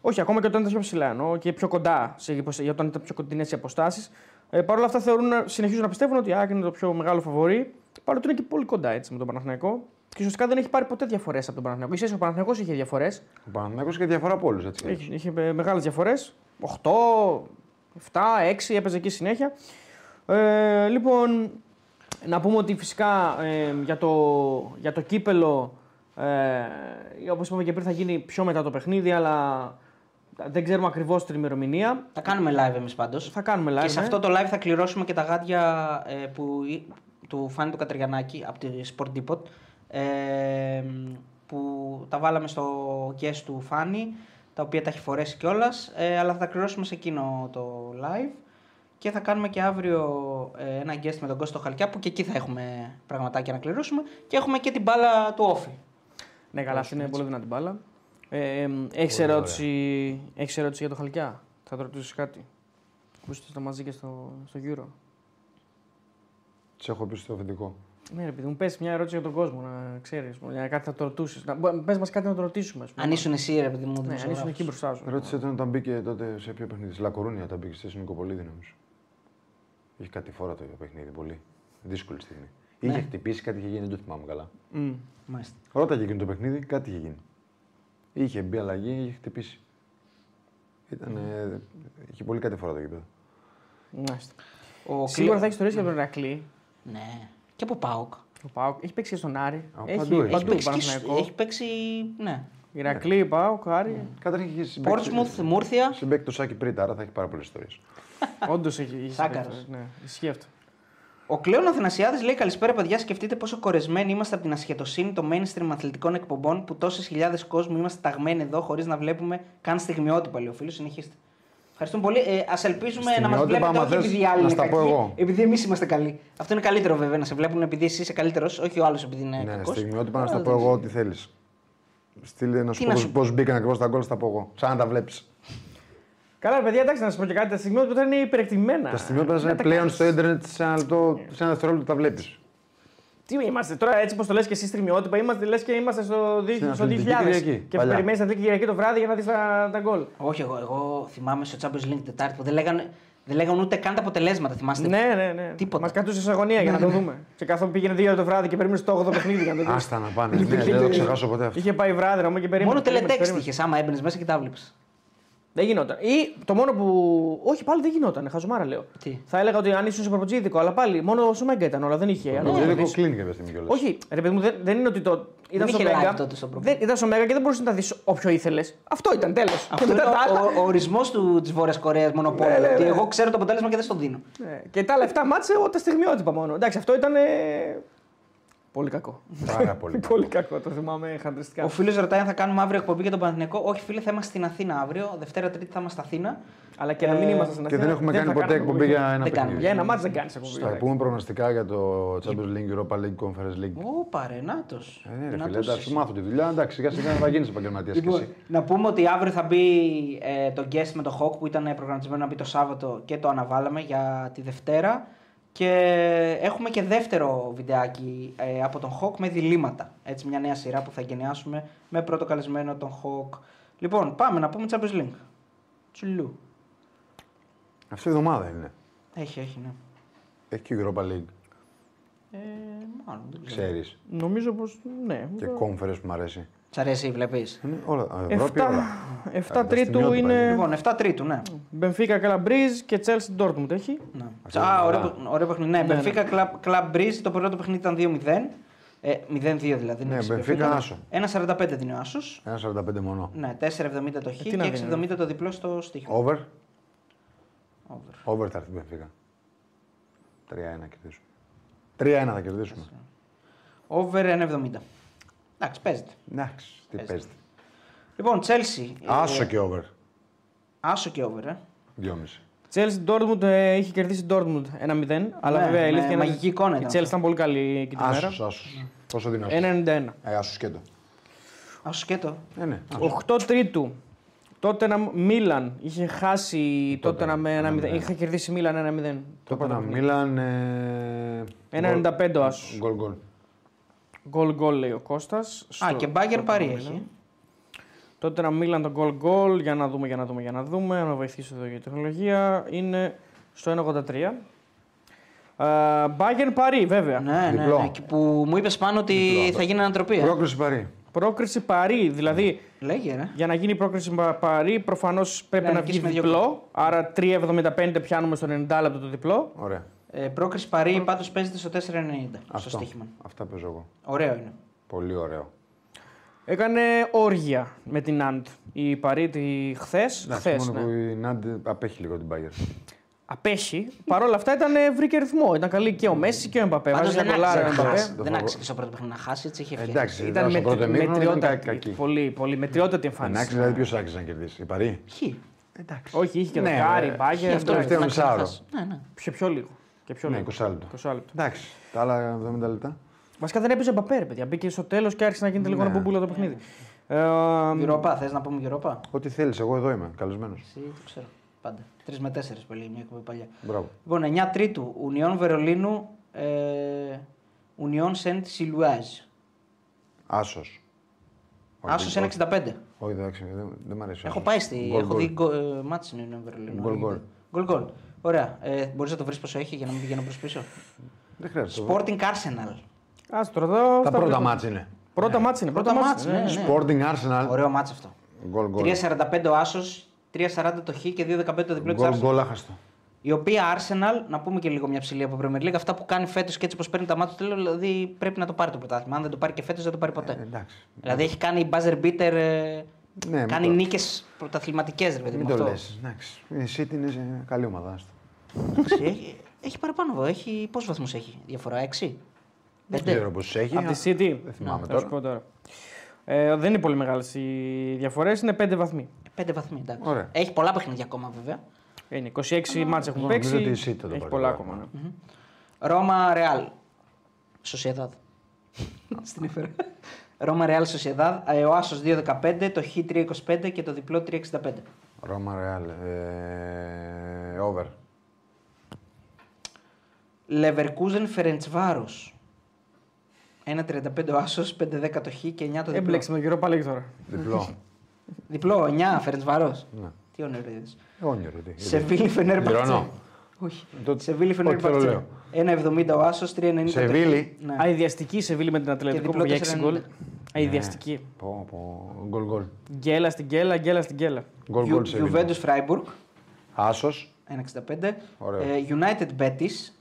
Όχι, ακόμα και όταν ήταν πιο ψηλά εννοώ και πιο κοντά, σε, υποσ- όταν ήταν πιο κοντινές οι αποστάσεις. Ε, Παρ' όλα αυτά θεωρούν, συνεχίζουν να πιστεύουν ότι η ΑΕΚ είναι το πιο μεγάλο φαβορή. Παρότι είναι και πολύ κοντά έτσι με τον Παναθηναϊκό. Και ουσιαστικά δεν έχει πάρει ποτέ διαφορές από τον Παναθηναϊκό. Ίσως ο Παναθηναϊκός είχε διαφορές. Ο Παναθηναϊκός είχε διαφορά από όλους. Έτσι. Είχε, είχε μεγάλες διαφορές. 8, 7, 6 έπαιζε εκεί συνέχεια. Ε, λοιπόν, να πούμε ότι φυσικά ε, για, το, για το κύπελο, ε, όπως είπαμε και πριν, θα γίνει πιο μετά το παιχνίδι, αλλά δεν ξέρουμε ακριβώς την ημερομηνία. Θα κάνουμε live εμείς πάντως. Θα κάνουμε live. Και σε ναι. αυτό το live θα κληρώσουμε και τα γάντια ε, που, του Φάνη του Κατριανάκη από τη Sport Depot. Ε, που τα βάλαμε στο guest του Φάνη, τα οποία τα έχει φορέσει κιόλας. Ε, αλλά θα τα κληρώσουμε σε εκείνο το live. Και θα κάνουμε και αύριο ε, ένα guest με τον Κώστο Χαλκιά που και εκεί θα έχουμε πραγματάκια να κληρώσουμε. Και έχουμε και την μπάλα του Όφη. Ναι, καλά, αυτή είναι πολύ δυνατή μπάλα. Ε, έχεις, ερώτηση, έχεις ερώτηση για το Χαλκιά; Θα το ρωτήσεις κάτι. Που είστε μαζί και στο, στο Euro. Τις έχω πει στο αφεντικό. Ναι, ρε παιδί μου, πες μια ερώτηση για τον κόσμο, να ξέρεις. Για κάτι θα το ρωτήσεις. Πες μας κάτι να το ρωτήσουμε. ας πούμε. Αν ήσουν εσύ, ρε παιδί μου, Ναι, αν δημοσιογράφος. ήσουν εκεί μπροστά σου. Ρώτησε τον όταν μπήκε τότε σε ποιο παιχνίδι. Στη Λακορούνια όταν μπήκε στη Νικοπολίδη νομίζω. Είχε κάτι φορά το παιχνίδι πολύ. Δύσκολη στιγμή. Είχε χτυπήσει, κάτι είχε γίνει, δεν το θυμάμαι καλά. Μμ. Μάλιστα. Ρώταγε εκείνο το παιχνίδι, κάτι είχε γίνει. Είχε μπει αλλαγή, είχε χτυπήσει. Ήταν, είχε πολύ κάτι φορά το γήπεδο. Μάλιστα. Ο Σίγουρα Κλε- θα έχεις ιστορίε για τον Ηρακλή. Ναι. Και από ΠΑΟΚ. Ο Πάοκ έχει παίξει και στον Άρη. Από Έχει παντού έχει. Έχει παντού παίξει, και σ- Παναθηναϊκό. έχει παίξει. Ναι. Ηρακλή, Πάοκ, Άρη. Καταρχήν είχε συμπαίκτη- Πόρτσμουθ, Μούρθια. Συμπαίκτη το Σάκη Πρίτα, άρα θα έχει πάρα πολλές ιστορίες. Όντως έχει. έχει Σάκαρος. παίξει, Ναι, ισχύει αυτό. Ο Κλέον Αθηνασιάδη λέει: Καλησπέρα, παιδιά. Σκεφτείτε πόσο κορεσμένοι είμαστε από την ασχετοσύνη των mainstream αθλητικών εκπομπών που τόσες χιλιάδες κόσμου είμαστε ταγμένοι εδώ χωρίς να βλέπουμε καν στιγμιότυπα. Λέει ο φίλος, συνεχίστε. Ευχαριστούμε πολύ. Ε, Α ελπίζουμε να μας Στιγμιότυπα, βλέπετε άμα όχι θες, επειδή οι άλλοι να είναι στα πω κακοί, εγώ. επειδή εμείς είμαστε καλοί. Αυτό είναι καλύτερο βέβαια να σε βλέπουν επειδή εσύ είσαι καλύτερος, όχι ο άλλος επειδή είναι Ναι, κακός. στιγμιότυπα να στα πω εγώ ό,τι θέλεις. Στείλε να Τι σου να πω σου- πώς μπήκαν ακριβώς τα γκολ, θα τα πω εγώ. Σαν να τα βλέπεις. Καλά, παιδιά, εντάξει, να σας πω και κάτι. Τα στιγμιότυπα είναι υπερεκτιμένα. Τα στιγμιότυπα Δεν είναι τα πλέον κάνεις. στο ίντερνετ σε ένα, λεπτό, σε ένα δευτερόλεπτο τα βλέπεις. Τι είμαστε τώρα, έτσι όπως το λες και εσύ στιγμιότυπα, είμαστε λες και είμαστε στο, δι- Στην στο 2000. Αθλητική Κυριακή, Και παλιά. περιμένεις να δει Κυριακή το βράδυ για να δεις τα, τα γκολ. Όχι, εγώ, εγώ θυμάμαι στο Champions League Τετάρτη που δεν λέγανε Δεν λέγανε ούτε καν τα αποτελέσματα, θυμάστε; Ναι, ναι, ναι. Τίποτα. Μας κρατούσε σε αγωνία για να το δούμε. Και καθόλου πήγαινε δύο ώρα το βράδυ και περίμενε το 8ο παιχνίδι για να το δεις. Άστα να πάνε. ναι, δεν το ξεχάσω ποτέ αυτό. Είχε πάει βράδυ όμως και περίμενε. Μόνο περίμενε, τελετέξ περίμενε. είχες, άμα έμπαινες μέσα και τα βλέπεις. Δεν γινόταν. Ή το μόνο που. Όχι, πάλι δεν γινόταν. Χαζομάρα λέω. Τι; Θα έλεγα ότι αν ήσουν σε προποτζίδικο, αλλά πάλι μόνο ο Μέγκα ήταν όλα. Δεν είχε. άλλο. Το Τζίδικο κλείνει κάποια στιγμή κιόλας. Όχι, ρε παιδί μου, δεν, δεν είναι ότι το. Ήταν στο είχε live Μέγκα. τότε στο Pro. δεν, ήταν στο Μέγκα και δεν μπορούσες να τα δεις όποιο ήθελες. Αυτό ήταν τέλος. Αυτό είναι ο, ο, ο ορισμός της Βόρειας Κορέας μονοπόλιο. Ναι, ναι, Ότι ναι. εγώ ξέρω το αποτέλεσμα και δεν στο δίνω. Ναι. Και τα λεφτά μάτσε εγώ τα στιγμιότυπα μόνο. Εντάξει, αυτό ήταν. Ε, Πολύ κακό. Πάρα πολύ. Πολύ κακό, το θυμάμαι χαντριστικά. Ο φίλος ρωτάει αν θα κάνουμε αύριο εκπομπή για τον Παναθηναϊκό. Όχι, φίλε, θα είμαστε στην Αθήνα αύριο. Δευτέρα, Τρίτη θα είμαστε στην Αθήνα. Αλλά και να μην Ε, είμαστε στην Και Αθήνα. δεν έχουμε κάνει θα ποτέ κάνουμε εκπομπή για ένα Δεν κάνουμε. παιχνίδι. Για ένα μάτς δεν κάνεις εκπομπή. Θα πούμε προγνωστικά για το Champions League, Europa League, Conference League. Ω, παρενάτο. Ε, ναι, ρε φίλε, εντάξει, μάθω τη δουλειά. Εντάξει, σιγά σιγά θα γίνεις επαγγελματίας κι Λοιπόν, εσύ. να πούμε ότι αύριο θα μπει ε, το guest με το Hawk που ήταν προγραμματισμένο να μπει το Σάββατο και το αναβάλαμε για τη Δευτέρα. Και έχουμε και δεύτερο βιντεάκι ε, από τον Hawk με διλήμματα. Έτσι, μια νέα σειρά που θα γενιάσουμε με πρώτο καλεσμένο τον Hawk. Λοιπόν, πάμε να πούμε Champions League. Τσουλού. Αυτή η εβδομάδα είναι. Έχει, έχει, ναι. Έχει και η Europa League, Ε, μάλλον, δεν ξέρω. ξέρεις. Νομίζω πως ναι. Και Conference που μου αρέσει. Σ' αρέσει, βλέπεις; Είναι όλα. α, Ευρώπη 7, όλα. 7 Εντάξει, τρίτου στιγμιότυπα είναι Λοιπόν, 7 Τρίτου, ναι. Benfica Calabres και Chelsea Dortmund έχει; ναι. Αυτό Α, είναι ωραίο, καλά. ωραίο παιχνίδι. Ναι, Ναι, ναι. Benfica Club, Club Breeze, το πρώτο παιχνίδι ήταν 2-0. Ε, 0-2 δηλαδή. Ναι, είναι Benfica ξεπεφύγαμε. άσο. 1,45 δίνει ο Άσος. Ένα 45 μόνο. Ναι, 4,70 το χ τι να και δίνει, 6,70 το διπλό στο στοίχημα. Over. Over. Over θα έρθει η Benfica. 3-1 κερδίσουμε. 3-1 θα κερδίσουμε. Over 1,70. Εντάξει, παίζεται. Εντάξει, τι Παίζεται. παίζετε. Λοιπόν, Chelsea. ε, Άσο και over. Άσο και over, ε. 2,5. Chelsea Dortmund ε, είχε κερδίσει Dortmund 1-0. Αλλά Ναι, βέβαια η με αλήθεια είναι ότι μαγική εικόνα η ήταν Chelsea αυτό. ήταν πολύ καλή εκεί την μέρα. Άσος, άσος. Πόσο δίνει άσος; 1-91. Ε, άσος σκέτο. Άσος σκέτο. Ε, ναι. 8 τρίτου. Τότε να Μίλαν είχε χάσει τότε να με 1-0. 1-0. Είχε κερδίσει Μίλαν 1-0. Το είπα Μίλαν. ε, 1-95 ο Άσος. Γκολ γκολ. Γκολ γκολ λέει ο Κώστας. Α, Στο- και Bayern στο Παρί Μίλαν. έχει. Τότε να Μίλαν το γκολ γκολ. Για να δούμε, για να δούμε, για να δούμε. Να βοηθήσω εδώ για τεχνολογία. Είναι στο 1,83. Bayern Παρί, βέβαια. Ναι, ναι, Διπλό. ναι. Εκεί που μου είπες πάνω ότι Διπλό. θα γίνει ανατροπή. ε. Πρόκριση παρή. Πρόκριση Παρί. Δηλαδή, Λέγε, ρε. για να γίνει πρόκριση πα- Παρί, προφανώς πρέπει Ναι, να νικήσει βγει με δύο διπλό. Άρα 3,75 πιάνουμε στο 90 λεπτό το διπλό. Ωραία. Ε, πρόκριση Παρί πάντως παίζεται στο 4,90 στο Αυτό. στοίχημα. Αυτά παίζω εγώ. Ωραίο είναι. Πολύ ωραίο. Έκανε όργια με την Αντ. Η Παρί τη χθες. Εντάξει, Χθες, μόνο ναι. που η Νάντι απέχει λίγο την Bayern. Απέχει. Παρ' όλα αυτά ήταν, βρήκε ρυθμό. Ήταν καλή και ο Μέση και ο Εμπαπέ. Πάντως Βάζει δεν ένα άξιζε κολλάρα να ο Εμπαπέ. Εμπαπέ. χάσει. Το Δεν φοβο- άξιζε και στο πρώτο παιχνίδι να χάσει, έτσι είχε ευκαιρία. Εντάξει, Ήταν ήταν στο πρώτο μετρι... εμίχρονο, ήταν κα- μετριότατη. κακή. Πολύ, πολύ μετριότατη Αν εμφάνιση. άξιζε, δηλαδή ποιος άξιζε να κερδίσει. Η Παρή; Χ. Εντάξει. Όχι, είχε και Ναι, δεκάρι, ρε. μπάγκερ. Γι' αυτό εντάξει. τελευταίο δεν άξιζε να μισάωρο. χάσει. Ναι, ναι. Πιο, πιο λίγο. Και πιο Ναι, λίγο. 20 λεπτό. 20 λεπτό. Εντάξει. Τα άλλα 70 λεπτά. Βασικά δεν έπαιζε ο Εμπαπέ, ρε παιδιά. Μπήκε στο τέλος και άρχισε να γίνεται λίγο Ναι. ένα μπουμπούλα το παιχνίδι. Ε, Γιουροπά, θες να πούμε Γιουροπά. Ό,τι θέλεις, εγώ εδώ είμαι. Καλεσμένος. Εσύ το ξέρω. Πάντα. 3 με 4 πολύ, μια εκπομπή παλιά. Μπράβο. Λοιπόν, 9 Τρίτου, Ουνιόν Βερολίνου, ε, Ουνιόν Σεντ Σιλουάζ. Άσος. Άσος 1,65. Όχι, εντάξει, δεν, δεν μ' αρέσει. ο Έχω Άσος. πάει στη. Γκολ, έχω γκολ. δει γκο- ε, μάτς στην Ουνιόν Βερολίνου. Γκολ, γκολ. Γκολ γκολ. Ωραία. Ε, Μπορείς να το βρεις πόσο έχει για να μην πηγαίνω προς πίσω; Δεν χρειάζεται. Sporting Arsenal. Άστρο εδώ. Τα στα πρώτα πρώτα- μάτς είναι. Πρώτα μάτς είναι. Πρώτα μάτς, ναι, ναι. Sporting Arsenal. Ωραίο μάτς αυτό. Γκολ, γκολ. 3,45 ο Άσος, 3,40 το Χ και 2,15 το διπλός της Γκολ, Arsenal. γκολ, άχαστο. Η οποία Arsenal, να πούμε και λίγο μια ψηλή από Premier League, αυτά που κάνει φέτος και έτσι όπω παίρνει τα μάτια του τέλο, δηλαδή πρέπει να το πάρει το πρωτάθλημα. Αν δεν το πάρει και φέτος, δεν το πάρει ποτέ. Ε, εντάξει. Δηλαδή έχει κάνει buzzer beater, ε, Ναι, μην κάνει το- νίκες πρωταθληματικές, ρε παιδί Μην μου. το αυτό. λες. Εντάξει. Η City είναι σε καλή ομάδα. άστο. Εντάξει, έχει, έχει παραπάνω εδώ. Έχει, πόσους βαθμούς έχει διαφορά, 6. Δεν 5. ξέρω πώ έχει. Από τη City. Δεν θυμάμαι Θα σου τώρα. πω τώρα. Ε, δεν είναι πολύ μεγάλες οι διαφορές, είναι 5 βαθμοί. 5 βαθμοί, εντάξει. Ωραία. Έχει πολλά παιχνίδια ακόμα βέβαια. Είναι 26 μάτς έχουν εγώ παίξει. νομίζω ότι η City θα το Έχει πάρει πολλά το ακόμα. ναι. Ρώμα Ρεάλ. Σοσιαδάδ. Στην έφερα. Ρώμα Ρεάλ Σοσιαδάδ. Ε, Ο Άσο 2,15, το Χ 3,25 και το διπλό 3,65. Ρώμα Ρεάλ. Ε, over. Λεβερκούζεν Φερεντσβάρο. 1,35 ο Άσο, 5,10 το Χ και 9 το διπλό. Έμπλεξε με γύρω πάλι τώρα. Διπλό. Διπλό, 9 Φερεντσβάρο. ναι. Τι όνειρο είδες. Ε, Όνειρο. τι. Σε Βίλη Φενέρμπαχτσε. Ηρωνώ. Όχι. Τότε- Σε Βίλη Όχι, θέλω Φενέρμπαχτσε. λέω. 1,70 ο Άσος, 3,90 Σε το Βίλη. Ναι. Αειδιαστική σε Βίλη με την Ατλαντικό διπλό που για 6 γκολ. 4,90. Αειδιαστική. Πω, πω. Γκολ γκολ. Γκέλα στην γκέλα, γκέλα στην γκέλα. Γκολ γκολ σε Βίλη. Juventus Freiburg, Άσο. 1,65. Ωραίο. Ε, United Betis,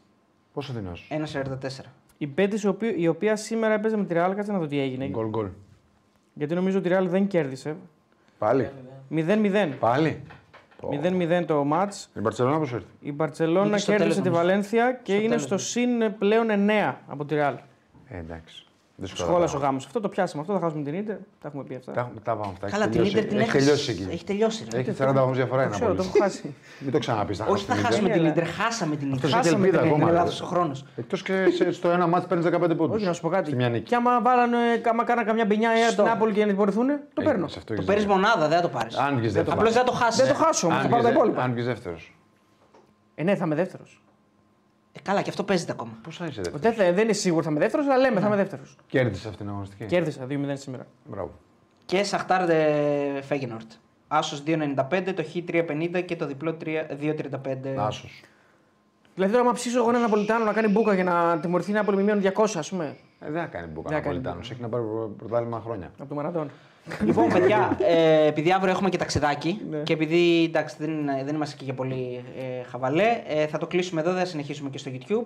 Πόσο δυνατό. 1,44. Η Μπέτη, η οποία, η οποία σήμερα έπαιζε με τη Real, κάτσε να δω τι έγινε. Γκολ γκολ. Γιατί νομίζω ότι η Real δεν κέρδισε. Πάλι. 0-0. Πάλι. Πω. 0-0 το μάτς. Η Μπαρσελόνα πώς ήρθε; Η Μπαρσελόνα Νίκη στο κέρδισε τέλος, τη νομίζω. Βαλένθια και Στο είναι τέλος, στο νομίζω. συν πλέον 9 από τη Real. Ε, εντάξει. Δύσκολα Σχόλασε ο πράγματα. γάμος. Αυτό το πιάσαμε. Αυτό θα χάσουμε την Ιντερ. Τα έχουμε πει αυτά. Τα, έχουμε- τα πάμε αυτά. Καλά, Έχει την τελειώσει- Ιντερ την Έχει έχασες. τελειώσει εκεί. Έχει τελειώσει. ρε. Έχει 40 βαθμού διαφορά η Το ξέρω, το Ναπόλη. έχω χάσει. Μην το ξαναπείς. Όχι, θα χάσουμε την Έλα. Ιντερ. Χάσαμε την Ιντερ. έχει Χάσαμε ελπίδα την ακόμα, Ιντερ. ρε. Λάθος ο χρόνος. Εκτός και σε- στο ένα μάτι παίρνεις 15 πόντους. Όχι, να σου πω κάτι. Στη μια νίκη. Και άμα βάλανε, άμα κάνανε καμιά μπενιά από Στο. την Νάπολη και να την τιμωρηθούν, το Ε, παίρνω. σε αυτό Το έχεις παίρνεις δίκιο. μονάδα, δεν θα το πάρεις. Αν βγεις δεύτερος. Απλώ δεν το χάσεις. Δεν το χάσω όμως, θα Αν πάρω τα βγεις- υπόλοιπα. Αν βγεις δεύτερος. Ε, ναι, θα είμαι δεύτερος. Ε, καλά, και αυτό παίζεται ακόμα. Πώς θα είσαι δεύτερος; Δεν, θα- δεν είναι σίγουρο θα είμαι δεύτερος, αλλά λέμε θα είμαι δεύτερος. Κέρδισε αυτήν την αγωνιστική. Κέρδισα 2-0 σήμερα. Μπράβο. Και Σαχτάρ Φέγενορτ. Άσος 2,95, το Χ 3,50 και το διπλό 3 2,35. Άσος. Δηλαδή τώρα, άμα ψήσω εγώ ένα Ναπολιτάνο να κάνει μπουκα για να τιμωρηθεί η Νάπολη με μείον 200, ας πούμε. Ε, δεν θα κάνει μπουκα Δεν θα κάνει Ναπολιτάνος. Έχει να πάρει πρω- πρωτάθλημα χρόνια. Από το Μαραντών. Λοιπόν, παιδιά, ε, επειδή αύριο έχουμε και ταξιδάκι Ναι. και επειδή εντάξει, δεν, δεν είμαστε και για πολύ ε, χαβαλέ, ε, θα το κλείσουμε εδώ, δεν θα συνεχίσουμε και στο YouTube.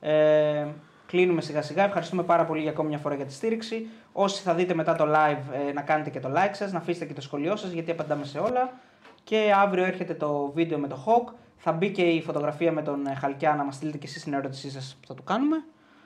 Ε, κλείνουμε σιγά σιγά. Ευχαριστούμε πάρα πολύ για ακόμη μια φορά για τη στήριξη. Όσοι θα δείτε μετά το live, ε, να κάνετε και το like σας, να αφήσετε και το σχολείο σας, γιατί απαντάμε σε όλα. Και αύριο έρχεται το βίντεο με το Hawk. Θα μπει και η φωτογραφία με τον ε, Χαλκιά να μας στείλετε και εσείς την ερώτησή σας που θα του κάνουμε.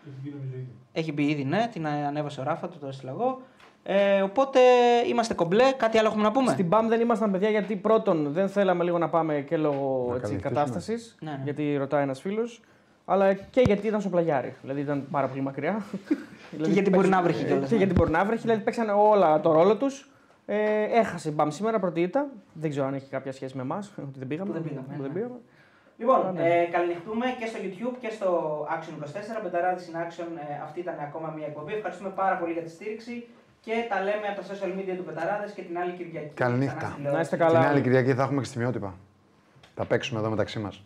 Έχει βγει νομίζω ήδη. Έχει μπει ήδη, ναι, την ανέβασε ο Ράφα, του το έστειλα εγώ. Ε, οπότε είμαστε κομπλέ. Κάτι άλλο έχουμε να πούμε; Στην ΠΑΜ δεν ήμασταν παιδιά γιατί πρώτον δεν θέλαμε λίγο να πάμε και λόγω Να έτσι, καλυφθούμε. κατάστασης. Ναι, ναι. Γιατί ρωτάει ένας φίλος. Αλλά και γιατί ήταν στο πλαγιάρι. Δηλαδή ήταν πάρα πολύ μακριά. δηλαδή, γιατί μπορεί παίξαν- να βρέχει κιόλας, Και ναι. γιατί μπορεί να βρέχει. Δηλαδή παίξαν όλα το ρόλο τους. Ε, έχασε η ΠΑΜ σήμερα πρώτη ήττα. Δεν ξέρω αν έχει κάποια σχέση με εμάς. Ότι δεν πήγαμε. Που δεν πήγαμε, Που ναι. δεν πήγαμε. Λοιπόν, Ναι. ε, καληνυχτούμε και στο YouTube και στο Action 24. Πενταράδε in Action. Ε, αυτή ήταν ακόμα μια εκπομπή. Ευχαριστούμε πάρα πολύ για τη στήριξη και τα λέμε από τα social media του Πεταράδες και την άλλη Κυριακή. Καληνύχτα. ξανά στη τηλεόραση. Να είστε Την καλά. άλλη Κυριακή θα έχουμε και στιγμιότυπα. Θα παίξουμε εδώ μεταξύ μας.